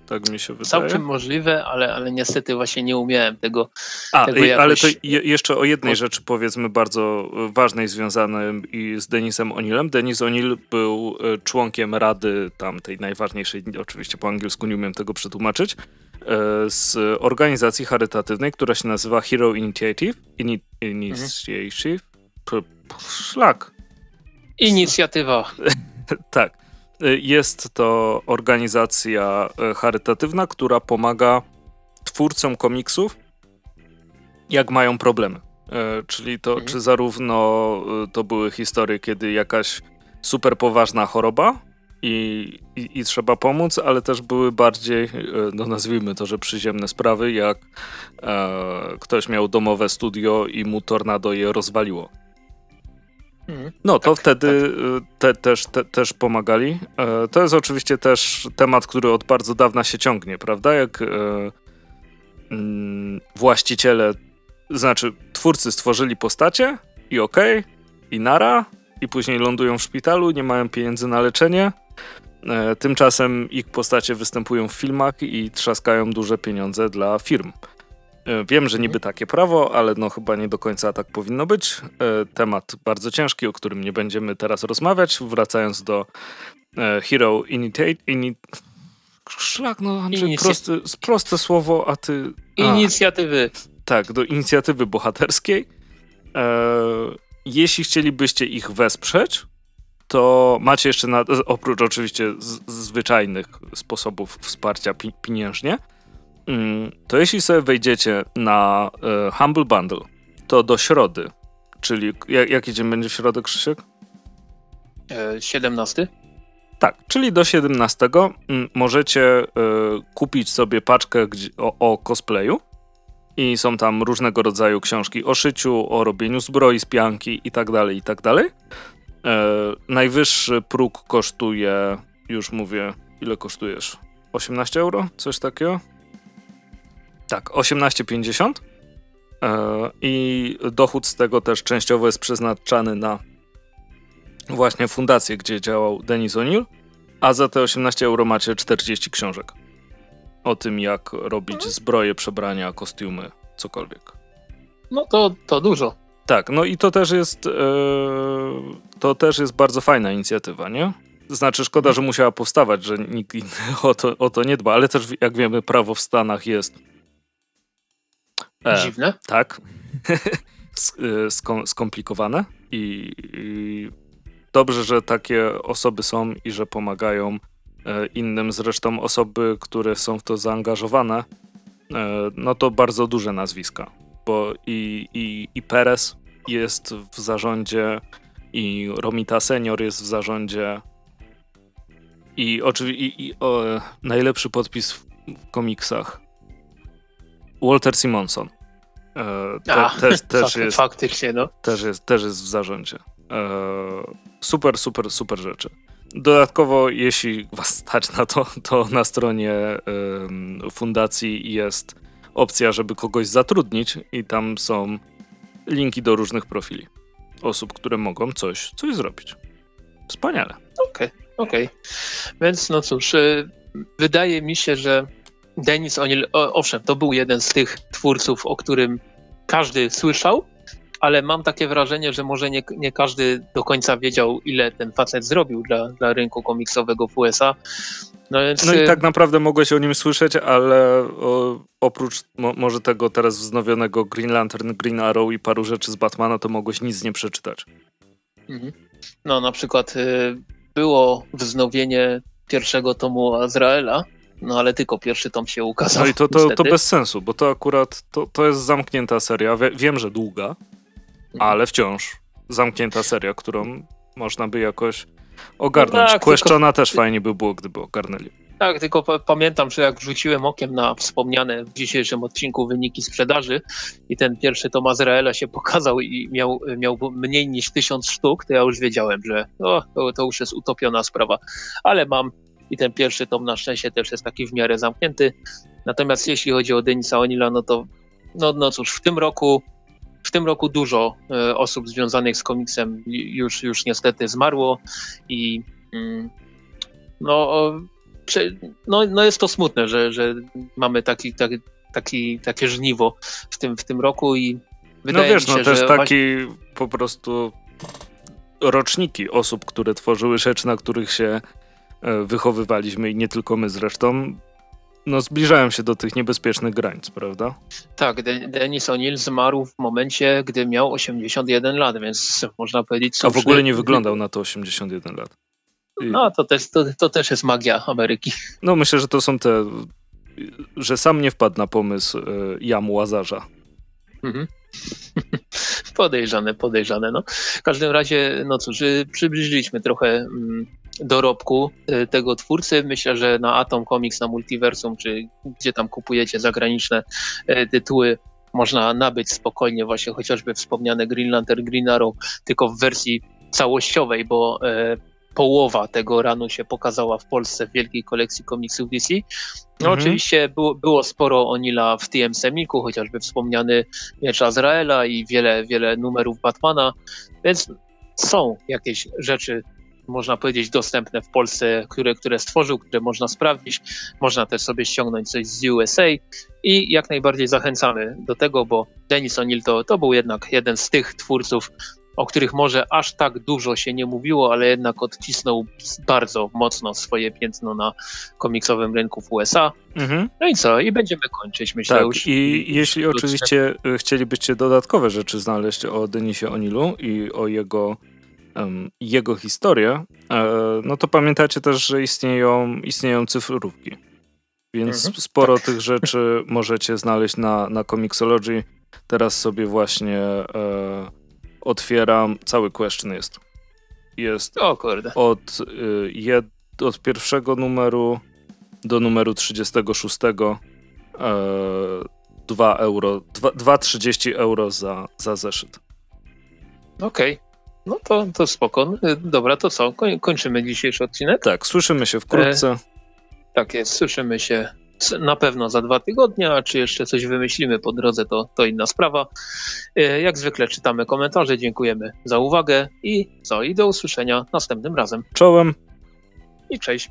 Speaker 1: Tak mi się wydaje.
Speaker 2: Całkiem możliwe, ale, ale niestety właśnie nie umiałem tego.
Speaker 1: A,
Speaker 2: tego
Speaker 1: jakoś... ale to je, jeszcze o jednej rzeczy powiedzmy bardzo ważnej związanej z Denisem O'Neillem. Denis O'Neill był e, członkiem rady tam tej najważniejszej, oczywiście po angielsku nie umiem tego przetłumaczyć, e, z organizacji charytatywnej, która się nazywa Hero Initiative. Ini, initiative? Mhm. Szlak.
Speaker 2: Inicjatywa.
Speaker 1: tak. Y, jest to organizacja y, charytatywna, która pomaga twórcom komiksów, jak mają problemy. Y, czyli to, mhm. czy zarówno to były historie, kiedy jakaś super poważna choroba i, i, i, trzeba pomóc, ale też były bardziej, no nazwijmy to, że przyziemne sprawy, jak e, ktoś miał domowe studio i mu tornado je rozwaliło. No, to tak, wtedy tak. Te, też, te, też pomagali. E, to jest oczywiście też temat, który od bardzo dawna się ciągnie, prawda? Jak e, mm, właściciele, znaczy twórcy stworzyli postacie i okej, okay, i nara, i później lądują w szpitalu, nie mają pieniędzy na leczenie. E, tymczasem ich postacie występują w filmach i trzaskają duże pieniądze dla firm. E, wiem, że niby takie prawo, ale no chyba nie do końca tak powinno być. E, temat bardzo ciężki, o którym nie będziemy teraz rozmawiać. Wracając do e, Hero Initiate. Ini... Szlak, no Andrzej, prosty, proste słowo, a ty...
Speaker 2: A, inicjatywy.
Speaker 1: Tak, do inicjatywy bohaterskiej. jeśli chcielibyście ich wesprzeć, to macie jeszcze, na, oprócz oczywiście z, zwyczajnych sposobów wsparcia pi pieniężnie, to jeśli sobie wejdziecie na e, Humble Bundle, to do środy, czyli jak, jaki dzień będzie w środę, Krzysiek?
Speaker 2: 17. E,
Speaker 1: tak, czyli do 17 mm, możecie e, kupić sobie paczkę o, o cosplayu i są tam różnego rodzaju książki o szyciu, o robieniu zbroi z pianki i tak dalej, i tak dalej. najwyższy próg kosztuje, już mówię, ile kosztujesz? 18 euro? Coś takiego? Tak, 18,50 e, i dochód z tego też częściowo jest przeznaczany na właśnie fundację, gdzie działał Denis O'Neill, a za te 18 euro macie 40 książek o tym, jak robić zbroje, przebrania, kostiumy, cokolwiek.
Speaker 2: No to, to dużo.
Speaker 1: Tak, no i to też jest e, to też jest bardzo fajna inicjatywa, nie? Znaczy szkoda, że musiała powstawać, że nikt inny o to, o to nie dba, ale też jak wiemy prawo w Stanach jest
Speaker 2: E, Dziwne.
Speaker 1: Tak. E, skomplikowane I, i, dobrze, że takie osoby są i że pomagają e, innym. Zresztą osoby, które są w to zaangażowane, e, no to bardzo duże nazwiska, bo i, i, i Perez jest w zarządzie, i Romita Senior jest w zarządzie, i oczywiście i, i, najlepszy podpis w komiksach Walter Simonson.
Speaker 2: E, te, A, też, też jest, faktycznie, no.
Speaker 1: Też jest, też jest w zarządzie. E, super, super, super rzeczy. Dodatkowo, jeśli was stać na to, to na stronie y, fundacji jest opcja, żeby kogoś zatrudnić i tam są linki do różnych profili osób, które mogą coś, coś zrobić. Wspaniale.
Speaker 2: Okej, okay, okej. Okay. Więc no cóż, y, wydaje mi się, że Denis O'Neill, owszem, to był jeden z tych twórców, o którym każdy słyszał, ale mam takie wrażenie, że może nie, nie każdy do końca wiedział, ile ten facet zrobił dla, dla rynku komiksowego w USA.
Speaker 1: No, więc... no i y, tak naprawdę mogłeś o nim słyszeć, ale o, oprócz mo, może tego teraz wznowionego Green Lantern, Green Arrow i paru rzeczy z Batmana, to mogłeś nic nie przeczytać.
Speaker 2: Mhm. No na przykład y, było wznowienie pierwszego tomu Azraela, no ale tylko pierwszy tom się ukazał.
Speaker 1: No i to, to, to bez sensu, bo to akurat to, to jest zamknięta seria. Wiem, że długa, mhm. ale wciąż zamknięta seria, którą można by jakoś ogarnąć. No tak, Questiona tylko... też fajnie by było, gdyby ogarnęli.
Speaker 2: Tak, tylko pamiętam, że jak rzuciłem okiem na wspomniane w dzisiejszym odcinku wyniki sprzedaży i ten pierwszy tom Azraela się pokazał i miał, miał mniej niż tysiąc sztuk, to ja już wiedziałem, że o, to, to już jest utopiona sprawa. Ale mam i ten pierwszy tom na szczęście też jest taki w miarę zamknięty. Natomiast jeśli chodzi o Denisa O'Neilla, no to no, no cóż, w tym roku w tym roku dużo e, osób związanych z komiksem już, już niestety zmarło i mm, no no, no jest to smutne, że, że mamy taki, taki, taki, takie żniwo w tym, w tym roku i wydaje
Speaker 1: no wiesz,
Speaker 2: mi
Speaker 1: no
Speaker 2: się,
Speaker 1: to jest
Speaker 2: że
Speaker 1: taki po prostu roczniki osób, które tworzyły rzeczy, na których się wychowywaliśmy i nie tylko my zresztą, no zbliżają się do tych niebezpiecznych granic, prawda?
Speaker 2: Tak, De Denis O'Neill zmarł w momencie, gdy miał 81 lat, więc można powiedzieć...
Speaker 1: A w ogóle nie wyglądał na to 81 lat.
Speaker 2: I... No, to też, to, to też jest magia Ameryki.
Speaker 1: No myślę, że to są te, że sam nie wpadł na pomysł y, jam Łazarza. Mhm.
Speaker 2: podejrzane, podejrzane. No. W każdym razie, no cóż, y, przybliżyliśmy trochę mm, dorobku y, tego twórcy. Myślę, że na Atom Comics, na Multiversum, czy gdzie tam kupujecie zagraniczne y, tytuły, można nabyć spokojnie właśnie chociażby wspomniane Green Lantern, Green Arrow, tylko w wersji całościowej, bo połowa tego ranu się pokazała w Polsce w wielkiej kolekcji komiksów DC. No mhm. oczywiście było, było sporo Onila w TM Semiku, chociażby wspomniany Miecz Azraela i wiele, wiele numerów Batmana, więc są jakieś rzeczy można powiedzieć, dostępne w Polsce, które, które stworzył, które można sprawdzić. Można też sobie ściągnąć coś z USA i jak najbardziej zachęcamy do tego, bo Denis O'Neill to, to był jednak jeden z tych twórców, o których może aż tak dużo się nie mówiło, ale jednak odcisnął bardzo mocno swoje piętno na komiksowym rynku w USA. Mhm. No i co? I będziemy kończyć, myślę
Speaker 1: tak,
Speaker 2: już.
Speaker 1: I, i jeśli oczywiście e, chcielibyście dodatkowe rzeczy znaleźć o Denisie Onilu i o jego, jego historię, e, no to pamiętacie też, że istnieją, istnieją cyfrówki. Więc mhm, sporo tak. tych rzeczy możecie znaleźć na, na Comixology. Teraz sobie właśnie e, otwieram, cały question jest. Jest
Speaker 2: o, kurde.
Speaker 1: Od, y, jed, od pierwszego numeru do numeru 36 e, 2 euro, 2,30 euro za, za zeszyt.
Speaker 2: Okej. Okay. No to, to spoko. Dobra, to co? Kończymy dzisiejszy odcinek?
Speaker 1: Tak, słyszymy się wkrótce. E,
Speaker 2: tak jest, słyszymy się na pewno za dwa tygodnie, a czy jeszcze coś wymyślimy po drodze, to, to inna sprawa. E, jak zwykle czytamy komentarze, dziękujemy za uwagę i co, i do usłyszenia następnym razem.
Speaker 1: Czołem
Speaker 2: i cześć.